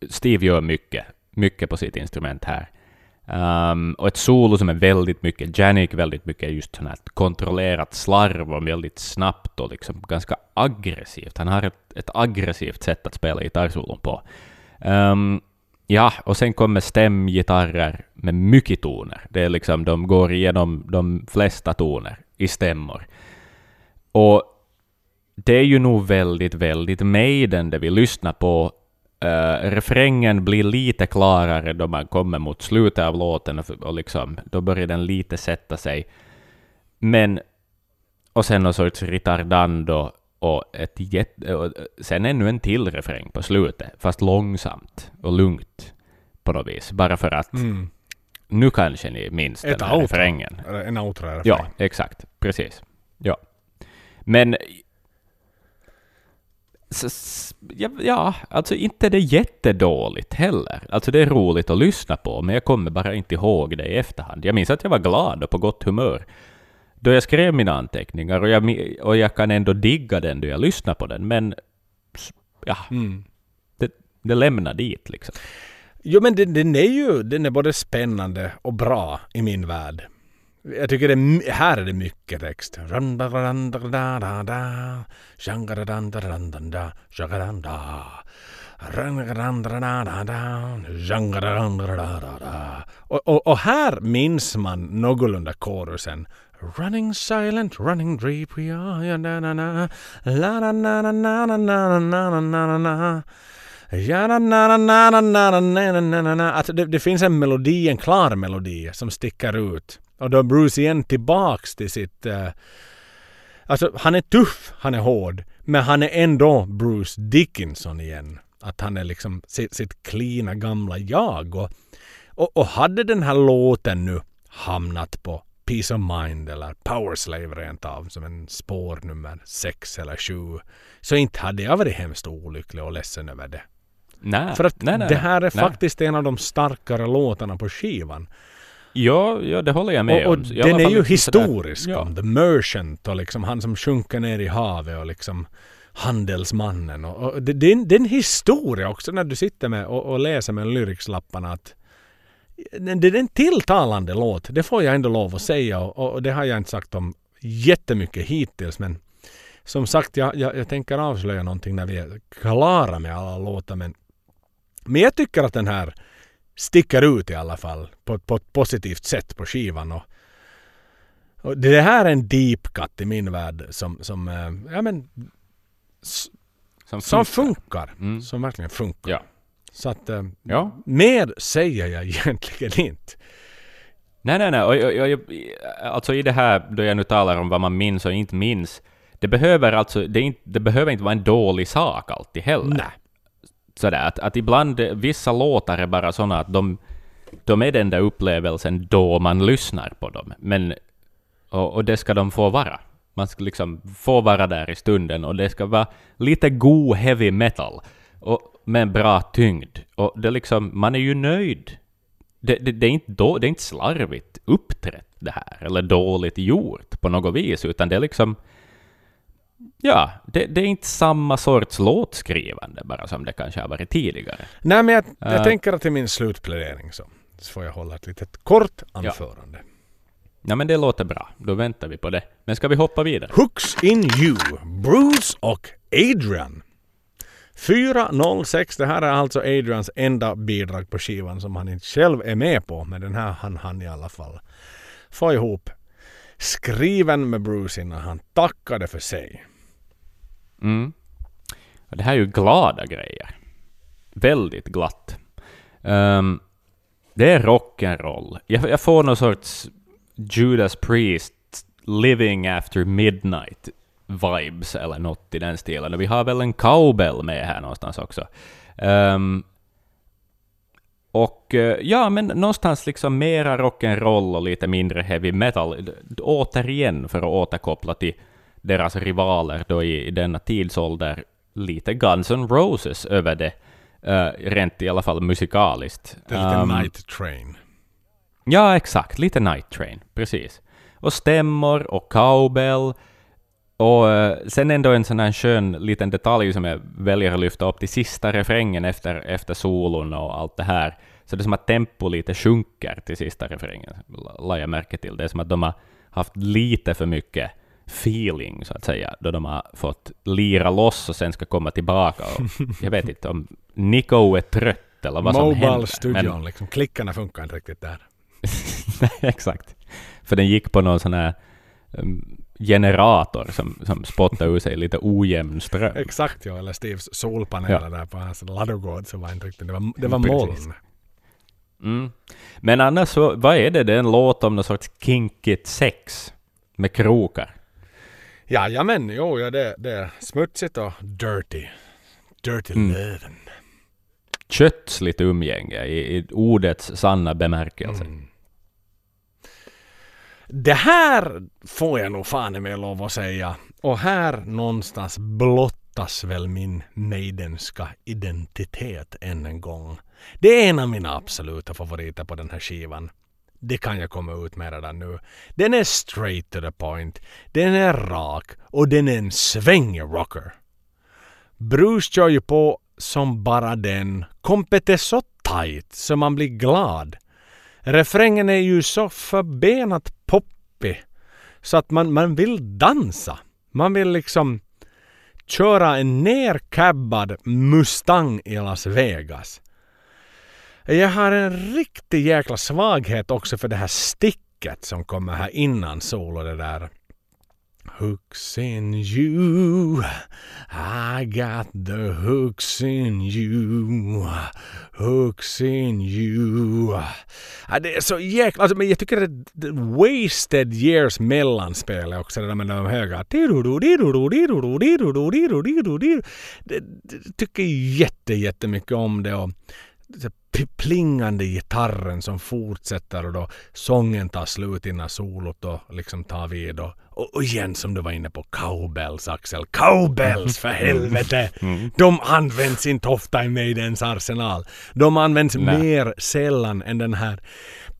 Steve gör mycket, mycket på sitt instrument här. Um, och ett solo som är väldigt mycket Janik, väldigt mycket just sån här kontrollerat slarv och väldigt snabbt och liksom ganska aggressivt. Han har ett, ett aggressivt sätt att spela gitarrsolon på. Um, ja, och sen kommer stämgitarrer med mycket toner. Det är liksom, de går igenom de flesta toner i stämmor. Och det är ju nog väldigt, väldigt Maiden det vi lyssnar på. Uh, refrängen blir lite klarare då man kommer mot slutet av låten och, och liksom, då börjar den lite sätta sig. Men, och sen någon sorts ritardando och ett jätte, och sen ännu en till refräng på slutet, fast långsamt och lugnt på något vis. Bara för att Mm. nu kanske ni minns Ett den här outro. refrängen. En outro-refräng. Ja, exakt. Precis. Ja. Men... ja, alltså inte det jättedåligt heller. Alltså det är roligt att lyssna på, men jag kommer bara inte ihåg det i efterhand. Jag minns att jag var glad och på gott humör då jag skrev mina anteckningar och jag, och jag kan ändå digga den då jag lyssnar på den, men ja, Mm. det, det lämnar dit liksom. Jo men den, den är ju den är både spännande och bra i min värld. Jag tycker det är, här är det mycket text. Och, och, och här minns man någorlunda korusen. Running silent, running deep, we are, ja, na, na, na, la, na, na, na, na, na, na, na, na, na, na. Ja, na, na, na, na, na, na, na, na, na. Alltså det, det finns en melodi, en klar melodi som sticker ut. Och då är Bruce igen tillbaks till sitt... Uh, alltså han är tuff, han är hård. Men han är ändå Bruce Dickinson igen. Att han är liksom sitt, sitt klina gamla jag. Och, och, och hade den här låten nu hamnat på Peace of Mind eller Power Slave rent av som en spår nummer sex eller sju. Så inte hade jag varit hemskt olycklig och ledsen över det. Nej, För att nej, nej, det här är faktiskt en av de starkare låtarna på skivan. Ja, ja, det håller jag med Och, och om. Alla den är ju sådär- historisk. Ja. The Merchant och liksom han som sjunker ner i havet och liksom handelsmannen. Och, och det, det, är en, det är en historia också när du sitter med och, och läser med lyricslapparna att det, är en tilltalande låt. Det får jag ändå lov att säga och, och det har jag inte sagt om jättemycket hittills men som sagt jag, jag, jag tänker avslöja någonting när vi är klara med alla låtar men men jag tycker att den här sticker ut i alla fall på, på ett positivt sätt på skivan. Och, och det här är en deep cut i min värld som, som, eh, ja, men, Som som funkar. funkar. Mm. Som verkligen funkar. Ja. Så att eh, Ja. mer säger jag egentligen inte. Nej, nej, nej. Och, och, och, alltså i det här, då jag nu talar om vad man minns och inte minns, det behöver alltså, det, inte, det behöver inte vara en dålig sak alltid heller. Nej. Sådär, att, att ibland, vissa låtar är bara sådana att de, de är den där upplevelsen då man lyssnar på dem. Men, och, och det ska de få vara. Man ska liksom få vara där i stunden och det ska vara lite god heavy metal. Och med en bra tyngd. Och det liksom, man är ju nöjd. Det, det, det, är inte då, det är inte slarvigt uppträtt det här, eller dåligt gjort på något vis, utan det är liksom... Ja, det, det är inte samma sorts låtskrivande bara som det kanske har varit tidigare. Nej men jag, jag Eh. tänker att i min slutplädering så, så får jag hålla ett litet kort anförande. Ja, men det låter bra. Då väntar vi på det. Men ska vi hoppa vidare? Hooks in you, Bruce och Adrian. 406, det här är alltså Adrians enda bidrag på skivan som han inte själv är med på. Men den här han han i alla fall få ihop. Skriven med Bruce innan han tackade för sig. Mm. Det här är ju glada grejer. Väldigt glatt. Um, det är rock'n'roll. Jag, jag får någon sorts Judas Priest Living After Midnight vibes eller något i den stilen. Och vi har väl en cowbell med här någonstans också. Ehm, och eh, ja, men någonstans liksom mera rock'n'roll och lite mindre heavy metal. Återigen för att återkoppla till deras rivaler då i, i denna tidsålder, lite Guns N' Roses över det, eh, rent i alla fall musikaliskt. Det är lite Ehm, Night Train. Ja, exakt. Lite Night Train. Precis. Och stämmor och cowbell. Och eh, sen ändå en sån här skön liten detalj som jag väljer att lyfta upp till sista refrängen efter, efter solon och allt det här. Så det är som att tempo lite sjunker till sista refrängen, la- jag märke till. Det är som att de har haft lite för mycket feeling, så att säga, då de har fått lira loss och sen ska komma tillbaka. Och jag vet inte om Nico är trött eller vad som händer. Mobile men- studion, liksom. Klickarna funkar inte riktigt där. Nej, exakt. För den gick på någon sån här um, generator som, som spottade ur sig lite ojämn ström. Exakt ja, eller Steves solpaneler Ja. där på hans ladugård så var inte riktigt, det var, det var Precis. moln. Mm. Men annars så, vad är det? Det är en låt om någon sorts kinkigt sex med krokar. Jajamän, jo, ja, det, det är smutsigt och dirty. Dirty Mm. löven. Kötsligt umgänge i, i ordets sanna bemärkelse. Mm. Det här får jag nog fan med lov att säga. Och här någonstans blottas väl min maidenska identitet än en gång. Det är en av mina absoluta favoriter på den här skivan. Det kan jag komma ut med redan nu. Den är straight to the point. Den är rak och den är en svängig rocker. Bruce kör ju på som bara den. Kompet är så tight så man blir glad. Refrängen är ju så förbenat poppig så att man, man vill dansa. Man vill liksom köra en nercabbad Mustang i Las Vegas. Jag har en riktig jäkla svaghet också för det här sticket som kommer här innan solo. Det där Hooks in you. I got the hooks in you. Hooks in you. Ja, det är så jäkla... Alltså, men jag tycker att det är wasted years mellanspel också. Det där med de höga... Jag tycker jätte, jättemycket om det. Och plingande gitarren som fortsätter och då sången tar slut innan solot och liksom tar vid. Och, och, igen som du var inne på, cowbells Axel. Cowbells för helvete! Mm. De används inte ofta i Maidens arsenal. De används Nej. mer sällan än den här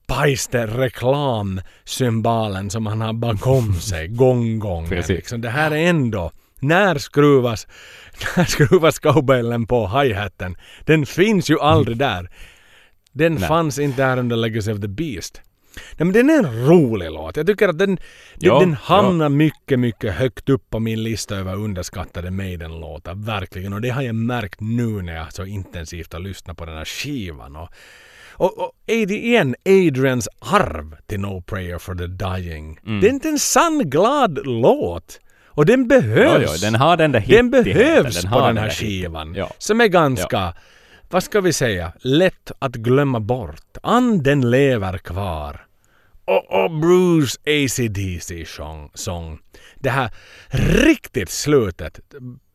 pajste reklamsymbolen som han har bakom sig, gonggongen. Liksom. Det här är ändå när skruvas, när skruvas cowbellen på hi-haten? Den finns ju aldrig där. Den Nej. fanns inte där under Legacy of the Beast. Nej, men den är en rolig låt. Jag tycker att den, ja, den hamnar ja. mycket, mycket högt upp på min lista över underskattade Maiden-låtar. Verkligen. Och det har jag märkt nu när jag så intensivt har lyssnat på den här skivan. Och, och, och igen, Adrians arv till No Prayer for the Dying. Mm. Det är inte en sann glad låt. Och den behövs. Jo, jo, den har den där Den behövs den på den här skivan. Ja. Som är ganska vad ska vi säga, lätt att glömma bort. Anden lever kvar. Och, och Bruce ACDC sång, sång. Det här riktigt slutet.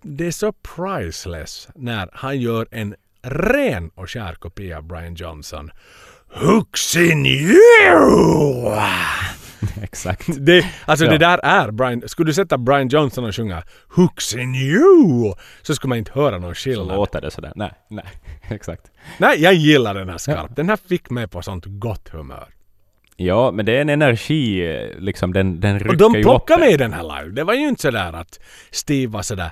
Det är så priceless när han gör en ren och skär kopia av Brian Johnson. Hooks in you! Exakt. Det, alltså ja. det där är Brian. Skulle du sätta Brian Johnson och sjunga Hooks in you så skulle man inte höra någon skillnad. Så låter det sådär. Nej, nej. Exakt. Nej, jag gillar den här skarpt. Ja. Den här fick mig på sånt gott humör. Ja, men det är en energi, liksom den, den rycker ju Och de plockade med den här live. Det var ju inte sådär att Steve var sådär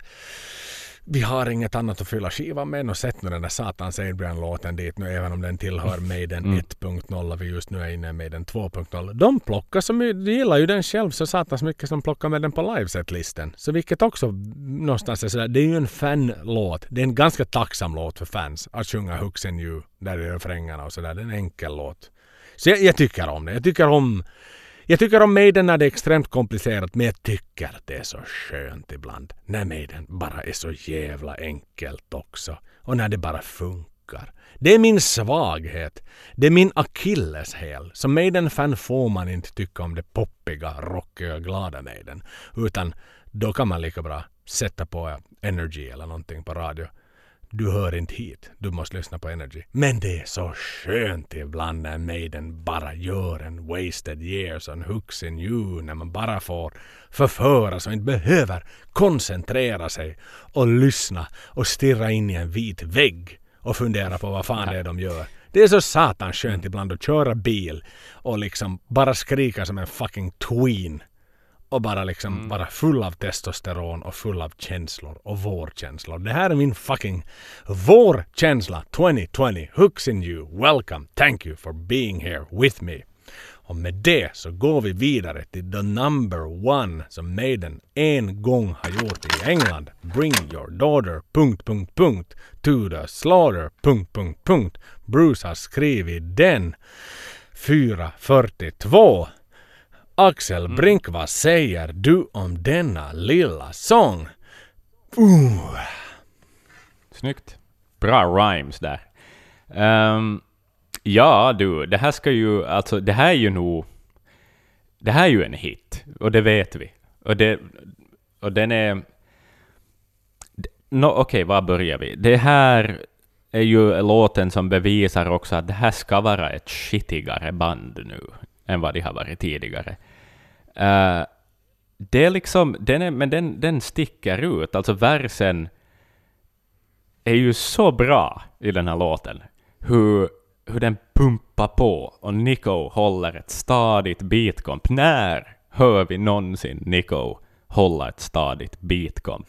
vi har inget annat att fylla skivan med. Och sätt nu den där satans Adrian-låten dit nu även om den tillhör Maiden mm. 1.0 och vi just nu är inne med den 2.0. De plockar som de gillar ju den själv så satans mycket som plockar med den på liveset-listen. Så vilket också någonstans är sådär, det är ju en fanlåt. Det är en ganska tacksam låt för fans att sjunga Hooks and You där i refrängerna och sådär. Det är en enkel låt. Så jag, jag tycker om det. Jag tycker om jag tycker om Maiden när det är extremt komplicerat men jag tycker att det är så skönt ibland när Maiden bara är så jävla enkelt också. Och när det bara funkar. Det är min svaghet. Det är min akilleshäl. Som Maiden-fan får man inte tycka om det poppiga, rockiga, glada Maiden. Utan då kan man lika bra sätta på Energy eller någonting på radio du hör inte hit. Du måste lyssna på Energy. Men det är så skönt ibland när Maiden bara gör en wasted years and hooks in you. När man bara får förföras och inte behöver koncentrera sig och lyssna och stirra in i en vit vägg och fundera på vad fan det är de gör. Det är så satans skönt ibland att köra bil och liksom bara skrika som en fucking tween och bara liksom mm. vara full av testosteron och full av känslor och vårkänslor. Det här är min fucking vårkänsla 2020. Hooks in you. Welcome. Thank you for being here with me. Och med det så går vi vidare till the number one som Maiden en gång har gjort i England. Bring your daughter... Punkt, punkt, punkt, to the slaughter... Punkt, punkt, punkt. Bruce har skrivit den 4.42 Axel mm. Brink, vad säger du om denna lilla sång? Uh. Snyggt. Bra rhymes där. Um, ja du, det här ska ju, alltså det här är ju nog, det här är ju en hit, och det vet vi. Och, det, och den är... No, Okej, okay, var börjar vi? Det här är ju låten som bevisar också att det här ska vara ett skitigare band nu än vad de har varit tidigare. Uh, det är liksom, den är, men den, den sticker ut. Alltså versen är ju så bra i den här låten. Hur, hur den pumpar på och Nico håller ett stadigt beatkomp. När hör vi någonsin Nico hålla ett stadigt beatkomp?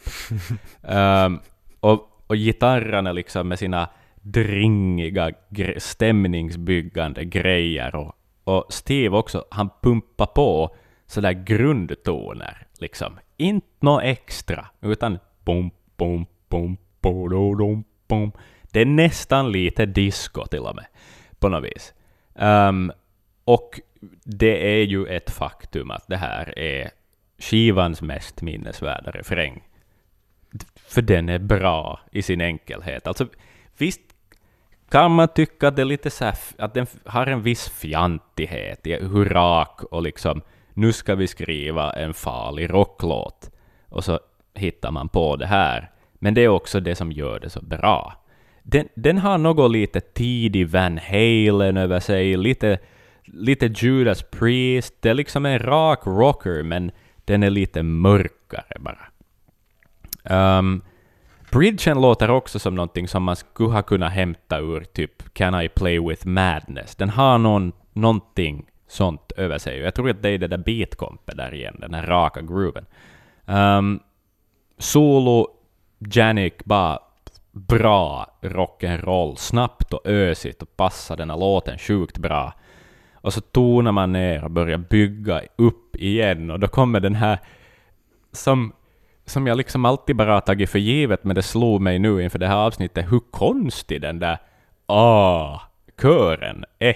um, och, och gitarrerna liksom med sina dringiga, stämningsbyggande grejer. Och, och Steve också, han pumpar på sådär grundtoner, liksom. Inte något extra, utan bom, bom, bom, bododom, bom. Det är nästan lite disco till och med, på något vis. Um, och det är ju ett faktum att det här är skivans mest minnesvärda refräng. För den är bra i sin enkelhet. Alltså, visst kan man tycka att det är lite så här, att den har en viss fjantighet hur rak och liksom nu ska vi skriva en farlig rocklåt. Och så hittar man på det här. Men det är också det som gör det så bra. Den, den har något lite tidig Van Halen över sig, lite, lite Judas Priest. Det är liksom en rak rocker, men den är lite mörkare bara. Um, Bridgen låter också som någonting som man skulle ha kunnat hämta ur typ Can I Play With Madness. Den har någon, någonting sånt över sig. Jag tror att det är det där beatkompet där igen, den här raka grooven. Um, solo, Janik, bara bra rock'n'roll, snabbt och ösigt och passar den här låten sjukt bra. Och så tonar man ner och börjar bygga upp igen och då kommer den här som, som jag liksom alltid bara har tagit för givet, men det slog mig nu inför det här avsnittet hur konstig den där ah-kören är.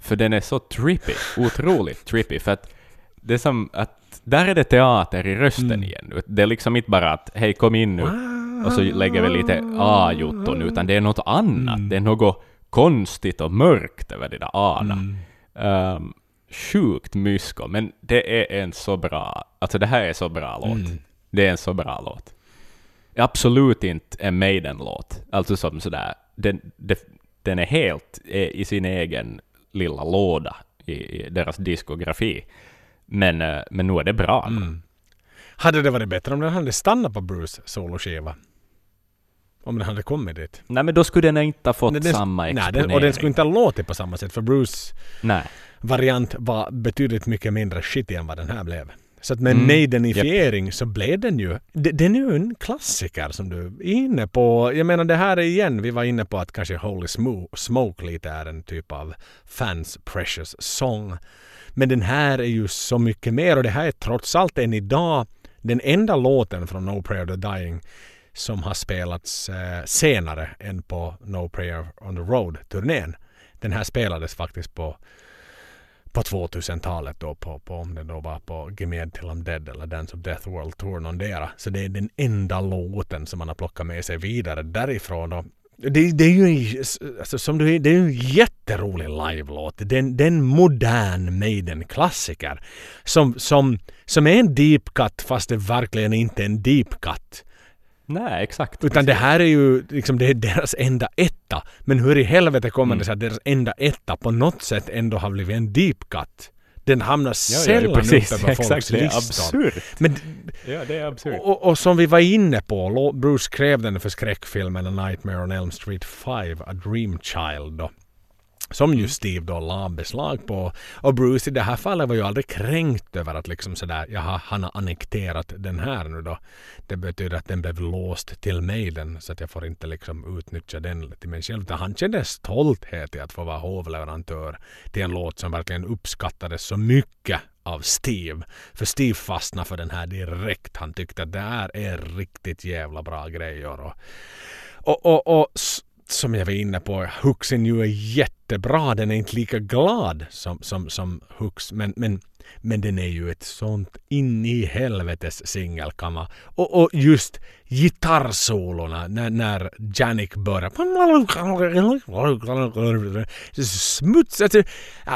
För den är så trippy, otroligt trippy, för att det är som att där är det teater i rösten Mm. igen. Det är liksom inte bara att hej kom in nu och så lägger vi lite A-jotton, utan det är något annat. Mm. Det är något konstigt och mörkt över det där A:na. Mm. Um, sjukt mysko, men det är en så bra, alltså det här är så bra låt. Mm. Det är en så bra låt. Absolut inte en Maiden-låt, alltså som sådär, den, den är helt i sin egen lilla låda i, deras diskografi. Men, eh, men nu är det bra. Mm. Hade det varit bättre om den hade stannat på Bruce soloskiva? Om den hade kommit dit. Nej men då skulle den inte ha fått Nej, den- samma Nej, exponering. den, och den skulle inte ha låtit på samma sätt för Bruce Nej. variant var betydligt mycket mindre skitig än vad den här blev. Så att med Mm, Maidenifiering så blev den ju... de- Den är ju en klassiker som du är inne på. Jag menar det här är igen, vi var inne på att kanske Holy Smo- Smoke lite är en typ av fans precious song. Men den här är ju så mycket mer och det här är trots allt än idag den enda låten från No Prayer to Dying som har spelats eh, senare än på No Prayer on the Road-turnén. Den här spelades faktiskt på på 2000-talet då på, på om det då var på Gemed till I'm Dead eller Dance of Death World Tour någondera. Så det är den enda låten som man har plockat med sig vidare därifrån. Och det, det är ju en, alltså, som du, det är en jätterolig live-låt. Det är en, det är en modern Maiden-klassiker. Som, som, som är en deep cut fast det verkligen inte är en deep cut. Nej, exakt. Utan det här är ju liksom det är deras enda etta. Men hur i helvete kommer det sig att deras enda etta på något sätt ändå har blivit en deep cut? Den hamnar sällan ja, precis, uppe på exakt, folks det är listor. Men, Ja, det är absurt. och, och som vi var inne på, Bruce skrev den för skräckfilmen A Nightmare on Elm Street 5, A Dream Child då. Som ju Steve då la beslag på. Och Bruce i det här fallet var ju aldrig kränkt över att liksom sådär, jaha, han har annekterat den här nu då. Det betyder att den blev låst till Maiden så att jag får inte liksom utnyttja den till mig själv. Utan han kände stolthet i att få vara hovleverantör till en låt som verkligen uppskattades så mycket av Steve. För Steve fastnade för den här direkt. Han tyckte att det här är riktigt jävla bra grejer. Och, och, och, och som jag var inne på, hooksen ju är jättebra. Den är inte lika glad som, som, som hooks. Men, men, men den är ju ett sånt in i helvetes singelkamma. Och, och just gitarrsolorna när, när Janik börjar. Smuts. Alltså,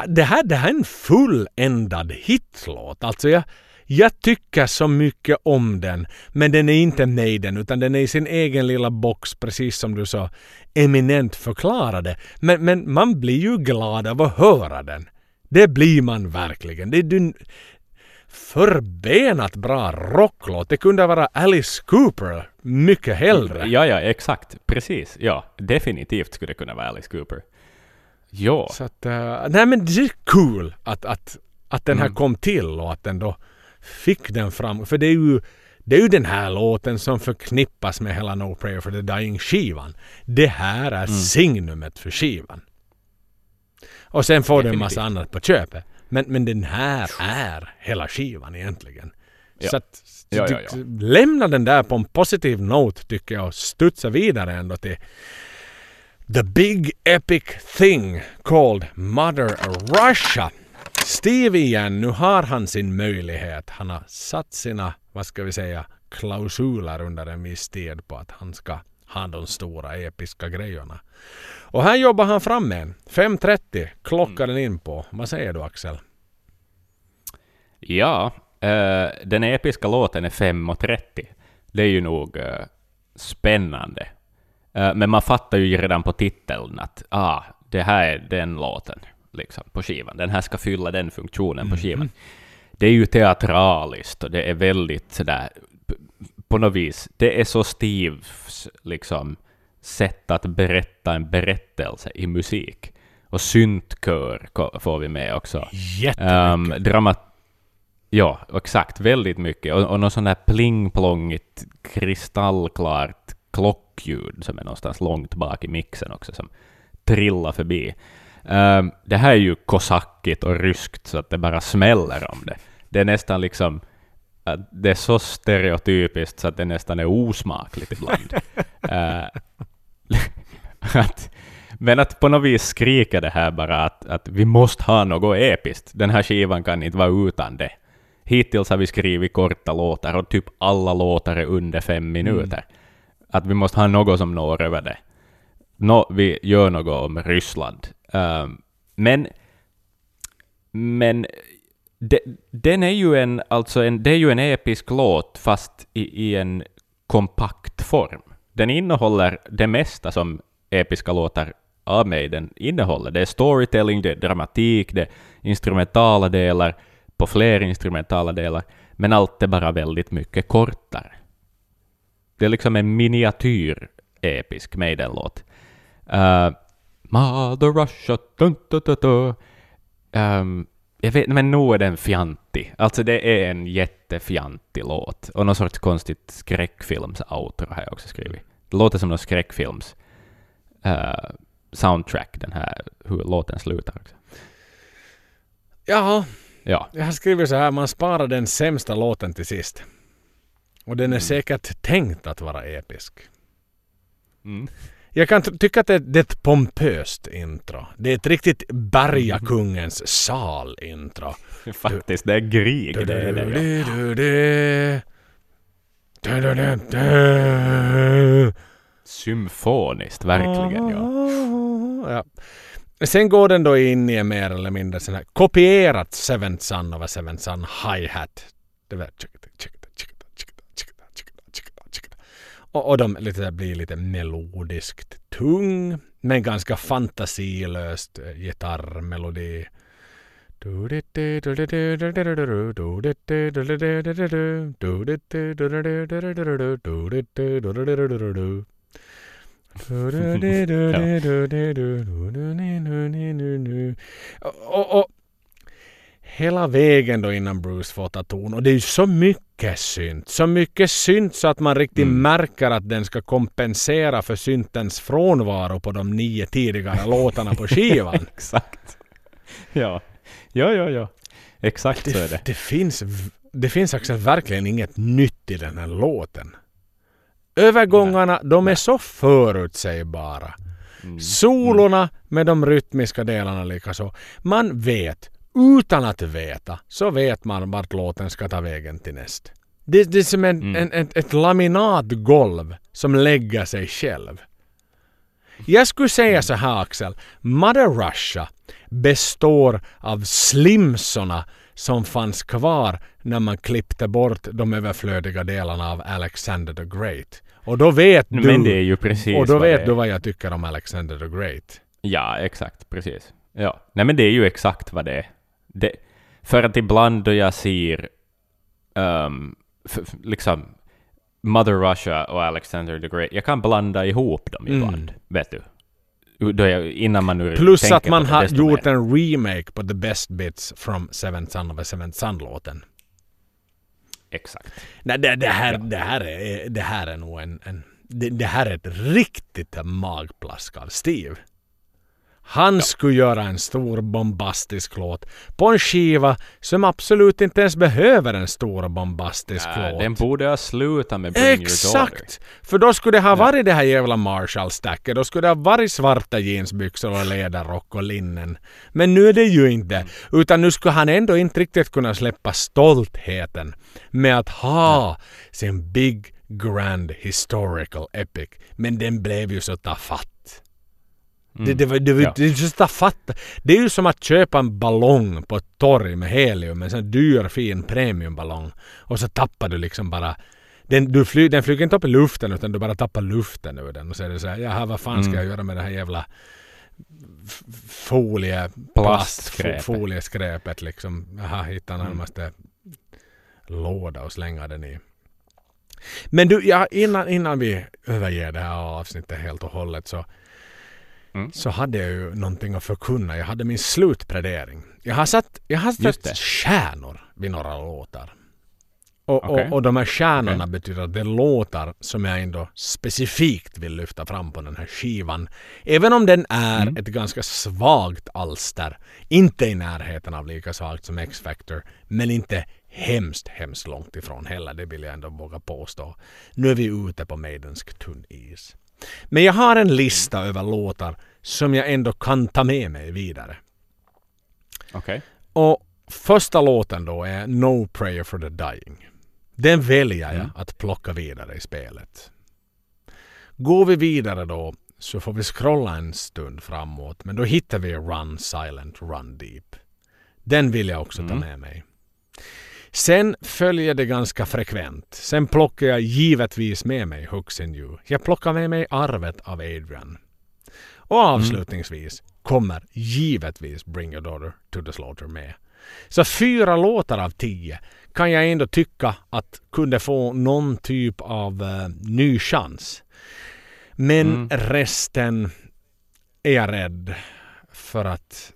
det, här, det här är en fulländad hitlåt. Alltså jag, jag tycker så mycket om den. Men den är inte Maiden utan den är i sin egen lilla box precis som du så eminent förklarade. Men, men man blir ju glad av att höra den. Det blir man verkligen. Det är en förbenat bra rocklåt. Det kunde vara Alice Cooper mycket hellre. Ja, ja, exakt. Precis. Ja, definitivt skulle det kunna vara Alice Cooper. Ja. Så att, eh, nej men det är cool att, att, att den här Mm. kom till och att den då fick den fram. För det är ju Det är ju den här låten som förknippas med hela No Prayer for the Dying-skivan. Det här är signumet för skivan. Och sen får du en massa annat på köpet. Men, men den här är hela skivan egentligen. Ja. Så att ja, ja. lämna den där på en positiv note tycker jag och studsa vidare ändå till The Big Epic Thing called Mother Russia. Steve igen, nu har han sin möjlighet. Han har satt sina, vad ska vi säga, klausuler under en viss tid på att han ska ha de stora episka grejerna. Och här jobbar han fram med en. 5.30 klockar den in på. Vad säger du Axel? Ja, eh, den episka låten är 5.30. Det är ju nog eh, spännande. Eh, men man fattar ju redan på titeln att ah, det här är den låten liksom, på skivan. Den här ska fylla den funktionen på skivan. Det är ju teatraliskt och det är väldigt sådär, på något vis, det är så Steves liksom, sätt att berätta en berättelse i musik. Och syntkör får vi med också. Jättemycket. Um, dramat ja, exakt. Väldigt mycket. Och, och något sånt där plingplongigt, kristallklart klockljud som är någonstans långt bak i mixen också, som trillar förbi. Um, det här är ju kosackigt och ryskt så att det bara smäller om det. Det är nästan liksom att det är så stereotypiskt så att det nästan är osmakligt ibland. Eh, att, men att på något vis skrika det här bara att, att vi måste ha något episkt. Den här skivan kan inte vara utan det. Hittills har vi skrivit korta låtar och typ alla låtar är under fem minuter. Att vi måste ha något som når över det. Nå, vi gör något om Ryssland. Um, men men de, den är ju en, alltså en, det är ju en episk låt fast i, i en kompakt form. Den innehåller det mesta som episka låtar av mig den innehåller. Det är storytelling, det är dramatik, det är instrumentala delar på fler instrumentala delar, men allt är bara väldigt mycket kortare. Det är liksom en miniatyr episk Maiden-låt. Uh, Mother Russia, dun, dun, dun, dun. Ehm, jag vet men nog är den fjantig. Alltså det är en jättefjantig låt. Och någon sorts konstigt skräckfilms-outro har jag också skrivit. Det låter som någon skräckfilms eh, soundtrack, den här, hur låten slutar också. Ja, Ja, jag har skrivit så här, man sparar den sämsta låten till sist. Och den är säkert tänkt att vara episk. mm. Jag kan tycka att det, det är ett pompöst intro. Det är ett riktigt bergakungens sal-intro. faktiskt, det är Grieg. Det är det, ja. Symfoniskt, verkligen. Ja. Ja. Sen går den då in i en mer eller mindre sån här kopierat Seventh Son av a Seventh Son hi-hat. Det var tjicka, tjicka, Och, och de lite, blir lite melodiskt tung men ganska fantasilöst eh, gitarrmelodi. Och, och hela vägen då innan Bruce får ta ton. Och det är ju så mycket synt. Så mycket synt så att man riktigt märker att den ska kompensera för syntens frånvaro på de nio tidigare låtarna på skivan. Exakt. Ja. Ja, ja, ja. Exakt så är det. Det, det, finns, det finns också verkligen inget nytt i den här låten. Övergångarna, de är så förutsägbara. Mm. Solorna med de rytmiska delarna likaså. Man vet, utan att veta, så vet man vart låten ska ta vägen till näst. Det, det är som en, Mm. en, ett, ett laminatgolv som lägger sig själv. Jag skulle säga så här Axel. Mother Russia består av slimsorna som fanns kvar när man klippte bort de överflödiga delarna av Alexander the Great. Och då vet du, Men det är ju precis och då vet är. du vad jag tycker om Alexander the Great. Ja, exakt. Precis. Ja. Nej, men det är ju exakt vad det är. Det, för att ibland då jag ser f- liksom Mother Russia och Alexander the Great, jag kan blanda ihop dem Mm. ibland, vet du. Jag, innan man nu Plus att man har gjort mer. en remake på The Best Bits from Seventh Son of a Seventh Son-låten. exakt. Nej, det, det, här, det, här är, det här är nog en... en det, det här är ett riktigt magplask av Steve. Han skulle göra en stor bombastisk låt på en skiva som absolut inte ens behöver en stor bombastisk Ja, låt. den borde ha slutat med Bring. Exakt! För då skulle det ha varit det här jävla Marshall-stacket. Då skulle det ha varit svarta jeansbyxor och läderrock och linnen. Men nu är det ju inte. Utan nu skulle han ändå inte riktigt kunna släppa stoltheten med att ha sin big grand historical epic. Men den blev ju så tafatt. Det, det, var- det, var- Ja. det så tafatt. Det är ju som att köpa en ballong på ett torg med helium. En sån dyr fin premiumballong. Och så tappar du liksom bara den, du fly, den flyger inte upp i luften utan du bara tappar luften ur den. Och så är det så här, jaha vad fan ska Mm. jag göra med det här jävla folie, Plastskräpet. plast, fo- folieskräpet liksom. Jaha, hitta närmaste låda och slänga den i. Men du, ja, innan, innan vi överger det här avsnittet helt och hållet så, Mm. så hade jag ju någonting att förkunna. Jag hade min slutplädering. Jag har satt, jag har satt stjärnor vid några låtar. Och, Okej. och, och de här stjärnorna Okej. betyder att det är låtar som jag ändå specifikt vill lyfta fram på den här skivan. Även om den är Mm. ett ganska svagt alster. Inte i närheten av lika svagt som X-Factor. Men inte hemskt, hemskt långt ifrån heller. Det vill jag ändå våga påstå. Nu är vi ute på Maidensk tunn is. Men jag har en lista över låtar som jag ändå kan ta med mig vidare. Okej. Och första låten då är No Prayer for the Dying. Den väljer jag Mm. att plocka vidare i spelet. Går vi vidare då så får vi scrolla en stund framåt men då hittar vi Run Silent Run Deep. Den vill jag också ta Mm. med mig. Sen följer det ganska frekvent. Sen plockar jag givetvis med mig You. Jag plockar med mig Arvet av Adrian. Och avslutningsvis kommer givetvis Bring Your Daughter to the Slaughter med. Så fyra låtar av tio kan jag ändå tycka att kunde få någon typ av eh, ny chans. Men Mm. resten är jag rädd för att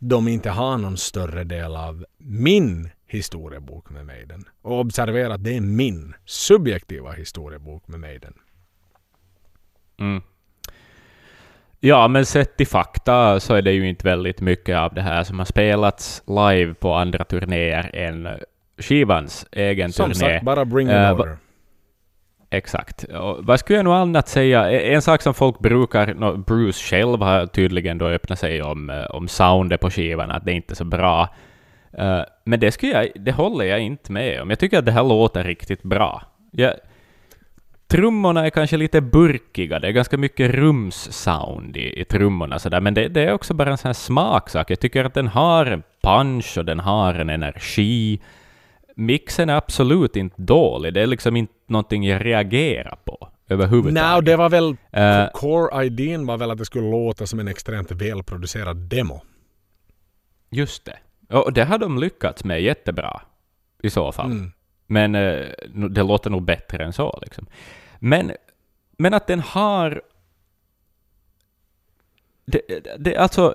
de inte har någon större del av min historiebok med Maiden. Och observera att det är min subjektiva historiebok med Maiden. Mm. Ja, men sett i fakta så är det ju inte väldigt mycket av det här som har spelats live på andra turnéer än skivans egen Som turné. sagt, bara Bring Daughter. va- Exakt. Och vad skulle jag nog annat säga? E- En sak som folk brukar... Bruce själv har tydligen då öppnat sig om, eh, om soundet på skivan, att det inte är så bra. Eh, Men det, skulle jag, det håller jag inte med om. Jag tycker att det här låter riktigt bra. Jag, trummorna är kanske lite burkiga, det är ganska mycket rums-sound i, i trummorna sådär, men det, det är också bara en sån här smaksak. Jag tycker att den har en punch och den har en energi. Mixen är absolut inte dålig, det är liksom inte någonting jag reagerar på överhuvudtaget. Nej, det var väl... Eh, Core-idén var väl att det skulle låta som en extremt välproducerad demo. Just det. Och det har de lyckats med jättebra, i så fall. Mm. Men eh, det låter nog bättre än så. Liksom. Men, men att den har... Det, det, alltså,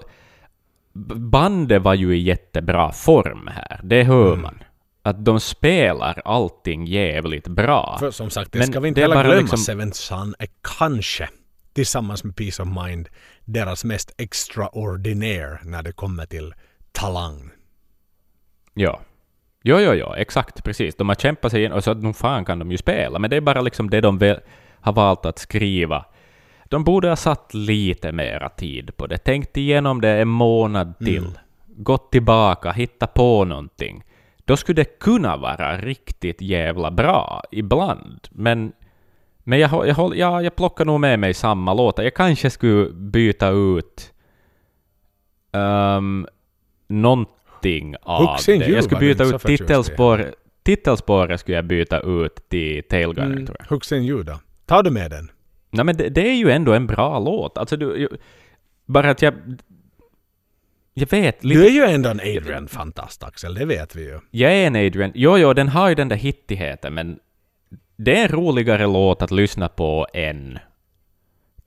bandet var ju i jättebra form här, det hör Mm. man. Att de spelar allting jävligt bra. För som sagt, det Men ska vi inte heller glömma. liksom- Seventh Son är kanske tillsammans med Peace of Mind deras mest extraordinär när det kommer till talang. Ja. Jo, jo, jo, exakt, precis. De har kämpat sig in och så att nog fan kan de ju spela, men det är bara liksom det de väl har valt att skriva. De borde ha satt lite mera tid på det, tänkt igenom det en månad till, Mm. gått tillbaka, hittat på någonting. Då skulle det kunna vara riktigt jävla bra ibland, men men jag, jag, håll- ja, jag plockar nog med mig samma låtar. Jag kanske skulle byta ut um, någonting av Hooks in det. Jag skulle byta ut titelspår, titelspåret skulle jag byta ut till Tailgunner, Mm. tror jag. You då? Tar du med den? Nej, men det, det är ju ändå en bra låt. Alltså, du, ju, bara att jag... Jag vet lite... Du är ju ändå en Adrian-fantast Axel, det vet vi ju. Jag är en Adrian. Jo, jo, den har ju den där hittigheten, men det är en roligare låt att lyssna på än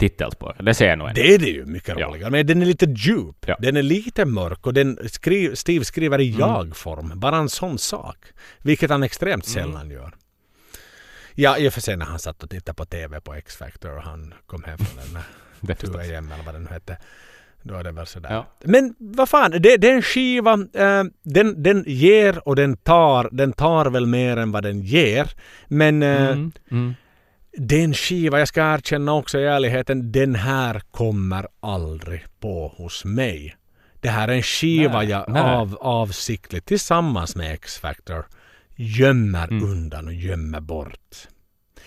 titelspår. Det ser jag nog ändå. Det är det ju mycket Ja. roligare. Men den är lite djup. Ja. Den är lite mörk och den skri Steve skriver Mm. i jag-form. Bara en sån sak. Vilket han extremt sällan gör. Ja, i och för sig när han satt och tittade på TV på X-Factor och han kom hem från den där. 2 AM eller vad den hette. Då är det väl sådär. Ja. Men vad fan, det, det är en skiva. Eh, den, den ger och den tar. Den tar väl mer än vad den ger. Men eh, Mm, mm. Det är en skiva, jag ska erkänna också i ärligheten, den här kommer aldrig på hos mig. Det här är en skiva Nej, jag nej. av, avsiktligt tillsammans med X-Factor gömmer Mm. undan och gömmer bort.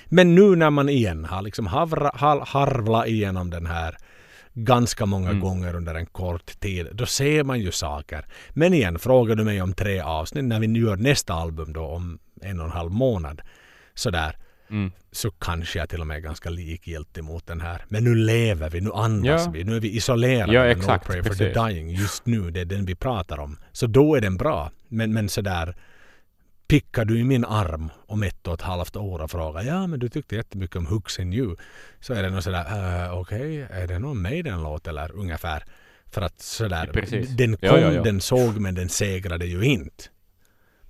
Men nu när man igen har liksom havra, har, harvlat igenom den här ganska många Mm. gånger under en kort tid, då ser man ju saker. Men igen, frågar du mig om tre avsnitt när vi nu gör nästa album då om en och en halv månad sådär Mm. så kanske jag till och med är ganska likgiltig mot den här. Men nu lever vi, nu andas Ja. vi, nu är vi isolerade Ja, exakt, No Pray for the precis. Dying just nu. Det är den vi pratar om. Så då är den bra. Men, men sådär pickar du i min arm om ett och ett halvt år och frågar ja men du tyckte jättemycket om Hooks in You. Så är det nog sådär uh, okej är det någon Maiden-låt eller ungefär. För att sådär Precis. den kom, Ja, ja, ja. den såg men den segrade ju inte.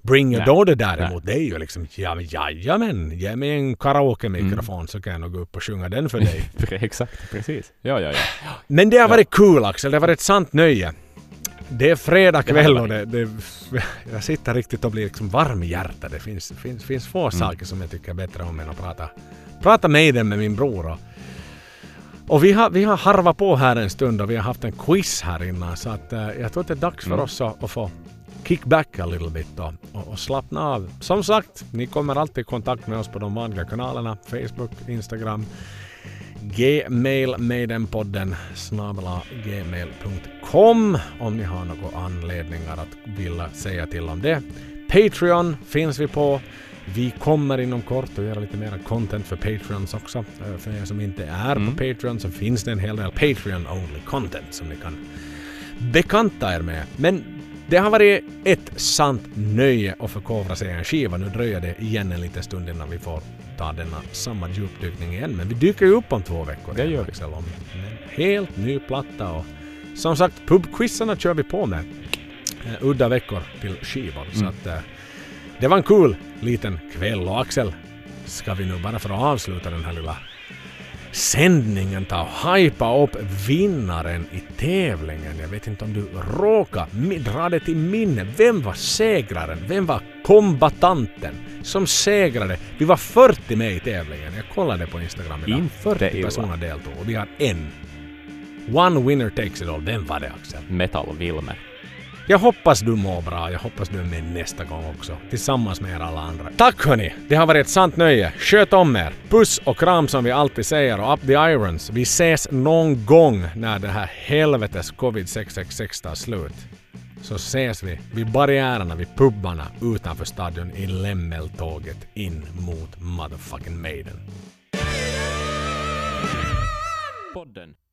Bring your Nej. daughter däremot, det är ju liksom ja, jajamän, ge mig en karaoke-mikrofon Mm. så kan jag nog gå upp och sjunga den för dig. Exakt, precis. Ja, ja, ja. Men det har varit kul Axel, det har varit ett sant nöje. Det är fredag kväll och det, det, jag sitter riktigt och blir liksom varm i hjärtat. Det finns, finns, finns få saker som jag tycker bättre om än att prata, prata Maiden med min bror. Och, och vi har, vi har harvat på här en stund och vi har haft en quiz här innan så att eh, jag tror att det är dags för Mm. oss att, att få kick back a little bit och, och, slappna av. Som sagt, ni kommer alltid i kontakt med oss på de vanliga kanalerna. Facebook, Instagram, Gmail Maidenpodden snabla gmail.com om ni har några anledningar att vilja säga till om det. Patreon finns vi på. Vi kommer inom kort att göra lite mer content för Patreons också. Eh, För er som inte är Mm. på Patreon så finns det en hel del Patreon only content som ni kan bekanta er med. Men det har varit ett sant nöje att förkovra sig i en skiva. Nu dröjer det igen en liten stund innan vi får ta denna samma djupdykning igen. Men vi dyker ju upp om två veckor. Det gör vi. Axel, om en helt ny platta. Och som sagt, pubquizarna kör vi på med. Eh, udda veckor till skivor. Så Mm. att, eh, det var en kul liten kväll. Och Axel, ska vi nu bara för att avsluta den här lilla sändningen ta och hypa upp vinnaren i tävlingen. Jag vet inte om du råkar dra det till minne. Vem var segraren? Vem var kombatanten som segrade? Vi var 40 med i tävlingen. Jag kollade på Instagram idag. Inte 40 illa. personer deltog och vi har en. One winner takes it all. Vem var det Axel? Metal Wilmer. Jag hoppas du mår bra. Jag hoppas du är med nästa gång också. Tillsammans med er alla andra. Tack hörni! Det har varit ett sant nöje. Sköt om er. Puss och kram som vi alltid säger och up the irons. Vi ses någon gång när det här helvetes covid 666 tar slut. Så ses vi vid barriärerna, vid pubbarna utanför stadion i lämmeltåget in mot motherfucking Maiden. Podden.